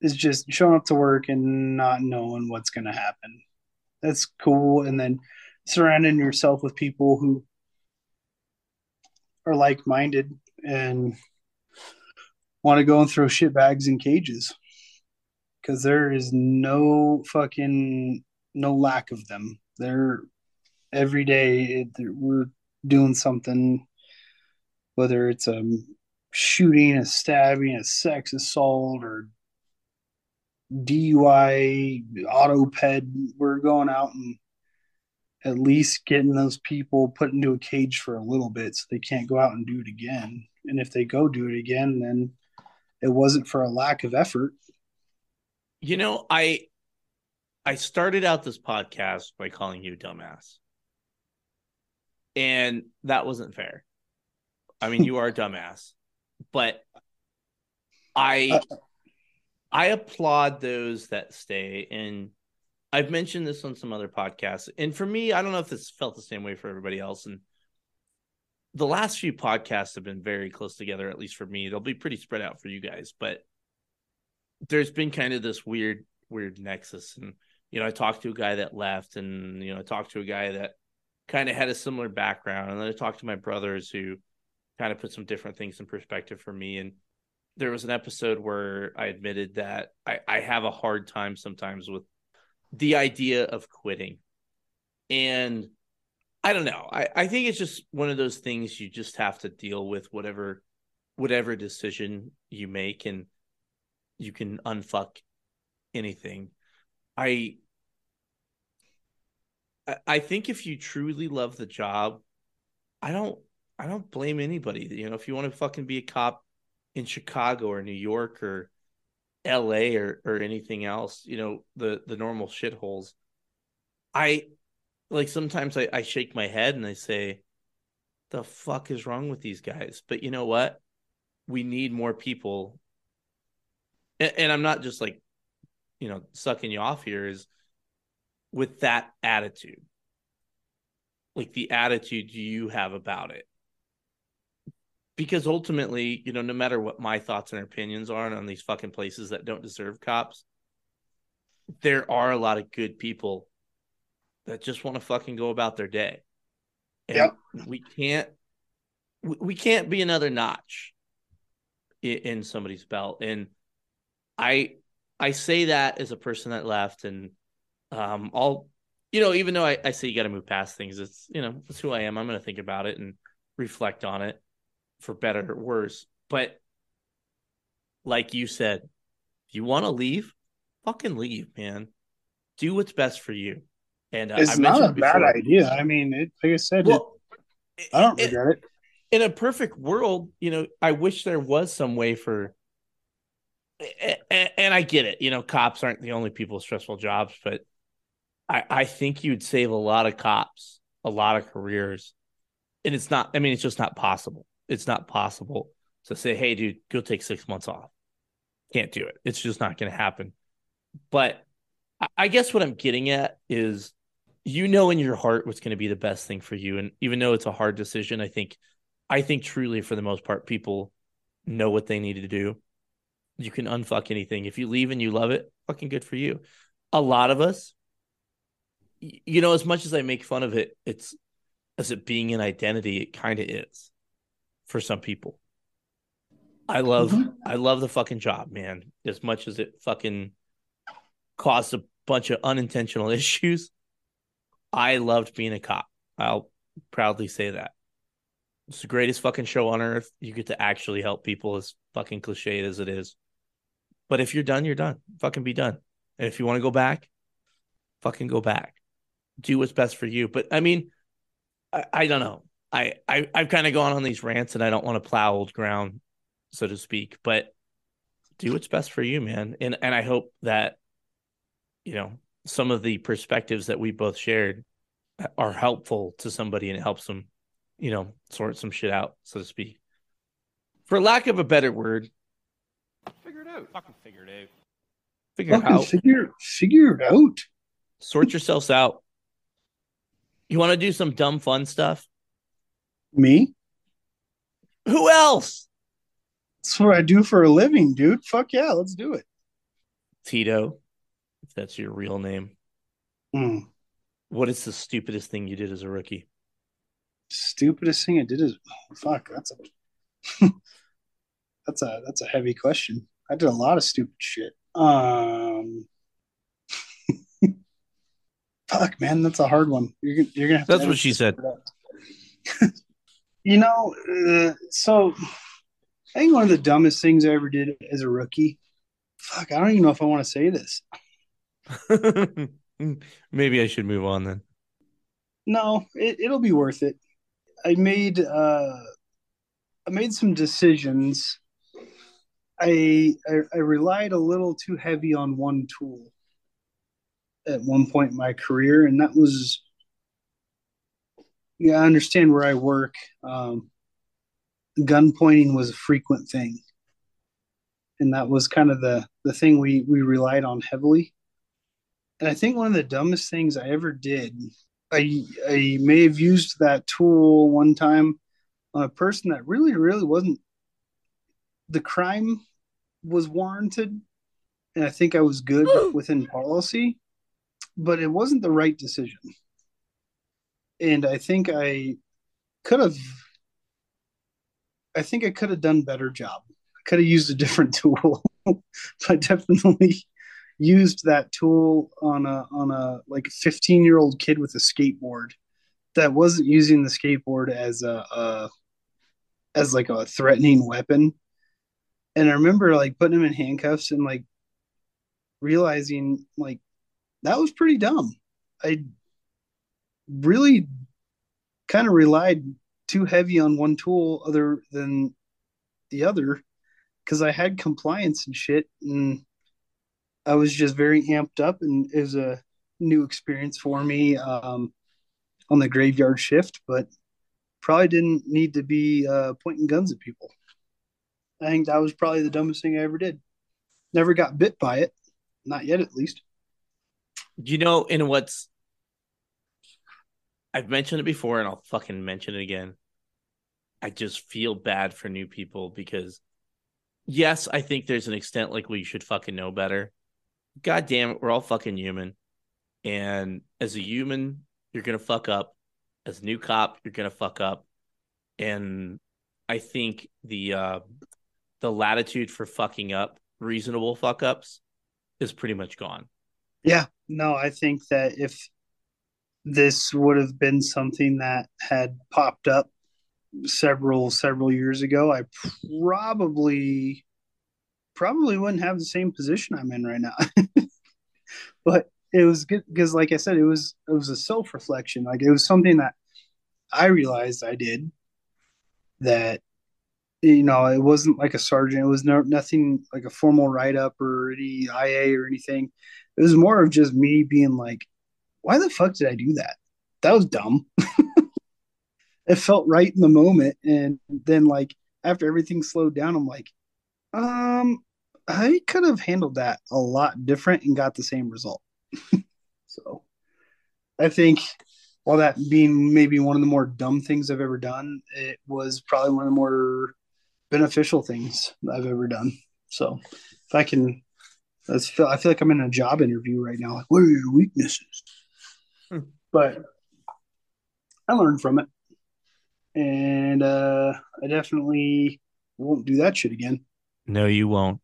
is just showing up to work and not knowing what's going to happen. That's cool. And then surrounding yourself with people who are like minded and want to go and throw shit bags in cages because there is no fucking no lack of them. They're every day we're doing something, whether it's a shooting, a stabbing, a sex assault, or DUI, auto ped. We're going out and at least getting those people put into a cage for a little bit so they can't go out and do it again. And if they go do it again, then it wasn't for a lack of effort. You know, I I started out this podcast by calling you dumbass. And that wasn't fair. I mean, you are a dumbass, but I uh, uh. I applaud those that stay and I've mentioned this on some other podcasts. And for me, I don't know if this felt the same way for everybody else and the last few podcasts have been very close together, at least for me. They'll be pretty spread out for you guys, but there's been kind of this weird, weird nexus. And, you know, I talked to a guy that left, and, you know, I talked to a guy that kind of had a similar background. And then I talked to my brothers who kind of put some different things in perspective for me. And there was an episode where I admitted that I, I have a hard time sometimes with the idea of quitting. And I don't know. I, I think it's just one of those things you just have to deal with whatever whatever decision you make and you can unfuck anything. I I think if you truly love the job, I don't I don't blame anybody. You know, if you want to fucking be a cop in Chicago or New York or LA or or anything else, you know, the the normal shitholes. I like sometimes I, I shake my head and I say, the fuck is wrong with these guys? But you know what? We need more people. And, and I'm not just like, you know, sucking you off here is with that attitude. Like the attitude you have about it. Because ultimately, you know, no matter what my thoughts and opinions are on these fucking places that don't deserve cops, there are a lot of good people that just want to fucking go about their day. And yep. we can't we can't be another notch in, somebody's belt. And I I say that as a person that left and um all you know, even though I, I say you gotta move past things, it's you know, it's who I am. I'm gonna think about it and reflect on it for better or worse. But like you said, if you want to leave, fucking leave, man. Do what's best for you. And uh, it's not a bad idea. I mean, it, like I said, well, it, I don't regret it, In a perfect world, you know, I wish there was some way for. And, and I get it. You know, cops aren't the only people with stressful jobs, but I, I think you'd save a lot of cops, a lot of careers. And it's not, I mean, it's just not possible. It's not possible to say, hey, dude, go take six months off. Can't do it. It's just not going to happen. But I guess what I'm getting at is you know in your heart what's going to be the best thing for you and even though it's a hard decision i think i think truly for the most part people know what they need to do you can unfuck anything if you leave and you love it fucking good for you a lot of us you know as much as i make fun of it it's as it being an identity it kind of is for some people i love mm-hmm. i love the fucking job man as much as it fucking caused a bunch of unintentional issues I loved being a cop. I'll proudly say that. It's the greatest fucking show on earth. You get to actually help people, as fucking cliched as it is. But if you're done, you're done. Fucking be done. And if you want to go back, fucking go back. Do what's best for you. But I mean, I, I don't know. I, I I've kind of gone on these rants and I don't want to plow old ground, so to speak. But do what's best for you, man. And and I hope that, you know, some of the perspectives that we both shared uh, are helpful to somebody and it helps them, you know, sort some shit out, so to speak. For lack of a better word, Figure it out. Fucking figure it out. figure it Fucking out. figure figure it out. sort yourselves out. You want to do some dumb fun stuff? Me? Who else? That's what I do for a living, dude. Fuck yeah, let's do it. Tito, if that's your real name. Hmm. What is the stupidest thing you did as a rookie? Stupidest thing I did is fuck. That's a that's a that's a heavy question. I did a lot of stupid shit. Um, fuck, man, that's a hard one. You're gonna you're gonna have to That's what she said. you know, uh, so I think one of the dumbest things I ever did as a rookie. Fuck, I don't even know if I want to say this. Maybe I should move on then. No, it, it'll be worth it. I made uh I made some decisions. I, I I relied a little too heavy on one tool at one point in my career, and that was yeah, I understand where I work. Um, gun pointing was a frequent thing, and that was kind of the the thing we we relied on heavily. And I think one of the dumbest things I ever did I I may have used that tool one time on a person that really really wasn't the crime was warranted and I think I was good within policy but it wasn't the right decision and I think I could have I think I could have done better job. I could have used a different tool I definitely used that tool on a on a like 15 year old kid with a skateboard that wasn't using the skateboard as a, a as like a threatening weapon. And i remember like putting him in handcuffs and like realizing like that was pretty dumb. I really kind of relied too heavy on one tool other than the other because i had compliance and shit and I was just very amped up, and it was a new experience for me um, on the graveyard shift. But probably didn't need to be uh, pointing guns at people. I think that was probably the dumbest thing I ever did. Never got bit by it, not yet at least. You know, in what's I've mentioned it before and I'll fucking mention it again. I just feel bad for new people because yes, I think there's an extent like we should fucking know better. God damn it, we're all fucking human. And as a human, you're gonna fuck up. As a new cop, you're gonna fuck up. And I think the uh the latitude for fucking up, reasonable fuck ups, is pretty much gone. Yeah, no, I think that if this would have been something that had popped up several several years ago, I probably probably wouldn't have the same position I'm in right now. but it was good because like I said, it was it was a self reflection. Like it was something that I realized I did that you know, it wasn't like a sergeant. It was no nothing like a formal write up or any IA or anything. It was more of just me being like, why the fuck did I do that? That was dumb. it felt right in the moment. And then like after everything slowed down, I'm like, um, I could have handled that a lot different and got the same result. so I think while that being maybe one of the more dumb things I've ever done, it was probably one of the more beneficial things I've ever done. So if I can, feel, I feel like I'm in a job interview right now. Like, what are your weaknesses? But I learned from it, and uh, I definitely won't do that shit again. No, you won't.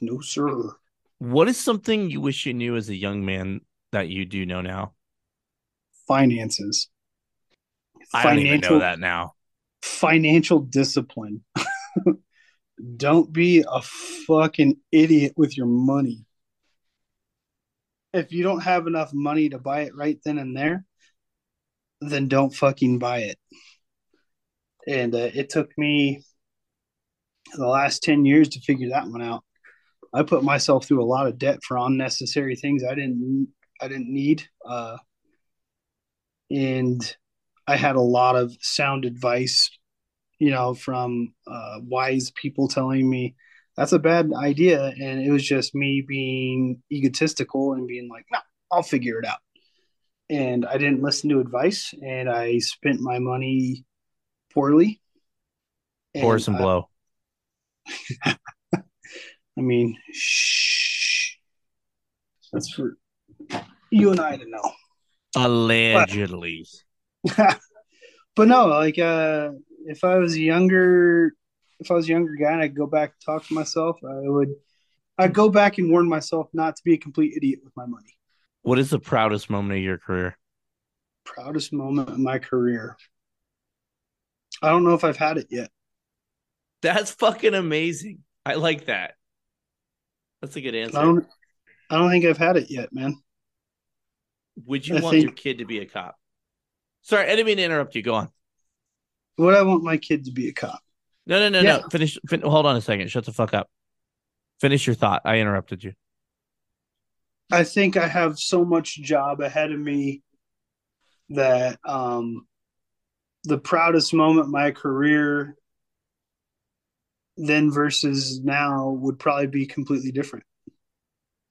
No, sir. What is something you wish you knew as a young man that you do know now? Finances. I don't even know that now. financial discipline. Don't be a fucking idiot with your money. If you don't have enough money to buy it right then and there, then don't fucking buy it. And uh, it took me the last 10 years to figure that one out. I put myself through a lot of debt for unnecessary things I didn't I didn't need. Uh, and I had a lot of sound advice, you know, from uh, wise people telling me that's a bad idea, and it was just me being egotistical and being like, "No, I'll figure it out." And I didn't listen to advice, and I spent my money poorly. Pour some I- blow. I mean, shh. That's for you and I to know. Allegedly. but no, like uh if I was a younger if I was a younger guy and I'd go back and talk to myself, I would I'd go back and warn myself not to be a complete idiot with my money. What is the proudest moment of your career? Proudest moment of my career. I don't know if I've had it yet. That's fucking amazing. I like that. That's a good answer. I don't I don't think I've had it yet, man. Would you I want think- your kid to be a cop? Sorry, I didn't mean to interrupt you. Go on. Would I want my kid to be a cop? No, no, no, Yeah. no. Finish. Fin- hold on a second. Shut the fuck up. Finish your thought. I interrupted you. I think I have so much job ahead of me that um, the proudest moment in my career then versus now would probably be completely different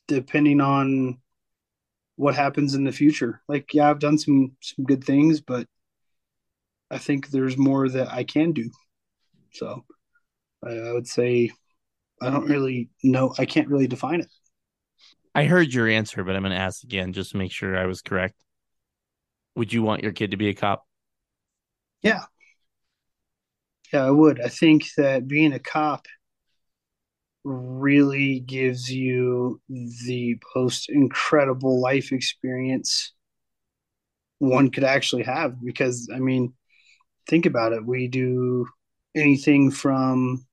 depending on what happens in the future. Like, yeah, I've done some some good things, but I think there's more that I can do. So I, I would say I don't really know. I can't really define it. I heard your answer, but I'm going to ask again just to make sure I was correct. Would you want your kid to be a cop? Yeah. Yeah, I would. I think that being a cop really gives you the most incredible life experience one could actually have because I mean, think about it. We do anything from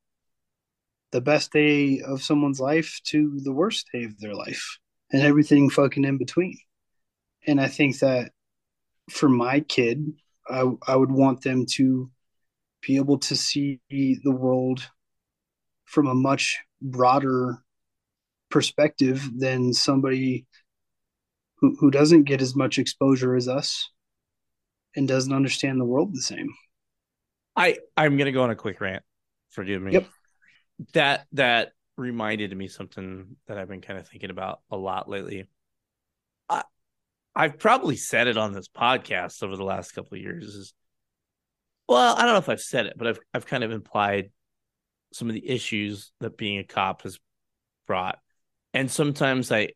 the best day of someone's life to the worst day of their life and everything fucking in between. And I think that for my kid, I, I would want them to be able to see the world from a much broader perspective than somebody who, who doesn't get as much exposure as us and doesn't understand the world the same. I I'm going to go on a quick rant. Forgive me. Yep. That that reminded me something that I've been kind of thinking about a lot lately. I I've probably said it on this podcast over the last couple of years. Is well, I don't know if I've said it, but I've I've kind of implied some of the issues that being a cop has brought. And sometimes I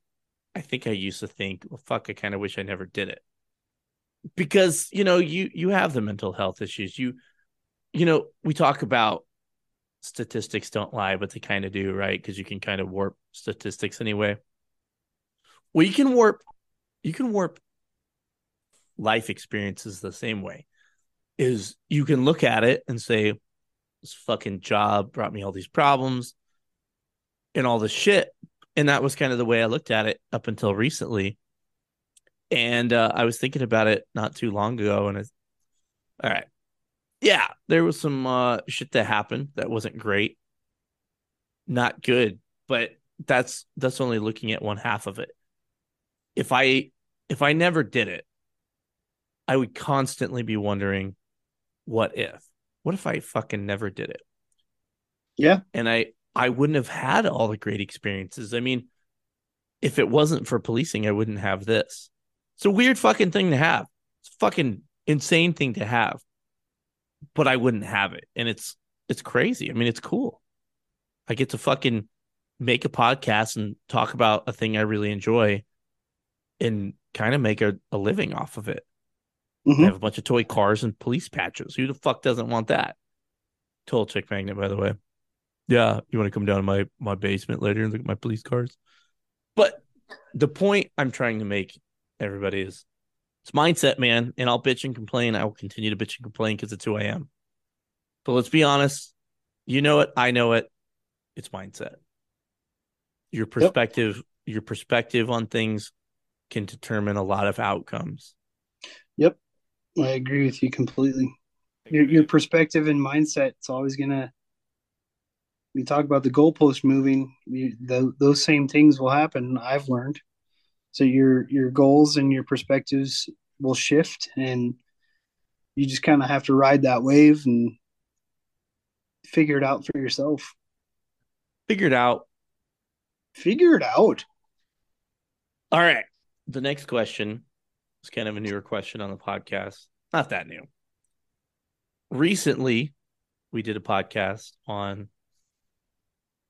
I think I used to think, well fuck, I kind of wish I never did it. Because, you know, you you have the mental health issues. You you know, we talk about statistics don't lie, but they kind of do, right? Because you can kind of warp statistics anyway. Well, you can warp you can warp life experiences the same way. Is you can look at it and say, this fucking job brought me all these problems and all this shit. And that was kind of the way I looked at it up until recently. And uh, I was thinking about it not too long ago, and it's all right. Yeah, there was some uh, shit that happened that wasn't great, not good, but that's that's only looking at one half of it. If I if I never did it, I would constantly be wondering, what if? What if I fucking never did it? Yeah. And I I wouldn't have had all the great experiences. I mean, if it wasn't for policing, I wouldn't have this. It's a weird fucking thing to have. It's a fucking insane thing to have. But I wouldn't have it. And it's it's crazy. I mean, it's cool. I get to fucking make a podcast and talk about a thing I really enjoy and kind of make a, a living off of it. Mhm. I have a bunch of toy cars and police patches. Who the fuck doesn't want that? Total chick magnet, by the way. Yeah, you want to come down to my my basement later and look at my police cars? But the point I'm trying to make, everybody, is it's mindset, man. And I'll bitch and complain. I will continue to bitch and complain because it's who I am. But let's be honest. You know it. I know it. It's mindset. Your perspective, your perspective on things can determine a lot of outcomes. Yep, I agree with you completely. Your your perspective and mindset it's always gonna. We talk about the goalpost moving. You, the, those same things will happen. I've learned. So your your goals and your perspectives will shift, and you just kind of have to ride that wave and figure it out for yourself. Figure it out. Figure it out. All right. The next question is kind of a newer question on the podcast. Not that new. Recently, we did a podcast on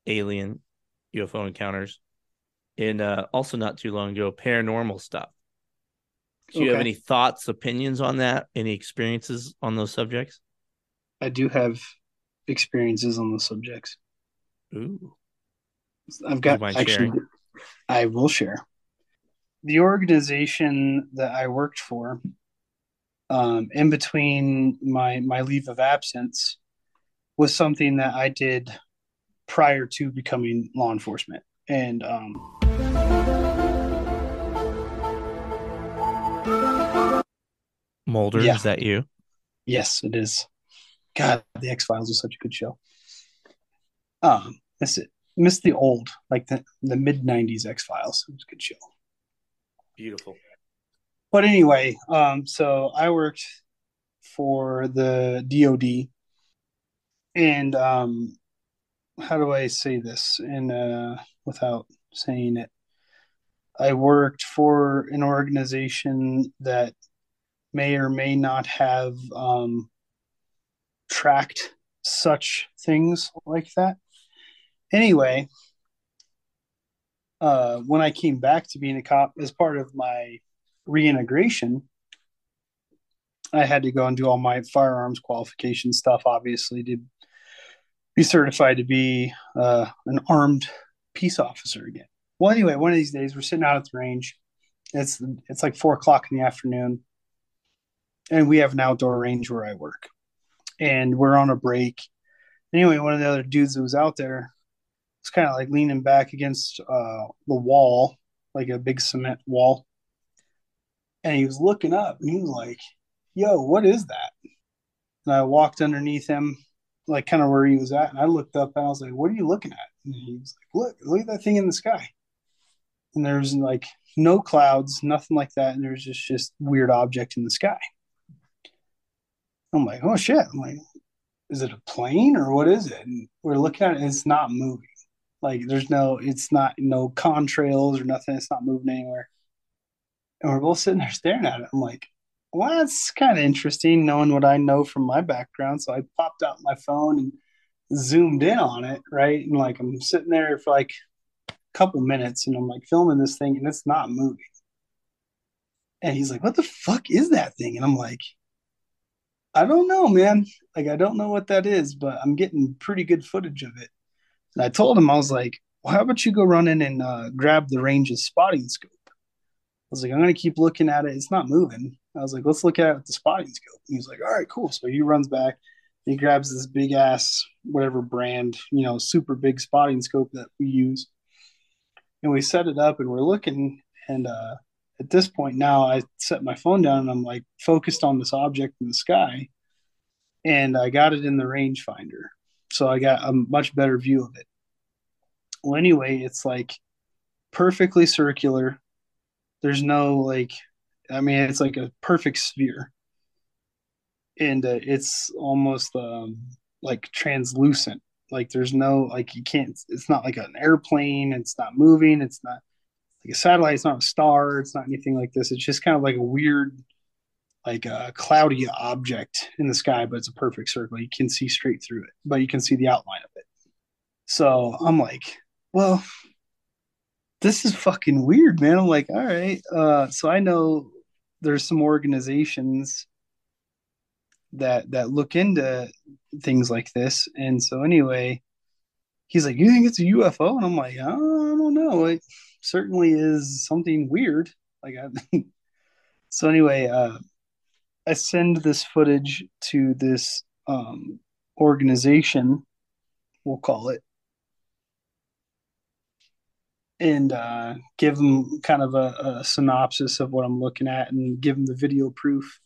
alien UFO encounters and uh, also not too long ago, paranormal stuff. Do you have any thoughts, opinions on that? Any experiences on those subjects? I do have experiences on those subjects. Ooh. I've got actually. I will share. The organization that I worked for, um, in between my my leave of absence, was something that I did prior to becoming law enforcement, and um, Mulder, Yeah. is that you? Yes, it is. God, the X Files is such a good show. Um, miss it. Miss the old, like the the mid '90s X Files. It was a good show. Beautiful. But anyway, um, so I worked for the DoD, and um, how do I say this in uh, without saying it? I worked for an organization that may or may not have um, tracked such things like that. Anyway, uh, when I came back to being a cop as part of my reintegration, I had to go and do all my firearms qualification stuff, obviously, to be certified to be uh, an armed peace officer again. Well, anyway, one of these days we're sitting out at the range. It's it's like four o'clock in the afternoon, and we have an outdoor range where I work, and we're on a break. Anyway, one of the other dudes that was out there was kind of like leaning back against uh, the wall, like a big cement wall, and he was looking up, and he was like, "Yo, what is that?" And I walked underneath him, like kind of where he was at, and I looked up, and I was like, "What are you looking at?" And he was like, "Look, look at that thing in the sky." And there's like no clouds, nothing like that, and there's just just weird object in the sky. I'm like, "Oh shit!" I'm like, "Is it a plane or what is it?" And we're looking at it, it's not moving. Like there's no, it's not no contrails or nothing. It's not moving anywhere. And we're both sitting there staring at it. I'm like, well, that's kind of interesting knowing what I know from my background. So I popped out my phone and zoomed in on it, right? And like I'm sitting there for like a couple minutes and I'm like filming this thing and it's not moving. And he's like, what the fuck is that thing? And I'm like, I don't know, man. Like, I don't know what that is, but I'm getting pretty good footage of it. And I told him, I was like, well, how about you go run in and uh, grab the range's spotting scope? I was like, I'm gonna keep looking at it. It's not moving. I was like, let's look at it with the spotting scope. He was like, all right, cool. So he runs back. He grabs this big ass, whatever brand, you know, super big spotting scope that we use. And we set it up and we're looking. And uh, at this point now, I set my phone down and I'm like focused on this object in the sky. And I got it in the rangefinder. So I got a much better view of it. Well, anyway, it's like perfectly circular there's no like i mean it's like a perfect sphere and uh, it's almost um like translucent like there's no like you can't it's not like an airplane it's not moving it's not like a satellite it's not a star it's not anything like this it's just kind of like a weird like a cloudy object in the sky but it's a perfect circle you can see straight through it but you can see the outline of it so i'm like well this is fucking weird, man. I'm like, all right. Uh, so I know there's some organizations that that look into things like this, and so anyway, he's like, "You think it's a UFO?" And I'm like, "I don't know. It certainly is something weird." Like, I... so anyway, uh, I send this footage to this um, organization, we'll call it, and uh, give them kind of a, a synopsis of what I'm looking at and give them the video proof.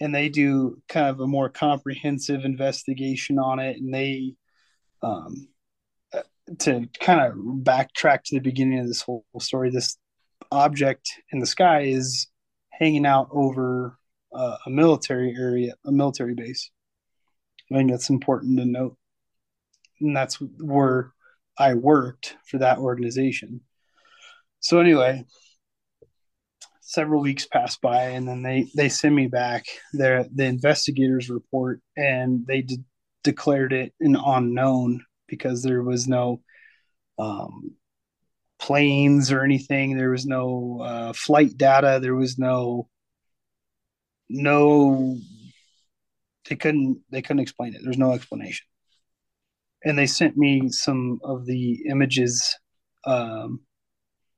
And they do kind of a more comprehensive investigation on it. And they, um, to kind of backtrack to the beginning of this whole story, this object in the sky is hanging out over uh, a military area, a military base. I think that's important to note. And that's where I worked for that organization. So anyway, several weeks pass by and then they they send me back their the investigators report and they de- declared it an unknown because there was no um, planes or anything. There was no uh, flight data. There was no no they couldn't they couldn't explain it. There's no explanation. And they sent me some of the images um,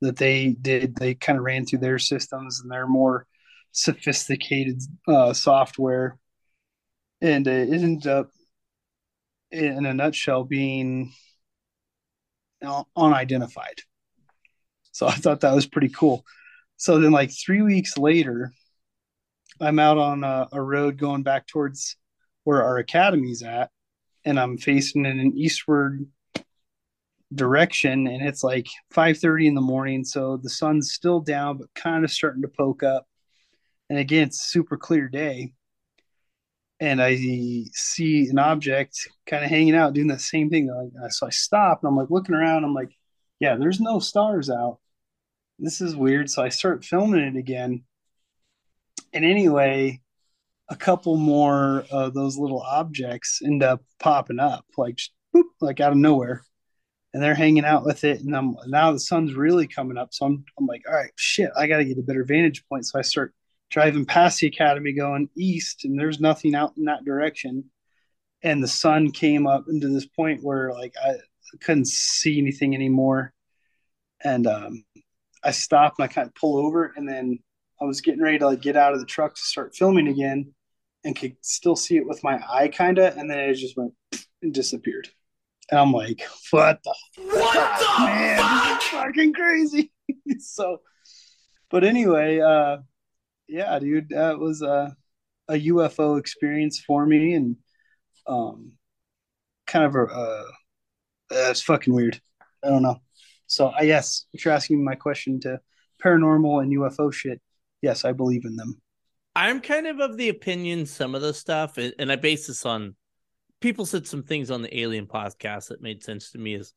that they did. They kind of ran through their systems and their more sophisticated uh, software, and it ended up, in a nutshell, being unidentified. So I thought that was pretty cool. So then, like three weeks later, I'm out on a, a road going back towards where our academy's at, and I'm facing in an eastward direction and it's like 5:30 in the morning so the sun's still down but kind of starting to poke up and again it's super clear day and I see an object kind of hanging out doing the same thing. Uh, so I stop and I'm like looking around. I'm like yeah there's no stars out. This is weird. So I start filming it again. And anyway a couple more of those little objects end up popping up like boop, like out of nowhere. And they're hanging out with it. And I'm now the sun's really coming up. So I'm I'm like all right shit I got to get a better vantage point. So I start driving past the academy going east and there's nothing out in that direction and the sun came up into this point where like I couldn't see anything anymore and um, I stopped and I kind of pull over and then I was getting ready to like get out of the truck to start filming again and could still see it with my eye kind of and then it just went and disappeared and I'm like, what the what the man, fuck? fucking crazy. so, but anyway, uh, yeah, dude, that was a a UFO experience for me, and um, kind of a uh, fucking weird. I don't know. So, I yes, if you're asking my question to paranormal and UFO shit, yes, I believe in them. I'm kind of of the opinion some of the stuff, and I base this on people said some things on the alien podcast that made sense to me is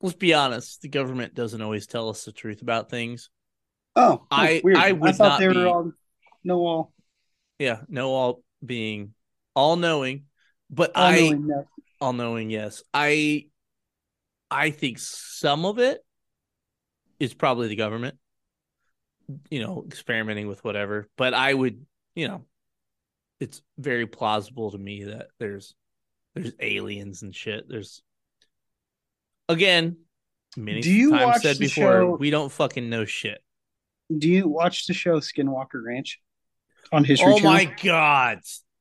let's be honest the government doesn't always tell us the truth about things oh, i weird. i would I thought not they were be, all know all yeah no all being all knowing but all i knowing, yes. all knowing yes i i think some of it is probably the government you know experimenting with whatever but i would you know it's very plausible to me that there's there's aliens and shit. There's again, many Do you times said before, show... we don't fucking know shit. Do you watch the show Skinwalker Ranch on History? Oh Channel? my god!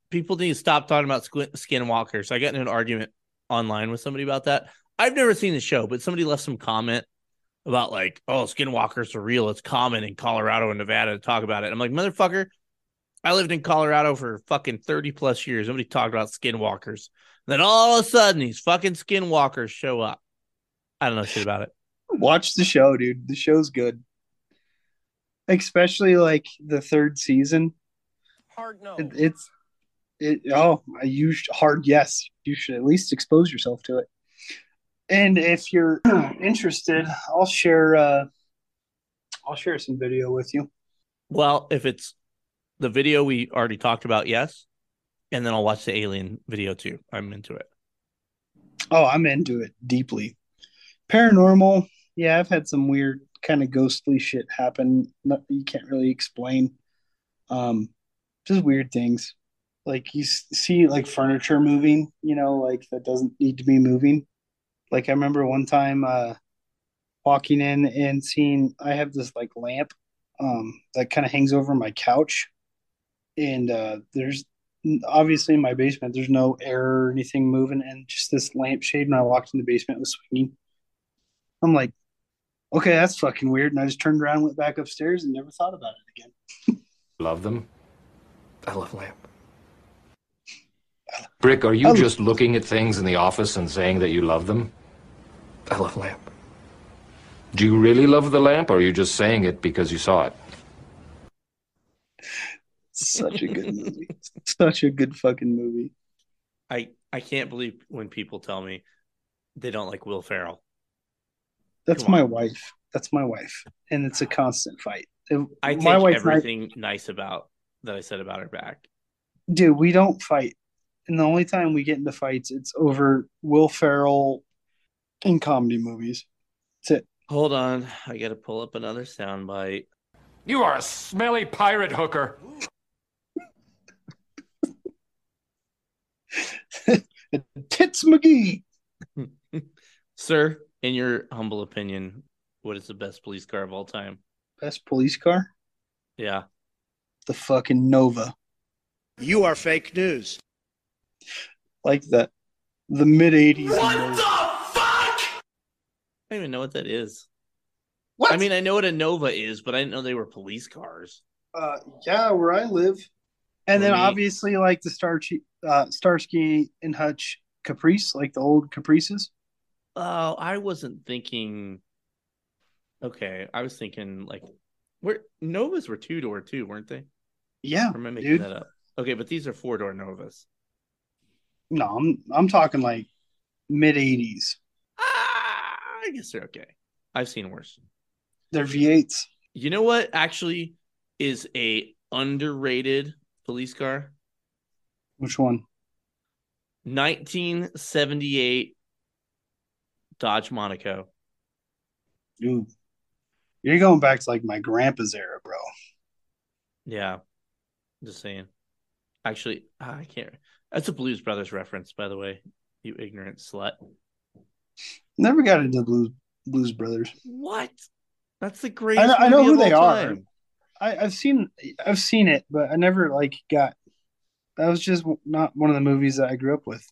People need to stop talking about skinwalkers. I got in an argument online with somebody about that. I've never seen the show, but somebody left some comment about like, oh, skinwalkers are real. It's common in Colorado and Nevada to talk about it. I'm like, motherfucker, I lived in Colorado for fucking 30 plus years. Nobody talked about skinwalkers. Then all of a sudden, these fucking skinwalkers show up. I don't know shit about it. Watch the show, dude. The show's good. Especially like the third season. Hard no. It, it's it. Oh, I use hard yes. You should at least expose yourself to it. And if you're interested, I'll share. uh I'll share some video with you. Well, if it's the video we already talked about, yes and then I'll watch the Alien video too. I'm into it. Oh, I'm into it deeply. Paranormal, yeah, I've had some weird kind of ghostly shit happen. You can't really explain. Um, just weird things. Like you see, like furniture moving. You know, like that doesn't need to be moving. Like I remember one time uh, walking in and seeing I have this like lamp um, that kind of hangs over my couch, and uh, there's obviously in my basement, there's no air or anything moving, and just this lampshade. When I walked in the basement, was swinging. I'm like, okay, that's fucking weird. And I just turned around, went back upstairs, and never thought about it again. Love them? I love lamp. Brick, are you I- just looking at things in the office and saying that you love them? I love lamp. Do you really love the lamp, or are you just saying it because you saw it? Such a good movie. Such a good fucking movie. I I can't believe when people tell me they don't like Will Ferrell. That's my wife. That's my wife, and it's a constant fight. If- I take my wife and I- everything nice about that I said about her back. dude, we don't fight, and the only time we get into fights, it's over Will Ferrell in comedy movies. That's it. Hold on, I got to pull up another soundbite. You are a smelly pirate hooker. Tits McGee. Sir, in your humble opinion, what is the best police car of all time? Best police car? Yeah. The fucking Nova. You are fake news. Like that. The mid 80s. What the fuck? I don't even know what that is. What? I mean, I know what a Nova is, but I didn't know they were police cars. uh, yeah, where I live. And then For obviously, like the Starsky, uh, Starsky and Hutch Caprice, like the old Caprices. Oh, I wasn't thinking. Okay, I was thinking like, where Novas were two door too, weren't they? Yeah, Or am I making dude. that up? Okay, but these are four door Novas. No, I'm I'm talking like mid 80s. Ah, I guess they're okay. I've seen worse. They're V8s. You know what actually is a underrated police car? Which one? 1978 Dodge Monaco. Dude, you're going back to like my grandpa's era, bro. Yeah, just saying. Actually, ah, I can't. That's a Blues Brothers reference, by the way. You ignorant slut. Never got into Blues Blues Brothers. What? That's the greatest. I know movie who of they are. I, I've seen I've seen it, but I never like got. That was just not one of the movies that I grew up with.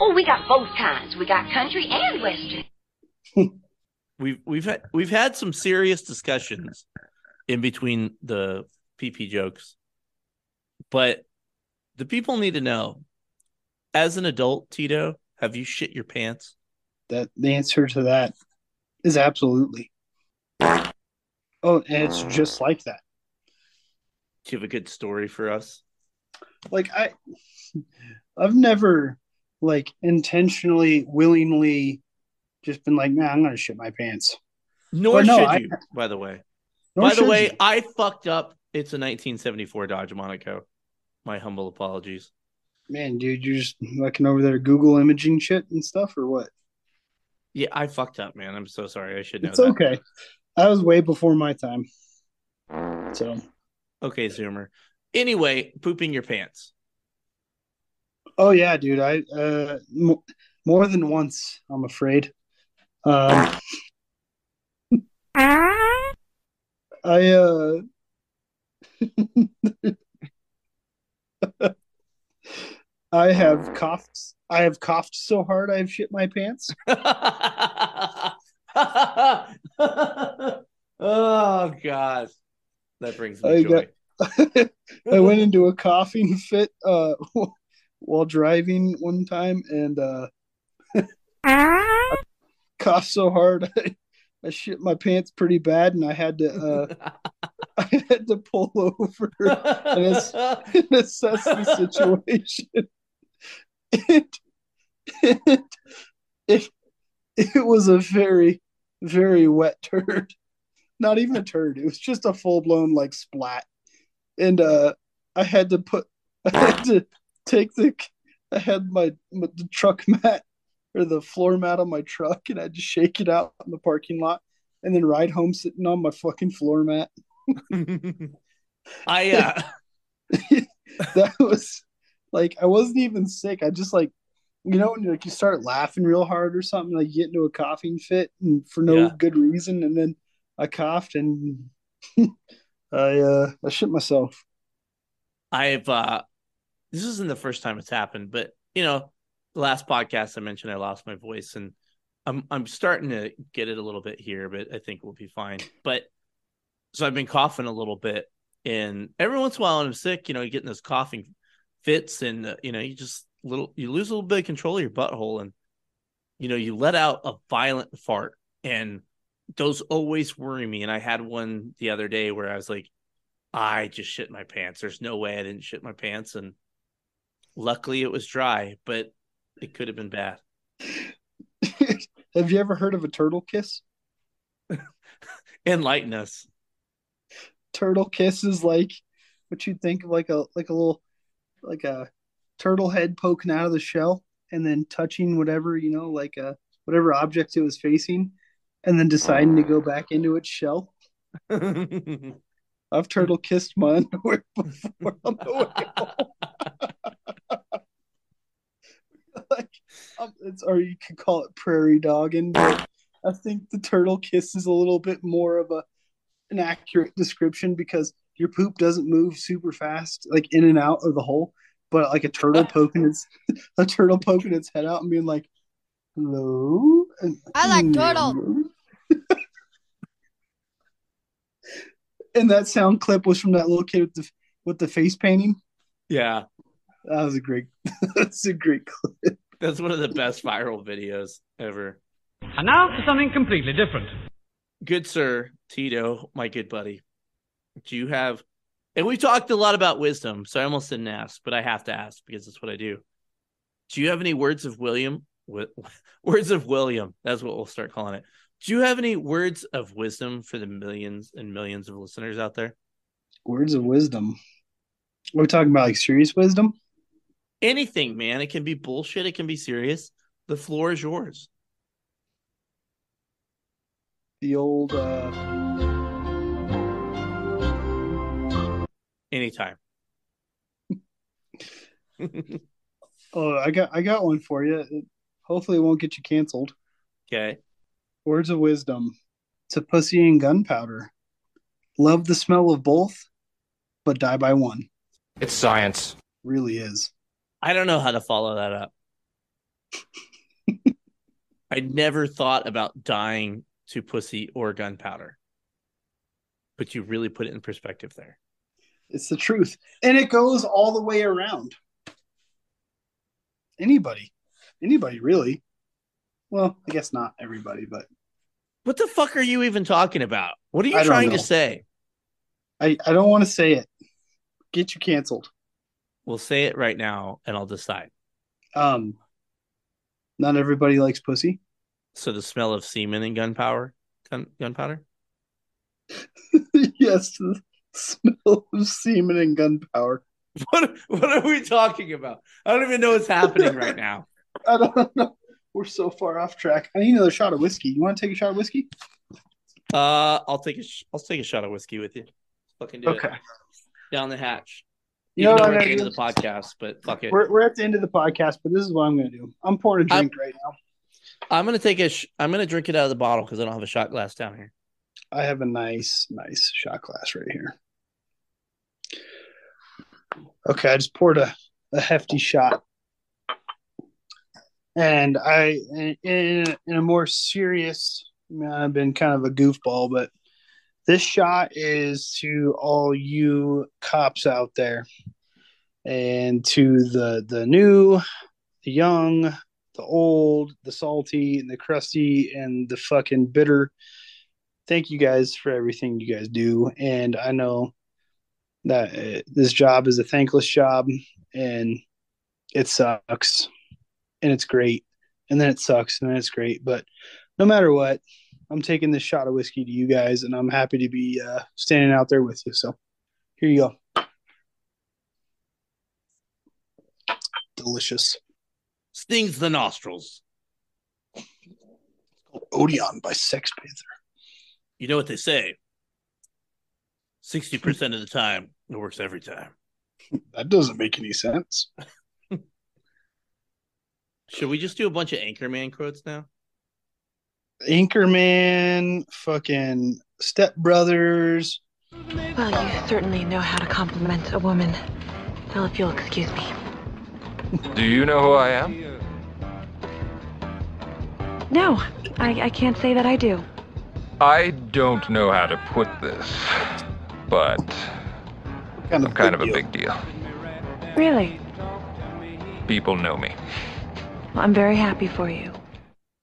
Oh, we got both kinds. We got country and western. We've we've had we've had some serious discussions in between the PP jokes, but the people need to know. As an adult, Tito, have you shit your pants? That the answer to that is absolutely. Oh, and it's just like that. Do you have a good story for us? Like I, I've never like intentionally, willingly, just been like, man, I'm gonna shit my pants. Nor no, should I- you, by the way. By the way, you. I fucked up. It's a 1974 Dodge Monaco. My humble apologies. man, dude, you're just looking over there, Google imaging shit and stuff, or what? Yeah, I fucked up, man. I'm so sorry. I should know It's that. okay. That was way before my time. So, Okay, Zoomer. Anyway, pooping your pants. Oh yeah, dude, I uh m- more than once, I'm afraid. Um, I uh I have coughed I have coughed so hard I've shit my pants. oh God, that brings me I joy. got- I went into a coughing fit uh while driving one time and uh coughed so hard I, I shit my pants pretty bad and I had to uh I had to pull over and, and assess the situation. It, it, it, it was a very, very wet turd. Not even a turd. It was just a full blown like splat. And uh I had to put I had to take the I had my, the truck mat or the floor mat on my truck and I to shake it out in the parking lot and then ride home sitting on my fucking floor mat. I uh, that was like I wasn't even sick. I just like you know when you, like you start laughing real hard or something, like you get into a coughing fit and for no Yeah. good reason, and then I coughed and I uh I shit myself. I've uh this isn't the first time it's happened, but you know, last podcast I mentioned I lost my voice and I'm I'm starting to get it a little bit here, but I think we'll be fine. But so I've been coughing a little bit, and every once in a while when I'm sick, you know, you get in those coughing fits, and uh, you know, you just little you lose a little bit of control of your butthole, and you know, you let out a violent fart, and those always worry me. And I had one the other day where I was like, I just shit my pants. There's no way I didn't shit my pants, and luckily it was dry, but it could have been bad. Have you ever heard of a turtle kiss? Enlighten us. Turtle kiss is like what you'd think of like a like a little like a turtle head poking out of the shell and then touching whatever, you know, like a whatever object it was facing and then deciding to go back into its shell. I've turtle kissed my underwear before on the way home. like, um, it's or you could call it prairie dogging, but I think the turtle kiss is a little bit more of a an accurate description because your poop doesn't move super fast, like in and out of the hole, but like a turtle poking its a turtle poking its head out and being like, "Hello." And, I like turtle. and that sound clip was from that little kid with the with the face painting. Yeah, That was a great. That's a great clip. that's one of the best viral videos ever. And now for something completely different. Good sir, Tito, my good buddy. Do you have and we talked a lot about wisdom, so I almost didn't ask, but I have to ask because that's what I do. Do you have any words of William? Wi- Words of William. That's what we'll start calling it. Do you have any words of wisdom for the millions and millions of listeners out there? Words of wisdom. Are we talking about like serious wisdom? Anything, man. It can be bullshit. It can be serious. The floor is yours. The old. uh Anytime. Oh, I got I got one for you. It- hopefully, it won't get you canceled. okay. Words of wisdom. To pussy and gunpowder. Love the smell of both, but die by one. It's science. Really is. I don't know how to follow that up. I never thought about dying to pussy or gunpowder. But you really put it in perspective there. It's the truth, and it goes all the way around. Anybody, anybody really. Well, I guess not everybody, but What the fuck are you even talking about? What are you I trying to say? I I don't want to say it. Get you canceled. We'll say it right now and I'll decide. Um, not everybody likes pussy. So the smell of semen and gunpowder, gun, gunpowder. yes, the smell of semen and gunpowder. What what are we talking about? I don't even know what's happening right now. I don't know. We're so far off track. I need another shot of whiskey. You want to take a shot of whiskey? Uh, I'll take a sh- I'll take a shot of whiskey with you. Fucking do Okay. it down the hatch. You know what I'm we're at gonna the end do? of the podcast, but fuck it. We're, we're at the end of the podcast, but this is what I'm going to do. I'm pouring a I'm- drink right now. I'm gonna take a. Sh- I'm gonna drink it out of the bottle because I don't have a shot glass down here. I have a nice, nice shot glass right here. Okay, I just poured a, a hefty shot. And I, in, in, in a more serious, I mean, I've been kind of a goofball, but this shot is to all you cops out there and to the the new, the young, the old, the salty, and the crusty, and the fucking bitter thank you guys for everything you guys do. And I know that uh, this job is a thankless job and it sucks and it's great. And then it sucks and then it's great. But no matter what, I'm taking this shot of whiskey to you guys and I'm happy to be uh, standing out there with you. So here you go. Delicious. Stings the nostrils. It's called Odeon by Sex Panther. You know what they say. Sixty percent of the time, it works every time. That doesn't make any sense. Should we just do a bunch of Anchorman quotes now? Anchorman, fucking Step Brothers. Well, you certainly know how to compliment a woman. Well, if you'll excuse me. Do you know who I am? No, I, I can't say that I do. I don't know how to put this, but Kind I'm kind of a big deal. Really? People know me. Well, I'm very happy for you.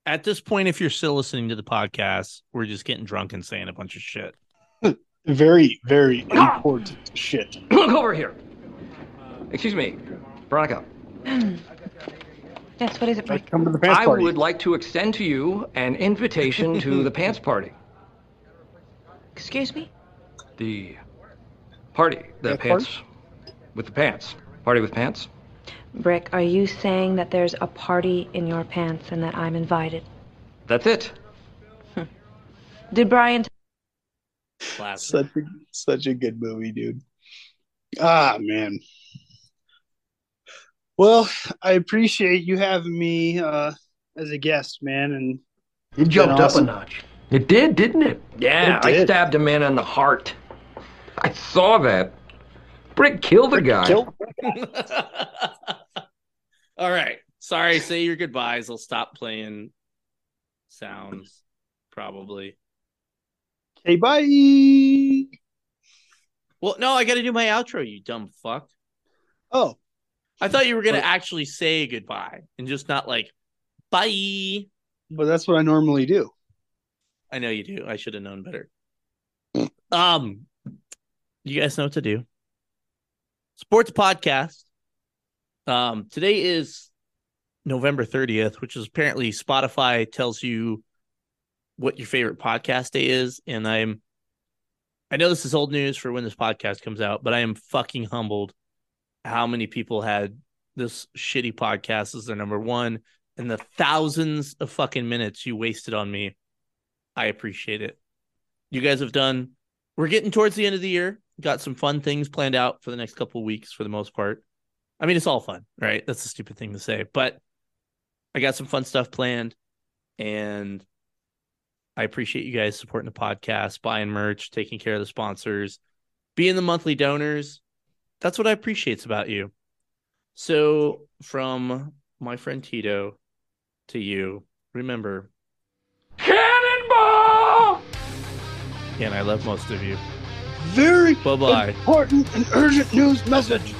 At this point, if you're still listening to the podcast, we're just getting drunk and saying a bunch of shit. Very, very important shit. Look over here. Excuse me, Veronica. Yes, what is it, I Brick? come to the pants I party. would like to extend to you an invitation to the pants party. Excuse me? The party. The Pants pants. With the pants. Party with pants? Brick, are you saying that there's a party in your pants and that I'm invited? That's it. Did Brian? Classic. Such a, such a good movie, dude. Ah, man. Well, I appreciate you having me uh, as a guest, man. And It jumped up a notch. It did, didn't it? Yeah, It I stabbed a man in the heart. I saw that. Brick killed the guy. kill. All right. Sorry, say your goodbyes. I'll stop playing sounds, probably. Okay, bye. Well, no, I got to do my outro, you dumb fuck. Oh, I thought you were going to actually say goodbye and just not like, bye. but that's what I normally do. I know you do. I should have known better. Um, you guys know what to do. Sports podcast. Um, today is November 30th, which is apparently Spotify tells you what your favorite podcast day is. And I'm, I know this is old news for when this podcast comes out, but I am fucking humbled how many people had this shitty podcast as their number one and the thousands of fucking minutes you wasted on me. I appreciate it. You guys have done. We're getting towards the end of the year. Got some fun things planned out for the next couple weeks for the most part. I mean, it's all fun, right? That's a stupid thing to say, but I got some fun stuff planned and I appreciate you guys supporting the podcast, buying merch, taking care of the sponsors, being the monthly donors. That's what I appreciate about you. So, from my friend Tito to you, remember, Cannonball! and I love most of you. Very Bye bye. important and urgent news message.